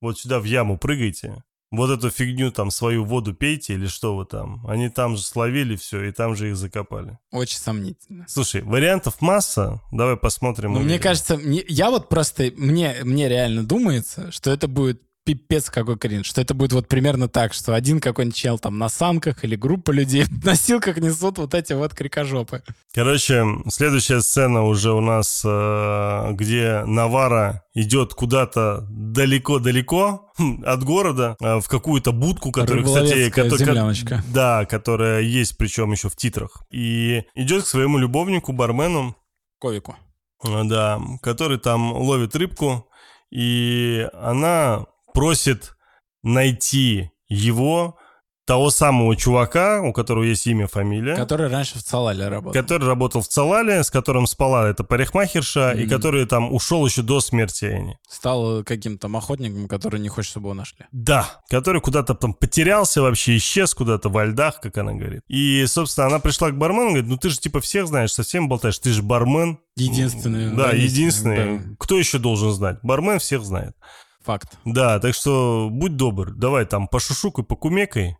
вот сюда в яму прыгайте, вот эту фигню там, свою воду пейте или что вы там. Они там же словили все, и там же их закопали. Очень сомнительно. Слушай, вариантов масса, давай посмотрим. Но мне кажется, мне- я вот просто, мне, мне реально думается, что это будет пипец какой кринж, что это будет вот примерно так, что один какой-нибудь чел там на санках или группа людей в носилках несут вот эти вот крикожопы. Короче, следующая сцена уже у нас, э, где Навара идет куда-то далеко-далеко хм, от города, э, в какую-то будку, которая, кстати, Рыболовецкая кото- земляночка. да, которая есть, причем еще в титрах. И идет к своему любовнику, бармену, Ковику. э, да, который там ловит рыбку, и она просит найти его, того самого чувака, у которого есть имя, фамилия. Который раньше в Цалале работал. Который работал в Цалале, с которым спала эта парикмахерша, и Мгм. который там ушел еще до смерти Энни. Стал каким-то охотником, который не хочет, чтобы его нашли. Да, который куда-то там потерялся вообще, исчез куда-то во льдах, как она говорит. И, собственно, она пришла к бармену, говорит, ну ты же типа всех знаешь, совсем болтаешь, ты же бармен. Единственный. Да, единственный, единственный. да. Кто еще должен знать? Бармен всех знает. Факт. Да, так что будь добр, давай там пошушукай, покумекай,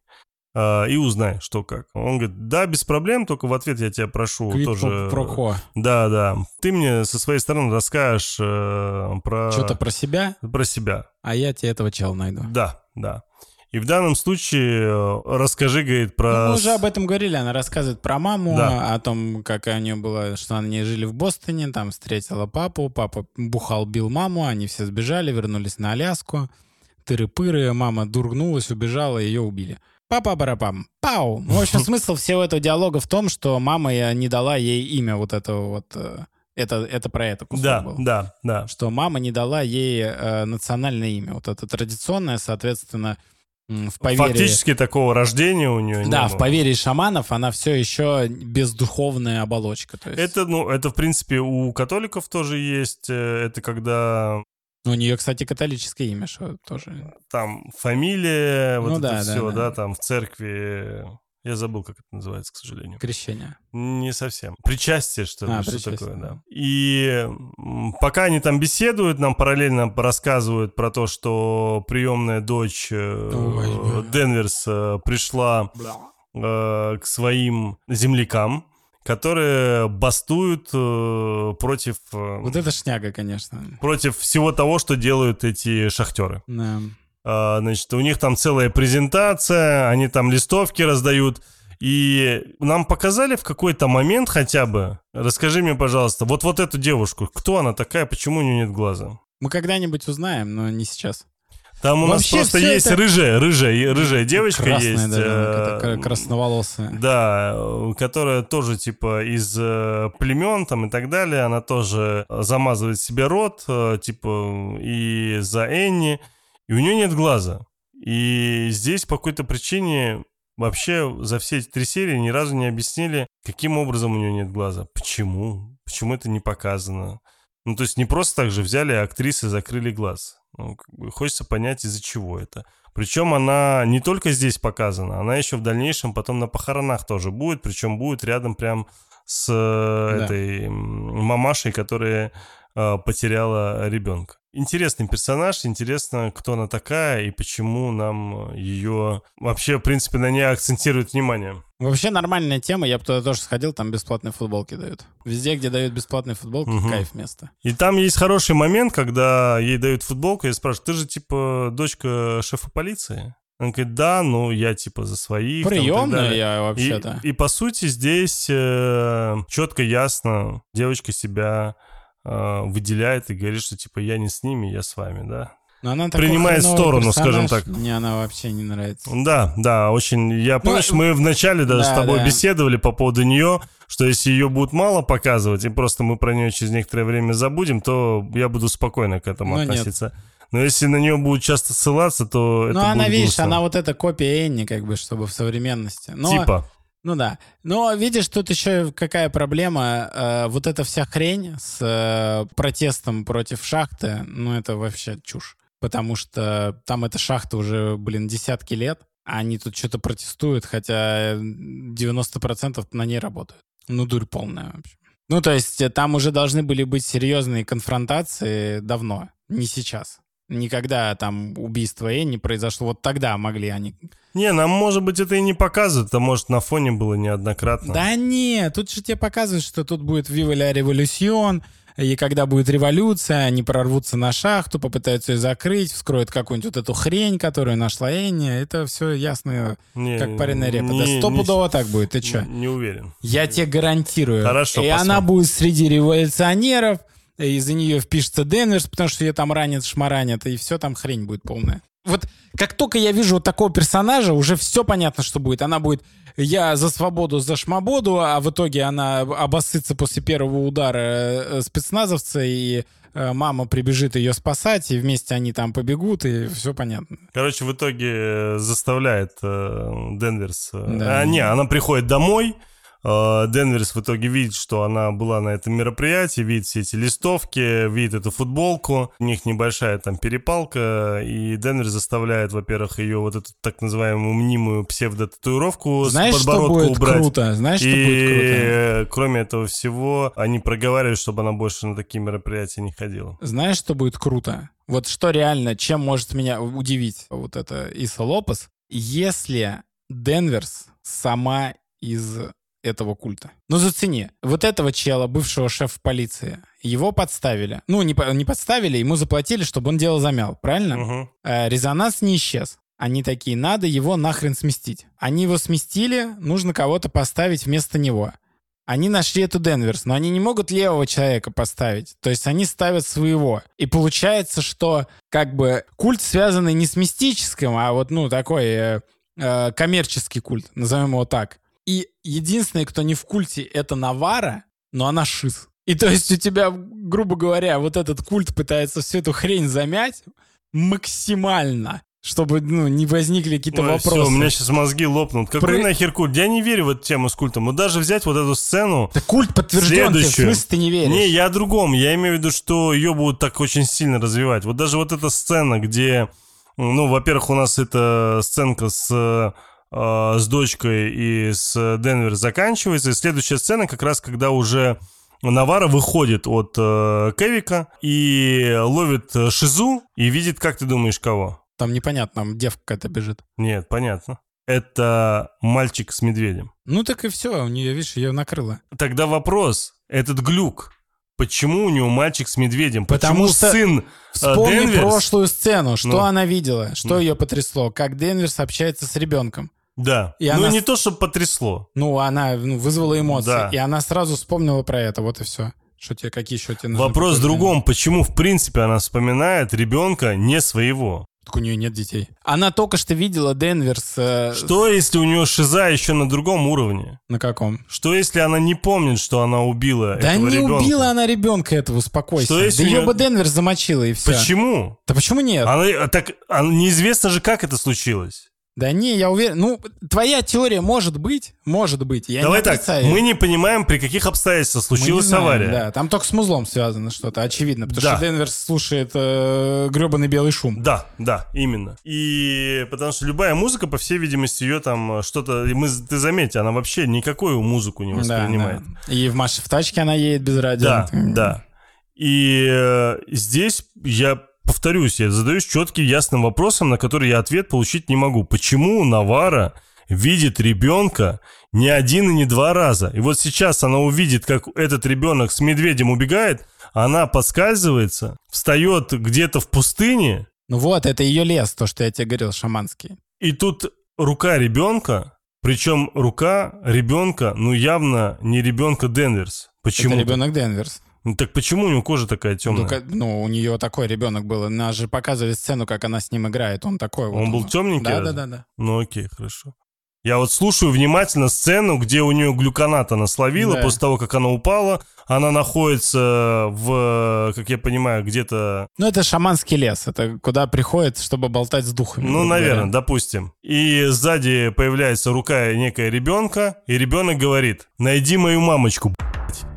а, и узнай, что как. Он говорит, да, без проблем, только в ответ я тебя прошу Квит тоже... про кво. Да, да. Ты мне со своей стороны расскажешь э, про... Что-то про себя, про себя. а я тебе этого чела найду. Да, да. И в данном случае э, расскажи, говорит, про... Ну, мы уже об этом говорили, она рассказывает про маму, Да. о том, как у нее было, что они жили в Бостоне, там встретила папу, папа бухал, бил маму, они все сбежали, вернулись на Аляску, тыры-пыры, мама дургнулась, убежала, ее убили. Папа барапам пау. Ну, В общем, смысл всего этого диалога в том, что мама э, не дала ей имя вот этого вот... э, Это, это про это кусок Да, был. да, да. Что мама не дала ей э, национальное имя. Вот это традиционное, соответственно, м, в поверье... Фактически такого рождения у нее Да, не в поверье шаманов она все еще бездуховная оболочка. Есть Это, ну, это, в принципе, у католиков тоже есть. э, Это когда у нее, кстати, католическое имя, что тоже. там фамилия, вот Ну это да, да, все, да. да, там в церкви. Я забыл, как это называется, к сожалению. Крещение. Не совсем. Причастие, что ли, А, что причастие, такое, да. И пока они там беседуют, нам параллельно рассказывают про то, что приемная дочь э, Ой, бля. Денверс пришла э, к своим землякам, которые бастуют э, против, э, Вот это шняга, конечно. против всего того, что делают эти шахтеры. Да. А, Значит, у них там целая презентация, они там листовки раздают. И нам показали в какой-то момент хотя бы, расскажи мне, пожалуйста, вот вот эту девушку, кто она такая, почему у нее нет глаза? Мы когда-нибудь узнаем, но не сейчас. Там у нас Вообще просто всё есть это- рыжая, рыжая, рыжая девочка Красная, есть. да, э, красноволосая. Да, э, которая тоже типа из э, племен там и так далее, она тоже замазывает себе рот, э, типа и за Энни, и у нее нет глаза. И здесь по какой-то причине вообще за все эти три серии ни разу не объяснили, каким образом у нее нет глаза. Почему? Почему это не показано? Ну, то есть не просто так же взяли актрисы и закрыли глаз. Ну, как бы хочется понять, из-за чего это. Причем она не только здесь показана, она еще в дальнейшем потом на похоронах тоже будет, причем будет рядом прям с э, Да. этой мамашей, которая потеряла ребенка. Интересный персонаж, интересно, кто она такая и почему нам ее вообще, в принципе, на ней акцентируют внимание. Вообще нормальная тема, я бы туда тоже сходил, там бесплатные футболки дают. Везде, где дают бесплатные футболки, Мгм. кайф место. И там есть хороший момент, когда ей дают футболку, и спрашивают, ты же, типа, дочка шефа полиции? Он говорит, да, ну, я, типа, за своих. и так Приемная далее». я И, вообще-то. и, по сути здесь четко ясно девочка себя э, выделяет и говорит, что типа я не с ними, я с вами, да. Но она принимает сторону, персонаж, скажем так. Мне она вообще не нравится. Да, да, очень. Я помнишь, мы вначале даже Ну, да, с тобой да. беседовали по поводу нее, что если ее будут мало показывать, и просто мы про нее через некоторое время забудем, то я буду спокойно к этому Но нет. относиться. Но если на нее будут часто ссылаться, то это Ну, она, будет видишь, грустно. она вот эта копия Энни, как бы, чтобы в современности. Но, Типа. Ну да. Но видишь, тут еще какая проблема. Э, вот эта вся хрень с э, протестом против шахты, ну это вообще чушь. Потому что там эта шахта уже, блин, десятки лет, а они тут что-то протестуют, хотя 90% на ней работают. Ну, дурь полная вообще. Ну, то есть э, там уже должны были быть серьезные конфронтации давно, не сейчас. Никогда там убийство Энни произошло. Вот тогда могли они Не, нам, может быть, это и не показывают, а может, на фоне было неоднократно. Да не, тут же тебе показывают, что тут будет Viva la Revolution, и когда будет революция, они прорвутся на шахту, попытаются ее закрыть, вскроют какую-нибудь вот эту хрень, которую нашла Энни. Это все ясно, Не, как пареная репа. не- да не- стопудово так будет, ты чё? Не уверен. Я тебе гарантирую. Хорошо, И посмотрим. она будет среди революционеров, и из-за нее впишется Денверс, потому что ее там ранят, шмаранят, и все там хрень будет полная. Вот как только я вижу вот такого персонажа, уже все понятно, что будет. Она будет «я за свободу, за шмободу», а в итоге она обоссытся после первого удара э, спецназовца, и э, мама прибежит ее спасать, и вместе они там побегут, и все понятно. Короче, в итоге э, заставляет э, Денверс... э, Да. А, не, она приходит домой, э, Денверс в итоге видит, что она была на этом мероприятии, видит все эти листовки, видит эту футболку, у них небольшая там перепалка, и Денверс заставляет, во-первых, ее вот эту так называемую мнимую псевдо-татуировку Знаешь, с что подбородка будет убрать. круто? Знаешь, что и будет круто? э, кроме этого всего, они проговаривают, чтобы она больше на такие мероприятия не ходила. Знаешь, что будет круто? Вот что реально, чем может меня удивить вот это Иса Лопес, если Денверс сама из этого культа. Ну, зацени. Вот этого чела, бывшего шефа полиции, его подставили. Ну, не, не подставили, ему заплатили, чтобы он дело замял, правильно? Мгм. Э, резонанс не исчез. Они такие, надо его нахрен сместить. Они его сместили, нужно кого-то поставить вместо него. Они нашли эту Денверс, но они не могут левого человека поставить. То есть они ставят своего. И получается, что как бы культ, связанный не с мистическим, а вот, ну, такой э, э, коммерческий культ, назовем его так. И единственный, кто не в культе, это Навара, но она шиз. И то есть у тебя, грубо говоря, вот этот культ пытается всю эту хрень замять максимально, чтобы ну, не возникли какие-то вопросы. всё, у меня сейчас мозги лопнут. Какой Про- нахер культ? Я не верю в эту тему с культом. Вот даже взять вот эту сцену... Да культ подтвержден, ты в Следующую. смысле ты не веришь? Не, я о другом. Я имею в виду, что ее будут так очень сильно развивать. Вот даже вот эта сцена, где... Ну, во-первых, у нас эта сценка с, э, с дочкой и с Денвер заканчивается. И следующая сцена как раз, когда уже Навара выходит от э, Кевика и ловит Шизу и видит, как ты думаешь, кого? Там непонятно, там девка какая-то бежит. Нет, понятно. Это мальчик с медведем. Ну так и все, у нее, видишь, ее накрыло. Тогда вопрос, этот глюк, почему у него мальчик с медведем? Потому почему что сын э, Вспомни Денверс- прошлую сцену, что Ну. она видела, что Ну. ее потрясло, как Денверс общается с ребенком. Да. И ну, она не то, чтобы потрясло. Ну, она ну, вызвала эмоции, Да. и она сразу вспомнила про это, вот и все. Что тебе, какие еще тебе нужны Вопрос в другом. Почему, в принципе, она вспоминает ребенка не своего? Так у нее нет детей. Она только что видела Денверс... э, Что, если у нее шиза еще на другом уровне? На каком? Что, если она не помнит, что она убила Да этого не ребенка? убила она ребенка этого, успокойся. Что, если да ее бы Денверс замочила, и все. Почему? Да почему нет? Она, так, а неизвестно же, как это случилось. Да не, я уверен. Ну, твоя теория может быть, может быть. Я Давай не так, отрицаю. мы не понимаем, при каких обстоятельствах случилась знаем, авария. Да, там только с музлом связано что-то, очевидно. Потому Да. что Денверс слушает э, гребаный белый шум. Да, да, именно. И потому что любая музыка, по всей видимости, ее там э, что-то... Мы, ты заметь, она вообще никакую музыку не Да, воспринимает. да. И в Маше в тачке она едет без радио. Да, да. И э, здесь я повторюсь, я задаюсь четким, ясным вопросом, на который я ответ получить не могу. Почему Навара видит ребенка не один и не два раза? И вот сейчас она увидит, как этот ребенок с медведем убегает, она подскальзывается, встает где-то в пустыне, Ну вот, это ее лес, то, что я тебе говорил, шаманский. и тут рука ребенка, причем рука ребенка, ну явно не ребенка Денверс. Почему? Это ребенок Денверс. Ну, так почему у него кожа такая темная? Ну, ну, у нее такой ребенок был. Нас же показывали сцену, как она с ним играет. Он такой вот. Он был темненький? Да, да, да, да. Ну окей, хорошо. Я вот слушаю внимательно сцену, где у нее глюконат она словила Да. после того, как она упала. Она находится в, как я понимаю, где-то, Ну, это шаманский лес. Это куда приходит, чтобы болтать с духами. ну, наверное, говоря. допустим. И сзади появляется рука некая ребенка, и ребенок говорит, найди мою мамочку, б***ь».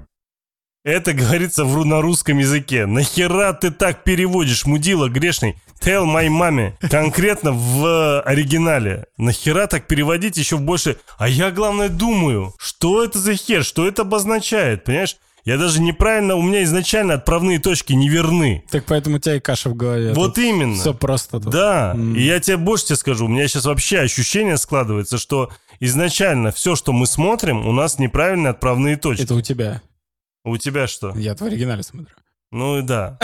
Это говорится в, на русском языке. Нахера ты так переводишь, мудила грешный? Tell my маме. Конкретно в оригинале. Нахера так переводить еще в больше? А я, главное, думаю, что это за хер? Что это обозначает? Понимаешь? Я даже неправильно, у меня изначально отправные точки не верны. Так поэтому у тебя и каша в голове. Вот именно. Все просто тут. Да, М. и я тебе больше тебе скажу, у меня сейчас вообще ощущение складывается, что изначально все, что мы смотрим, у нас неправильные отправные точки. Это у тебя. У тебя что? Я в оригинале смотрю. Ну и да.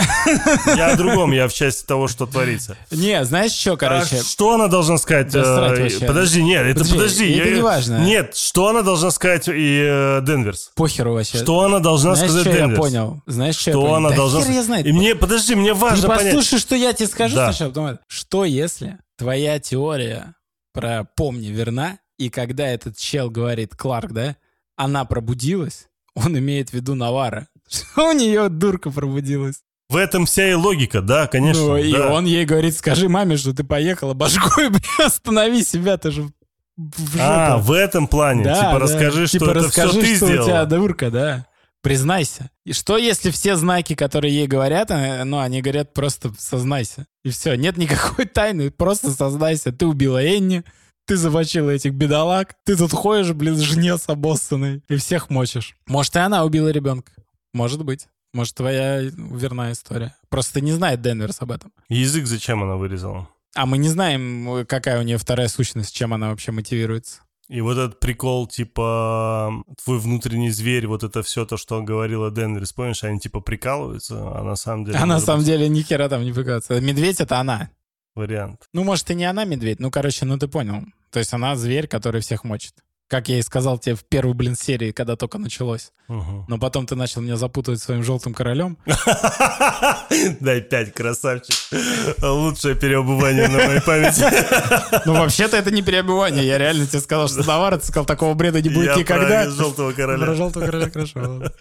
Я о другом, я в части того, что творится. Не, знаешь что, короче? А что она должна сказать? Э. Подожди, нет, это Подожди, подожди. это я- не важно. Нет, что она должна сказать и э, Денверс? Похеру вообще. Что она должна Знаешь, сказать что я Денверс? понял? Знаешь, что, я Что понял? она Да должна... хер я знаю. И мне, подожди, мне Ты важно понять. послушай, что я тебе скажу Да. сначала. потом. Что если твоя теория про «помни» верна, и когда этот чел говорит, Кларк, да, она пробудилась, он имеет в виду Навара. У нее дурка пробудилась? В этом вся и логика, да, конечно. ну, и да. он ей говорит, скажи маме, что ты поехала башкой, бля, останови себя, ты же в. А, в этом плане. Да, типа, да. расскажи, что Типа, это расскажи, все ты что сделала. у тебя дурка, да. Признайся. И что, если все знаки, которые ей говорят, э, ну, они говорят просто сознайся. И все, нет никакой тайны, просто сознайся. Ты убила Энни, ты замочила этих бедолаг, ты тут ходишь, блин, жнец обоссанный, и всех мочишь. Может, и она убила ребенка. Может быть. Может, твоя верная история. Просто не знает Денверс об этом. Язык зачем она вырезала? А мы не знаем, какая у нее вторая сущность, чем она вообще мотивируется. И вот этот прикол, типа, твой внутренний зверь, вот это все то, что говорила Денверс, помнишь, они типа прикалываются, а на самом деле... А на самом быть, деле ни хера там не прикалывается. Медведь — это она. Вариант. Ну, может, и не она медведь. Ну, короче, ну ты понял. То есть она зверь, который всех мочит. Как я и сказал тебе в первой, блин, серии, когда только началось. Мгм. Но потом ты начал меня запутывать своим желтым королем. Дай пять, красавчик. Лучшее переобувание на моей памяти. Ну, вообще-то это не переобувание. Я реально тебе сказал, что Навара, ты сказал, такого бреда не будет никогда. желтого короля. Про желтого короля, хорошо.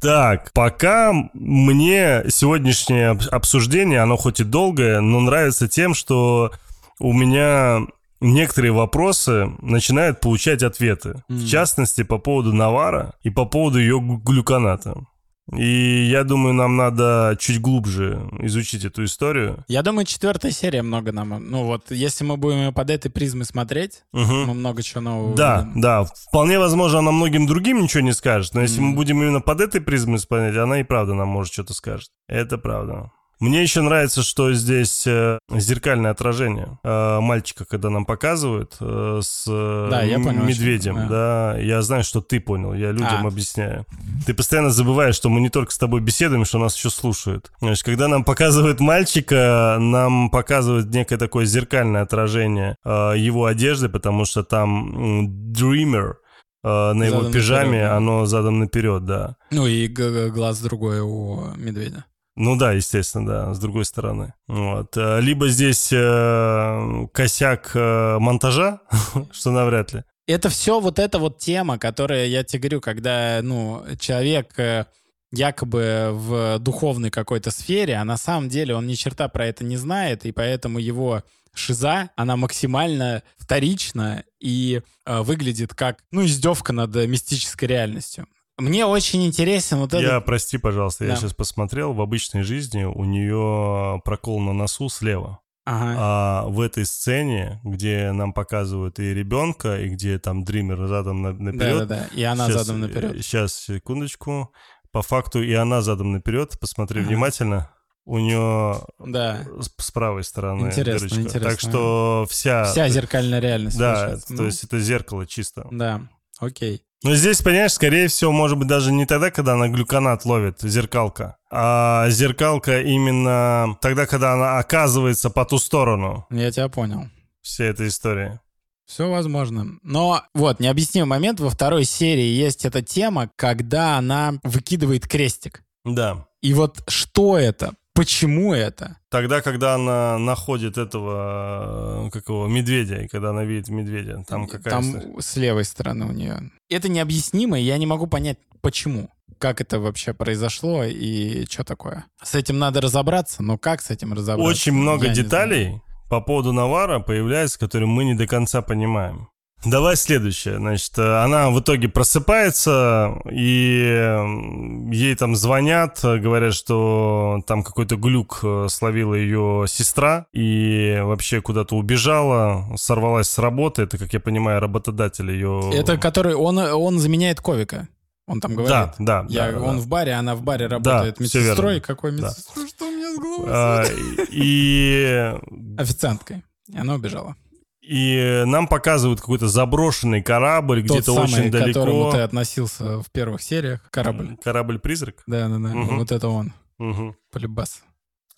Так, пока мне сегодняшнее об- обсуждение, оно хоть и долгое, но нравится тем, что у меня некоторые вопросы начинают получать ответы. В Мгм. частности, по поводу Навара и по поводу ее глюконата. И я думаю, нам надо чуть глубже изучить эту историю. Я думаю, четвертая серия много нам... Ну вот, если мы будем под этой призмой смотреть, Мгм. мы много чего нового Да, увидим. да. Вполне возможно, она многим другим ничего не скажет, но если Мгм. мы будем именно под этой призмой смотреть, она и правда нам может что-то скажет. Это правда. Мне еще нравится, что здесь э, зеркальное отражение э, мальчика, когда нам показывают э, с Да, я понял, медведем. Да. я знаю, что ты понял, я людям А. объясняю. Ты постоянно забываешь, что мы не только с тобой беседуем, что нас еще слушают. Значит, когда нам показывают мальчика, нам показывают некое такое зеркальное отражение его одежды, потому что там Dreamer на его Задом пижаме, наперед, да. оно задом наперед, да. Ну и глаз другой у медведя. Ну да, естественно, да, с другой стороны. Вот. Э, Либо здесь э, косяк э, монтажа, что навряд ли. Это все вот эта вот тема, которая, я тебе говорю, когда, ну, человек э, якобы в духовной какой-то сфере, а на самом деле он ни черта про это не знает, и поэтому его шиза, она максимально вторична и э, выглядит как, ну, издевка над мистической реальностью. Мне очень интересен вот Я, этот... прости, пожалуйста, я Да. сейчас посмотрел, в обычной жизни у нее прокол на носу слева. Ага. А в этой сцене, где нам показывают и ребенка, и где там Дример задом на- наперед. Да-да-да, и она Щас, задом наперед. Сейчас, секундочку. По факту и она задом наперед. Посмотри Ага. внимательно. У нее Да, с, с правой стороны Интересно, дырочка. интересно. Так что вся... вся зеркальная реальность. Да, получается. то Ну, есть это зеркало чисто. Да, окей. Но здесь, понимаешь, скорее всего, может быть, даже не тогда, когда она глюконат ловит, зеркалка, а зеркалка именно тогда, когда она оказывается по ту сторону Я тебя понял. всей этой истории. Все возможно. Но вот, необъяснимый момент. Во второй серии есть эта тема, когда она выкидывает крестик. Да. И вот что это? Почему это? Тогда, когда она находит этого, э, как его, медведя, и когда она видит медведя, там какая Там с левой стороны у нее. Это необъяснимо, и я не могу понять, почему. Как это вообще произошло и что такое. С этим надо разобраться, но как с этим разобраться? Очень много я деталей по поводу Навара появляется, которые мы не до конца понимаем. Давай следующее. Значит, она в итоге просыпается, и ей там звонят, говорят, что там какой-то глюк э, словила ее сестра, и вообще куда-то убежала, сорвалась с работы. Это, как я понимаю, работодатель ее... Это который, он, он заменяет Ковика. Он там говорит. Да, да, Я, да, он да. в баре, она в баре работает всё медсестрой. Какой Да. медсестрой? Что у меня с головой? А, И Официанткой. И она убежала. И нам показывают какой-то заброшенный корабль где-то очень к которому далеко. ты относился в первых сериях. Корабль. Корабль-призрак? Да, да, да. Мгм. Вот это он. Угу. Полюбас.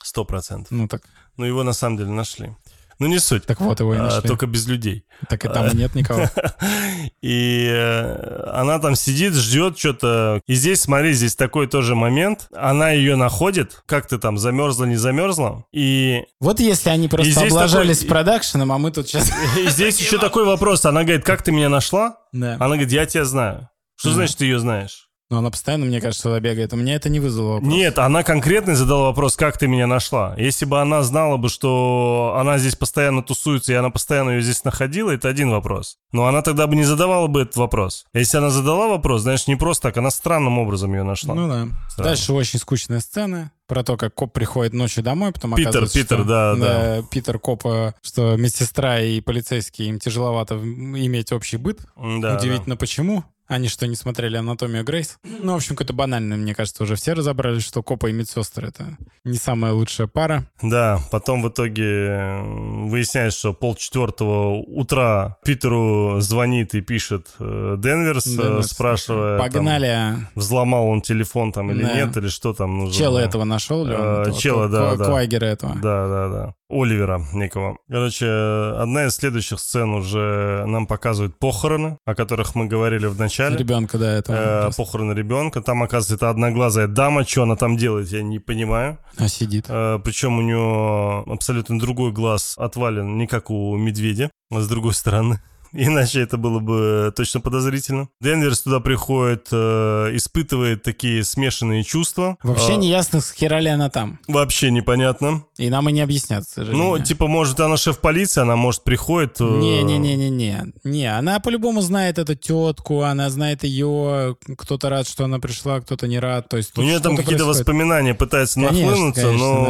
Сто процентов. Ну так, Но его на самом деле нашли. Ну не суть. так вот его и А, нашли. только без людей. Так и там и нет никого. И э, она там сидит, ждет что-то. И здесь, смотри, здесь такой тоже момент. Она ее находит. Как ты там, замерзла, не замерзла? И, Вот если они просто облажались такой- с продакшеном, а мы тут сейчас... и здесь еще такой вопрос. Она говорит, как ты меня нашла? Да. Она говорит, я тебя знаю. Что значит, ты ее знаешь? Но она постоянно, мне кажется, туда бегает. У меня это не вызвало вопрос. Нет, она конкретно задала вопрос, как ты меня нашла. Если бы она знала бы, что она здесь постоянно тусуется, и она постоянно ее здесь находила, это один вопрос. Но она тогда бы не задавала бы этот вопрос. Если она задала вопрос, знаешь, не просто так, она странным образом ее нашла. Ну да. Странно. Дальше очень скучная сцена про то, как коп приходит ночью домой, потом Питер, Питер, что- да, да. Питер копа, что медсестра и полицейские им тяжеловато иметь общий быт. Да, Удивительно, почему. Они что, не смотрели «Анатомию Грейс»? Ну, в общем, какое-то банальное, мне кажется, уже все разобрались, что копа и медсестры — это не самая лучшая пара. Да, потом в итоге э, выясняется, что полчетвертого утра Питеру звонит и пишет э, Денверс, э, Денверс. спрашивая, там, Погнали. взломал он телефон там или Да. нет, или что там нужно. Чела этого нашел ли он? Э, этого, чела, да, да. Квайгера этого. Да, да, да. Оливера некого. Короче, одна из следующих сцен уже нам показывает похороны, о которых мы говорили в начале. Ребенка, да, этого. Э, похороны ребенка. Там, оказывается, это одноглазая дама. Что она там делает, я не понимаю. А сидит. Э, причем у нее абсолютно другой глаз отвален, не как у медведя, а с другой стороны. Иначе это было бы точно подозрительно. Денверс туда приходит, э, испытывает такие смешанные чувства. Вообще Э, не ясно, с хера ли она там. Вообще непонятно. И нам и не объяснят, к сожалению. Ну, типа, может, она шеф полиции, она, может, приходит... э, Не-не-не-не-не. Не, она по-любому знает эту тетку, она знает ее, кто-то рад, что она пришла, кто-то не рад. То есть У нее там какие-то происходит. воспоминания пытаются Конечно, нахлынуться, конечно, но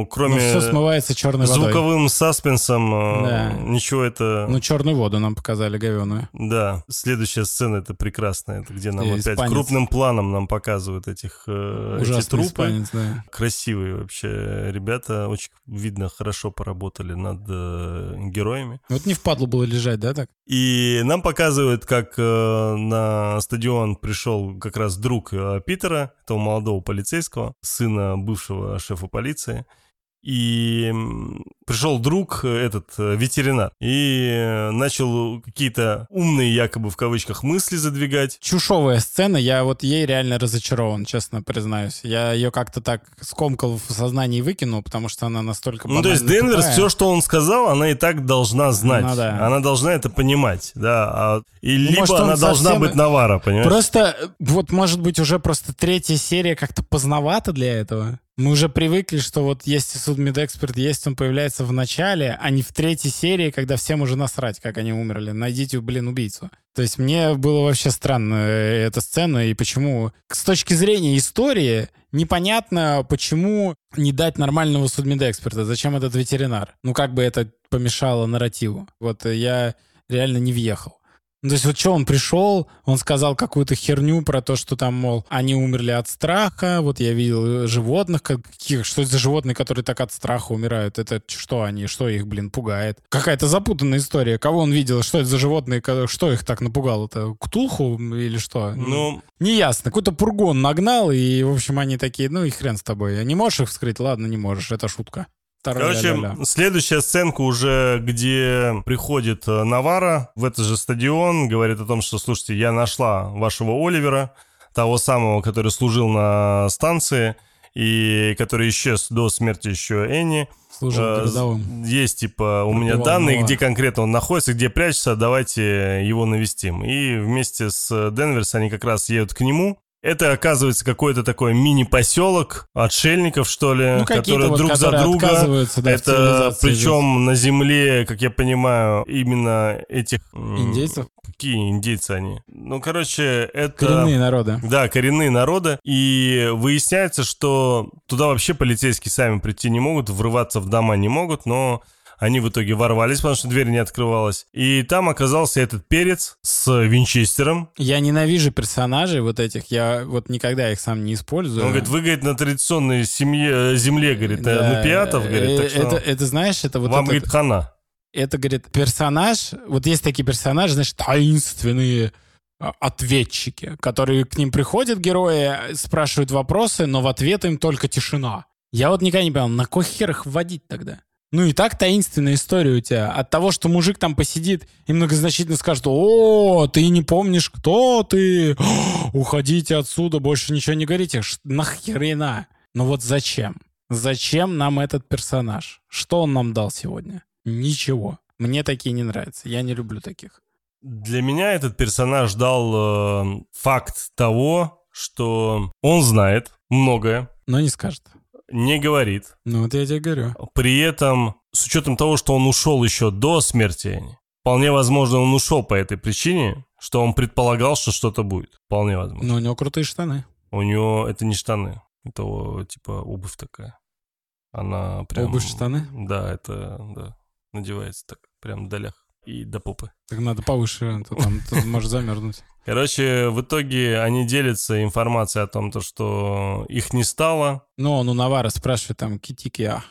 Ну, кроме все смывается черной водой. звуковым саспенсом э, Да. ничего это... Ну, черную воду нам показали говеную. Да, следующая сцена это прекрасная, это где нам И опять испанец. крупным планом нам показывают этих э, эти трупы. испанец, да. Красивые вообще ребята, очень видно хорошо поработали над э, героями. Вот не впадло было лежать, да, так? И нам показывают, как э, на стадион пришел как раз друг э, Питера, этого молодого полицейского, сына бывшего шефа полиции. И пришел друг, э, этот э, ветеринар, и э, начал какие-то умные, якобы в кавычках, мысли задвигать. Чушовая сцена, я вот ей реально разочарован, честно признаюсь. Я ее как-то так скомкал в сознании и выкинул, потому что она настолько Ну, то есть Денверс, тупая. все, что он сказал, она и так должна знать. Ну да. Она должна это понимать, да. А- и Ну, либо может, он она должна совсем- быть Навара, понимаешь? Просто, вот, может быть, уже просто третья серия как-то поздновато для этого. Мы уже привыкли, что вот есть судмедэксперт, есть он появляется в начале, а не в третьей серии, когда всем уже насрать, как они умерли. Найдите, блин, убийцу. То есть мне было вообще странно э, эта сцена, и почему... С точки зрения истории, непонятно, почему не дать нормального судмедэксперта. Зачем этот ветеринар? Ну, как бы это помешало нарративу. Вот э, я реально не въехал. Ну, то есть вот что он пришел, он сказал какую-то херню про то, что там, мол, они умерли от страха, вот я видел э, животных, как- каких, что это за животные, которые так от страха умирают, это что они, что их, блин, пугает? Какая-то запутанная история, кого он видел, что это за животные, что их так напугало это Ктулху или что? Ну, Неясно, какой-то пургон нагнал, и, в общем, они такие, ну и хрен с тобой, не можешь их вскрыть? Ладно, не можешь, это шутка. Короче, Тара-ля-ля-ля. следующая сценка уже, где приходит э, Навара в этот же стадион, говорит о том, что, слушайте, я нашла вашего Оливера, того самого, который служил на станции, и который исчез до смерти еще Энни. Служил Э, городовым. Есть, типа, у меня Пробивал данные, нова. где конкретно он находится, где прячется, давайте его навестим. И вместе с Денверс они как раз едут к нему. Это, оказывается, какой-то такой мини-поселок отшельников, что ли, Ну, которые вот, друг за которые друга. отказываются, да, Это причем на земле, как я понимаю, именно этих... Индейцев? Какие индейцы они? Ну, короче, это... Коренные народы. Да, коренные народы. И выясняется, что туда вообще полицейские сами прийти не могут, врываться в дома не могут, но они в итоге ворвались, потому что дверь не открывалась. И там оказался этот перец с винчестером. Я ненавижу персонажей вот этих, я вот никогда их сам не использую. Он говорит, вы, говорит, на традиционной семье, э, земле, говорит, э, Да, нупиатов, говорит, так э, что это, это, знаешь, это вот вам, этот- говорит, хана. это, говорит, персонаж, вот есть такие персонажи, знаешь, таинственные а, ответчики, которые к ним приходят герои, спрашивают вопросы, но в ответ им только тишина. Я вот никогда не понял, на кой хер их вводить тогда? Ну и так таинственная история у тебя. От того, что мужик там посидит и многозначительно скажет, о, ты не помнишь, кто ты, уходите отсюда, больше ничего не говорите. Ш- Нахрена? Ну вот зачем? Зачем нам этот персонаж? Что он нам дал сегодня? Ничего. Мне такие не нравятся. Я не люблю таких. Для меня этот персонаж дал э, факт того, что он знает многое, Но не скажет. Не говорит. Ну вот я тебе говорю. При этом, с учетом того, что он ушел еще до смерти вполне возможно, он ушел по этой причине, что он предполагал, что что-то будет. Вполне возможно. Но у него крутые штаны. У него это не штаны, это типа обувь такая. Она прям... Обувь, штаны? Да, это, да, надевается так, прям до лях и до попы. Так надо повыше, а то там может замерзнуть. Короче, в итоге они делятся информацией о том, то, что их не стало. Ну, он у Навара спрашивает там, Китики, а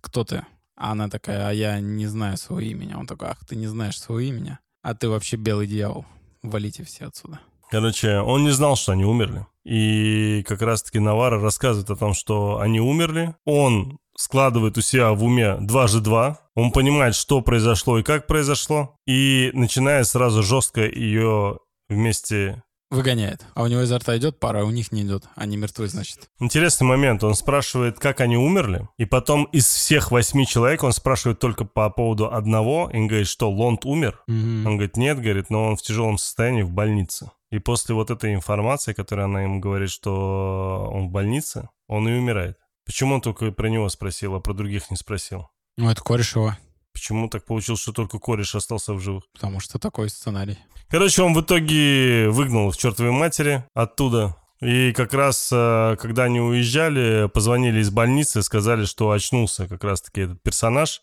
кто ты? А она такая, а я не знаю своего имени. Он такой, ах, ты не знаешь своего имени? А ты вообще белый дьявол. Валите все отсюда. Короче, он не знал, что они умерли. И как раз-таки Навара рассказывает о том, что они умерли. Он складывает у себя в уме дважды два. Он понимает, что произошло и как произошло. И начинает сразу жестко ее вместе... Выгоняет. А у него изо рта идет пара, а у них не идет. Они мертвы, значит. Интересный момент. Он спрашивает, как они умерли. И потом из всех восьми человек он спрашивает только по поводу одного. И он говорит, что Лонд умер. Мгм. Он говорит, нет, говорит, но он в тяжелом состоянии в больнице. И после вот этой информации, которую она ему говорит, что он в больнице, он и умирает. Почему он только про него спросил, а про других не спросил? Ну, это кореш его. Почему так получилось, что только кореш остался в живых? Потому что такой сценарий. Короче, он в итоге выгнал их чертовой матери оттуда. И как раз, э, когда они уезжали, позвонили из больницы, сказали, что очнулся как раз-таки этот персонаж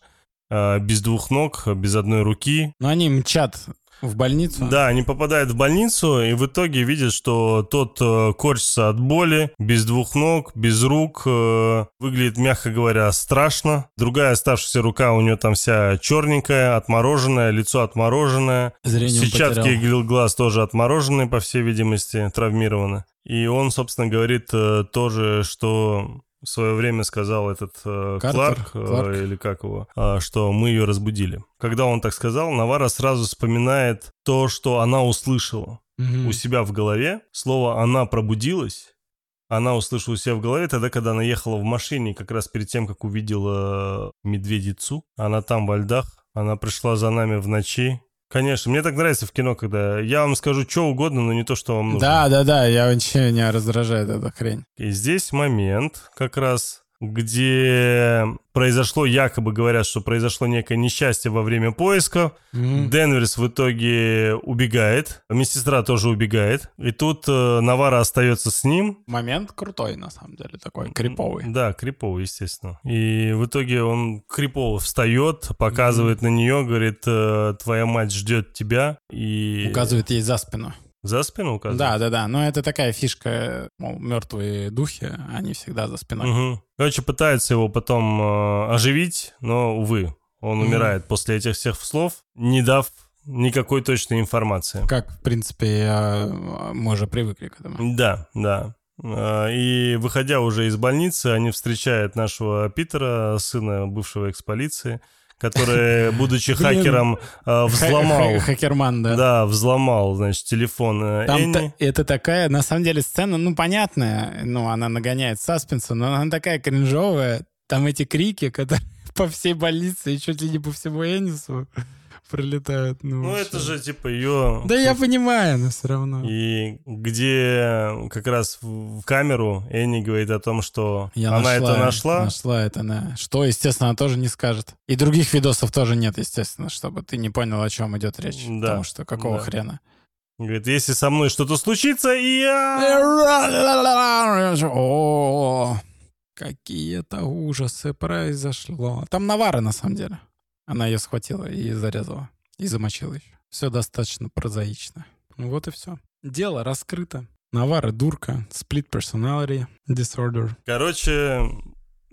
э, без двух ног, без одной руки, Но они мчат в больницу. Да, они попадают в больницу и в итоге видят, что тот э, корчится от боли, без двух ног, без рук, э, выглядит, мягко говоря, страшно. Другая оставшаяся рука у него там вся черненькая, отмороженная, лицо отмороженное. Зрение Сетчатки глаз тоже отмороженные, по всей видимости, травмированы. И он, собственно, говорит э, тоже, что в свое время сказал этот э, Картер, Кларк, э, Кларк. или как его, а, что мы ее разбудили. Когда он так сказал, Навара сразу вспоминает то, что она услышала Мгм. у себя в голове. Слово «она пробудилась». Она услышала у себя в голове тогда, когда она ехала в машине, как раз перед тем, как увидела медведицу. Она там во льдах. Она пришла за нами в ночи. Конечно, мне так нравится в кино, когда я вам скажу что угодно, но не то, что вам нужно. Да, да, да, я вообще меня раздражает эта хрень. И здесь момент как раз, где произошло, якобы говорят, что произошло некое несчастье во время поисков. Мгм. Денверс в итоге убегает, медсестра тоже убегает. И тут э, Навара остается с ним. Момент крутой, на самом деле, такой, криповый. Да, криповый, естественно. И в итоге он крипово встает, показывает на нее, говорит, э, твоя мать ждет тебя. И Указывает ей за спину. За спину указывает? Да, да, да. Но это такая фишка, мол, мертвые духи, они всегда за спиной. Мгм. Короче, пытается его потом э, оживить, но, увы, он Мгм. умирает после этих всех слов, не дав никакой точной информации. Как, в принципе, я- мы уже привыкли к этому. Да, да. А, И выходя уже из больницы, они встречают нашего Питера, сына бывшего экс-полиции, который, будучи хакером, а, взломал, Ха- Хакерман, да. да, взломал, значит, телефон э, Там это такая, на самом деле, сцена, ну, понятная, ну, она нагоняет саспенса, но она такая кринжовая. Там эти крики, которые по всей больнице и чуть ли не по всему Энису пролетают. Ну, Ну, это же, типа, ее... Да я понимаю, но все равно. И где как раз в камеру Энни говорит о том, что Я она это нашла. Нашла это, да. Что, естественно, она тоже не скажет. И других видосов тоже нет, естественно, чтобы ты не понял, о чем идет речь. Да, Потому что какого да. хрена? Говорит, если со мной что-то случится, и я... О, какие-то ужасы произошло. Там Навара, на самом деле. Она ее схватила и зарезала. И замочила еще. Все достаточно прозаично. Вот и все. Дело раскрыто. Навара дурка, split personality disorder. Короче,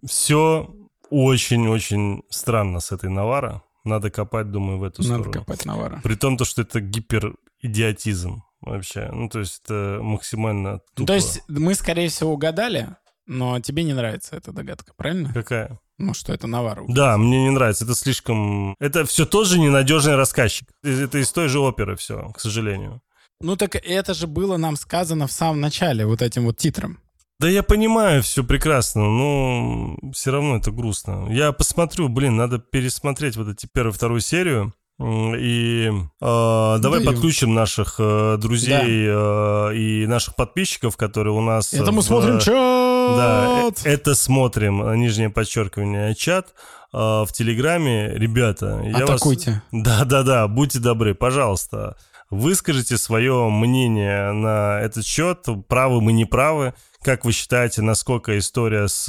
все очень-очень странно с этой Навара. Надо копать, думаю, в эту Надо сторону. копать Навара. При том, то, что это гиперидиотизм вообще. Ну, то есть это максимально тупо. То есть мы, скорее всего, угадали, но тебе не нравится эта догадка, правильно? Какая? Ну, что это Навара. Да, мне не нравится. Это слишком... Это все тоже ненадежный рассказчик. Это из той же оперы все, к сожалению. Ну, так это же было нам сказано в самом начале, вот этим вот титром. Да я понимаю все прекрасно, но все равно это грустно. Я посмотрю, блин, надо пересмотреть вот эти первую, вторую серию. И э, давай Даю. подключим наших э, друзей э, и наших подписчиков, которые у нас... Это мы в- смотрим чат! Да, э, это смотрим, э, нижнее подчеркивание, чат э, в Телеграме. Ребята, я вас... Атакуйте. Да-да-да, будьте добры, пожалуйста. Выскажите свое мнение на этот счет, правы мы не правы. Как вы считаете, насколько история с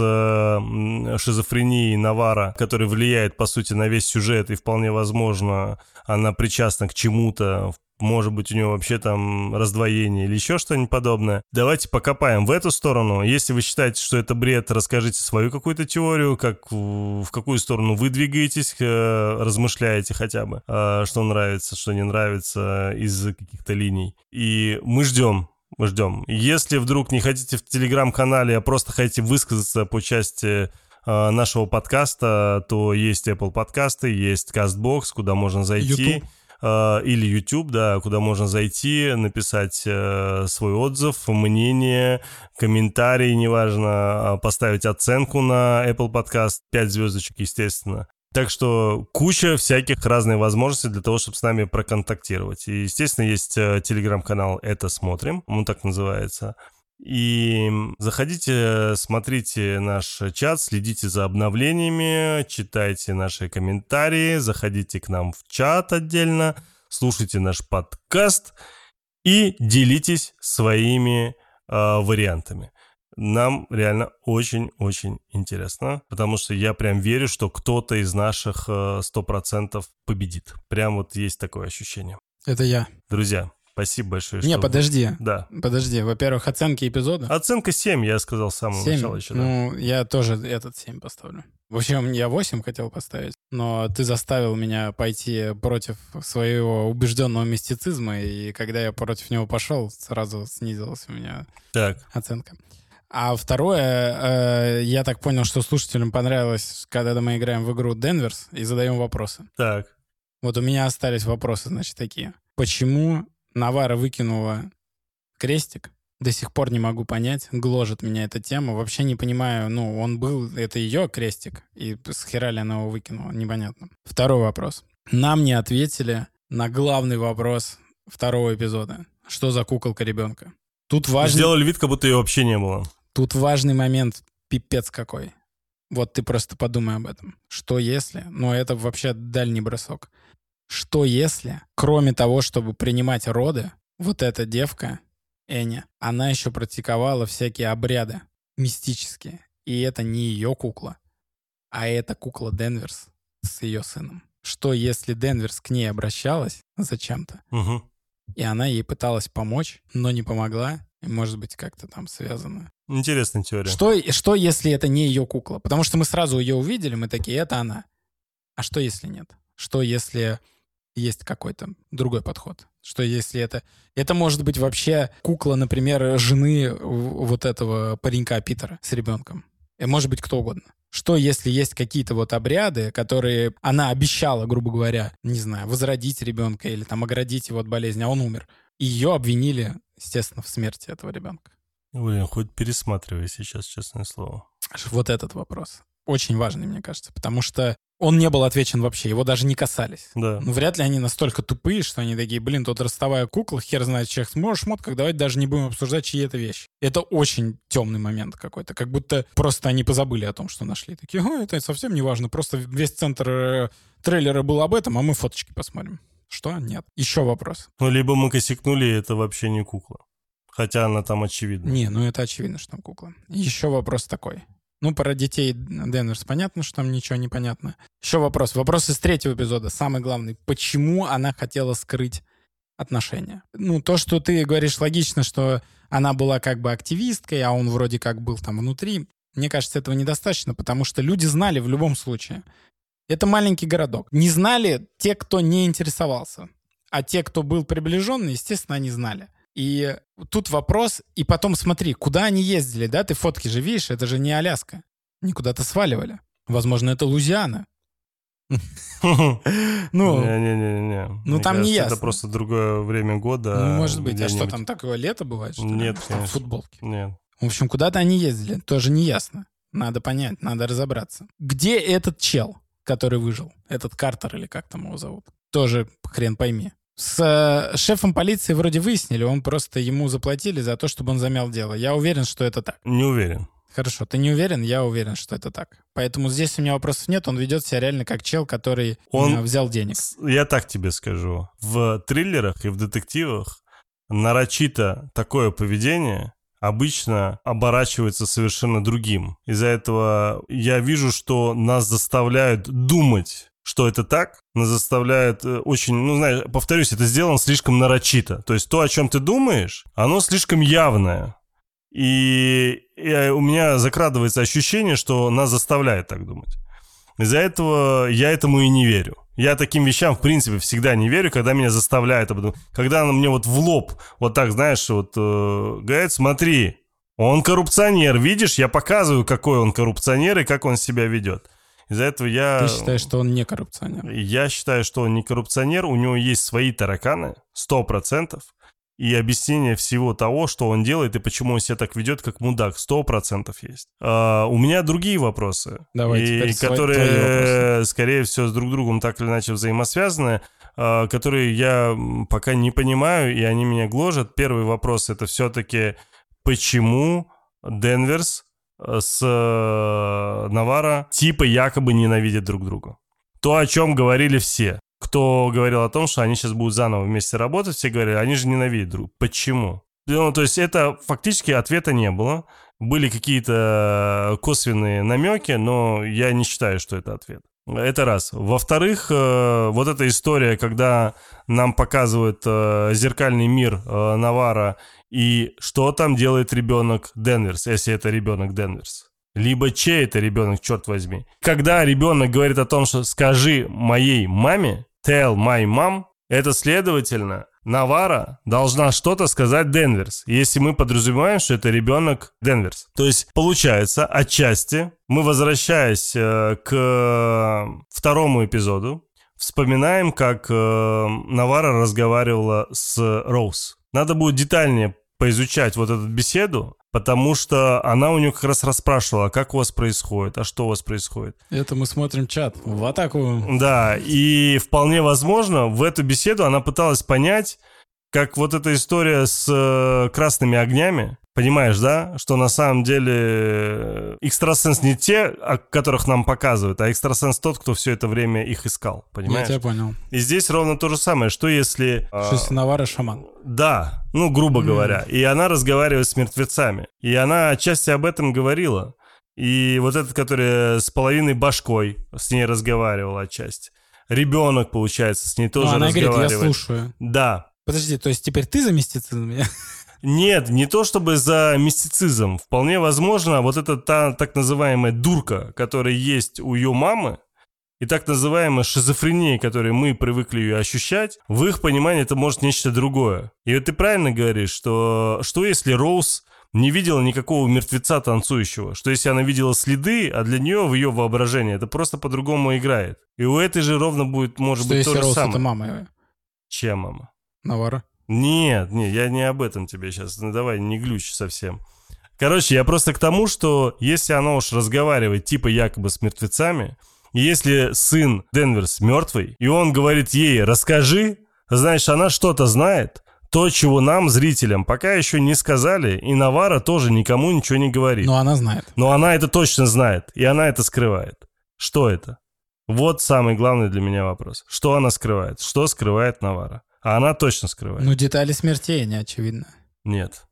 шизофренией Навара, которая влияет, по сути, на весь сюжет, и вполне возможно, она причастна к чему-то, может быть, у него вообще там раздвоение или еще что-нибудь подобное. Давайте покопаем в эту сторону. Если вы считаете, что это бред, расскажите свою какую-то теорию, как, в какую сторону вы двигаетесь, э, размышляете хотя бы, э, что нравится, что не нравится из каких-то линий. И мы ждем мы ждем. Если вдруг не хотите в телеграм-канале, а просто хотите высказаться по части э, нашего подкаста, то есть Apple подкасты, есть CastBox, куда можно зайти. YouTube. Э, или YouTube, да, куда можно зайти, написать э, свой отзыв, мнение, комментарий, неважно, э, поставить оценку на Apple подкаст, 5 звездочек, естественно. Так что куча всяких разных возможностей для того, чтобы с нами проконтактировать. И, естественно, есть э, телеграм-канал «Это смотрим», он так называется. И заходите, смотрите наш чат, следите за обновлениями, читайте наши комментарии, заходите к нам в чат отдельно, слушайте наш подкаст и делитесь своими э, вариантами. Нам реально очень-очень интересно, потому что я прям верю, что кто-то из наших э, 100% победит. Прям вот есть такое ощущение. Это я. Друзья, спасибо большое. Не, подожди. Да. Подожди. Во-первых, оценки эпизода. Оценка 7, я сказал с самого Семь. начала еще. да. Ну, я тоже этот 7 поставлю. В общем, я 8 хотел поставить, но ты заставил меня пойти против своего убежденного мистицизма, и когда я против него пошел, сразу снизилась у меня Так, оценка. А второе, э, я так понял, что слушателям понравилось, когда мы играем в игру Денверс и задаем вопросы. так. Вот у меня остались вопросы, значит, такие. Почему Навара выкинула крестик? До сих пор не могу понять. Гложет меня эта тема. Вообще не понимаю, ну, он был, это ее крестик, и с хера ли она его выкинула, непонятно. Второй вопрос. Нам не ответили на главный вопрос второго эпизода. Что за куколка ребенка? Тут важный, Сделали вид, как будто ее вообще не было. тут важный момент, пипец какой. Вот ты просто подумай об этом. Что если, ну это вообще дальний бросок. Что если, кроме того, чтобы принимать роды, вот эта девка, Эня, она еще практиковала всякие обряды мистические. И это не ее кукла, а это кукла Денверс с ее сыном. Что если Денверс к ней обращалась зачем-то, Мгм. и она ей пыталась помочь, но не помогла, и может быть как-то там связано. Интересная теория. Что, что если это не ее кукла? Потому что мы сразу ее увидели, мы такие, это она. А что если нет? Что если есть какой-то другой подход? Что если это... Это может быть вообще кукла, например, жены вот этого паренька Питера с ребенком. Может быть кто угодно. Что, если есть какие-то вот обряды, которые она обещала, грубо говоря, не знаю, возродить ребенка или там оградить его от болезни, а он умер. И ее обвинили, естественно, в смерти этого ребенка. Блин, хоть пересматривай сейчас, честное слово. Вот этот вопрос. Очень важный, мне кажется, потому что он не был отвечен вообще, его даже не касались. Да. Ну, вряд ли они настолько тупые, что они такие, блин, тут ростовая кукла, хер знает, чьих сможешь шмотках, давайте даже не будем обсуждать, чьи это вещи. Это очень темный момент какой-то, как будто просто они позабыли о том, что нашли. Такие, о, это совсем не важно, просто весь центр э, трейлера был об этом, а мы фоточки посмотрим. Что? Нет. Еще вопрос. Ну, либо мы косякнули, и это вообще не кукла. Хотя она там очевидна. Не, ну это очевидно, что там кукла. Еще вопрос такой. Ну, про детей Денверс понятно, что там ничего не понятно. Еще вопрос. Вопрос из третьего эпизода, самый главный. Почему она хотела скрыть отношения? Ну, то, что ты говоришь, логично, что она была как бы активисткой, а он вроде как был там внутри. Мне кажется, этого недостаточно, потому что люди знали в любом случае. Это маленький городок. Не знали те, кто не интересовался. А те, кто был приближенный, естественно, они знали. И тут вопрос, и потом смотри, куда они ездили, да? Ты фотки же видишь, это же не Аляска. Они куда-то сваливали. Возможно, это Лузиана. Ну, не-не-не. Ну, там не ясно. Это просто другое время года. Ну, может быть. А что, там такое лето бывает? Нет, Там футболки. Нет. В общем, куда-то они ездили. Тоже не ясно. Надо понять, надо разобраться. Где этот чел, который выжил? Этот Картер или как там его зовут? Тоже хрен пойми. С э, шефом полиции вроде выяснили, он просто ему заплатили за то, чтобы он замял дело. Я уверен, что это так. Не уверен. Хорошо, ты не уверен, я уверен, что это так. Поэтому здесь у меня вопросов нет, он ведет себя реально как чел, который он, э, взял денег. Я так тебе скажу. В триллерах и в детективах нарочито такое поведение обычно оборачивается совершенно другим. Из-за этого я вижу, что нас заставляют думать что это так, заставляет э, очень, ну, знаешь, повторюсь, это сделано слишком нарочито. То есть то, о чем ты думаешь, оно слишком явное. И, и у меня закрадывается ощущение, что нас заставляет так думать. Из-за этого я этому и не верю. Я таким вещам, в принципе, всегда не верю, когда меня заставляют. Когда она мне вот в лоб, вот так, знаешь, вот э, говорит, смотри, он коррупционер, видишь, я показываю, какой он коррупционер и как он себя ведет. Из-за этого я... Ты считаешь, что он не коррупционер? Я считаю, что он не коррупционер, у него есть свои тараканы, сто процентов. И объяснение всего того, что он делает и почему он себя так ведет, как мудак, сто процентов есть. А, у меня другие вопросы, Давай, и, которые, скорее всего, с друг другом так или иначе взаимосвязаны, а, которые я пока не понимаю, и они меня гложат. Первый вопрос — это все-таки почему Денверс с э, Навара типа якобы ненавидят друг друга. То, о чем говорили все. Кто говорил о том, что они сейчас будут заново вместе работать, все говорили, они же ненавидят друг. Почему? Ну, то есть это фактически ответа не было. Были какие-то косвенные намеки, но я не считаю, что это ответ. Это раз. Во-вторых, э, вот эта история, когда нам показывают э, зеркальный мир Навара и что там делает ребенок Денверс, если это ребенок Денверс? Либо чей это ребенок, черт возьми. Когда ребенок говорит о том, что скажи моей маме, tell my mom, это следовательно, Навара должна что-то сказать Денверс, если мы подразумеваем, что это ребенок Денверс. То есть, получается, отчасти мы, возвращаясь э, к второму эпизоду, вспоминаем, как э, Навара разговаривала с Роуз. Надо будет детальнее поизучать вот эту беседу, потому что она у нее как раз расспрашивала, а как у вас происходит, а что у вас происходит. Это мы смотрим чат в атаку. Да, и вполне возможно, в эту беседу она пыталась понять, как вот эта история с э, красными огнями, Понимаешь, да, что на самом деле э, экстрасенс не те, о которых нам показывают, а экстрасенс тот, кто все это время их искал, понимаешь? Я тебя понял. И здесь ровно то же самое, что если... Что если Навара шаман? Да, ну, грубо mm. говоря. И она разговаривает с мертвецами. И она отчасти об этом говорила. И вот этот, который с половиной башкой с ней разговаривал отчасти. Ребенок, получается, с ней тоже ну, она разговаривает. говорит, я слушаю. Да. Подожди, то есть теперь ты за мистицизм? Нет, не то чтобы за мистицизм. Вполне возможно, вот эта та так называемая дурка, которая есть у ее мамы, и так называемая шизофрения, которой мы привыкли ее ощущать, в их понимании это может нечто другое. И вот ты правильно говоришь, что что если Роуз не видела никакого мертвеца танцующего, что если она видела следы, а для нее в ее воображении это просто по-другому играет. И у этой же ровно будет, может Что быть, если то же Роуз самое. это мама? Чья мама? Навара? Нет, нет, я не об этом тебе сейчас. Ну давай, не глючь совсем. Короче, я просто к тому, что если она уж разговаривает типа якобы с мертвецами, и если сын Денверс мертвый, и он говорит ей «расскажи», значит, она что-то знает, то, чего нам, зрителям, пока еще не сказали, и Навара тоже никому ничего не говорит. Но она знает. Но она это точно знает, и она это скрывает. Что это? Вот самый главный для меня вопрос. Что она скрывает? Что скрывает Навара? А она точно скрывает. Ну, детали смертей не очевидно. Нет.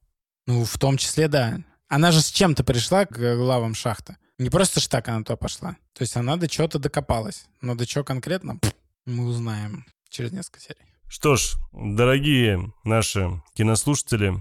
Ну, в том числе, да. Она же с чем-то пришла к главам шахты. Не просто ж так она туда пошла. То есть она до чего-то докопалась. Но до чего конкретно, мы узнаем через несколько серий. Что ж, дорогие наши кинослушатели,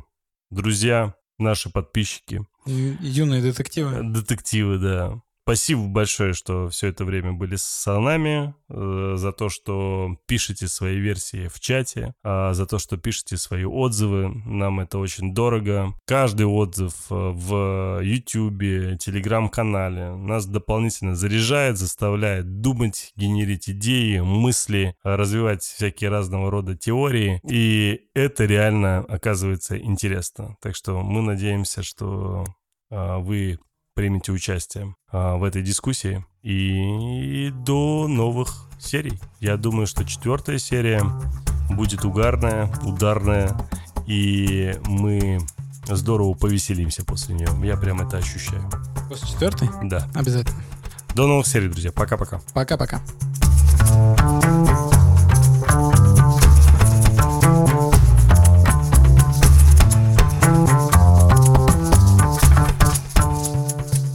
друзья, наши подписчики, Ю- Юные детективы. детективы, да. Спасибо большое, что все это время были с нами, э, за то, что пишете свои версии в чате, а за то, что пишете свои отзывы. Нам это очень дорого. Каждый отзыв э, в YouTube, Телеграм-канале нас дополнительно заряжает, заставляет думать, генерить идеи, мысли, развивать всякие разного рода теории. И это реально оказывается интересно. Так что мы надеемся, что а, вы примете участие а, в этой дискуссии. И до новых серий. Я думаю, что четвертая серия будет угарная, ударная, и мы здорово повеселимся после нее. Я прям это ощущаю. После четвертой? Да. Обязательно. До новых серий, друзья. Пока-пока. Пока-пока.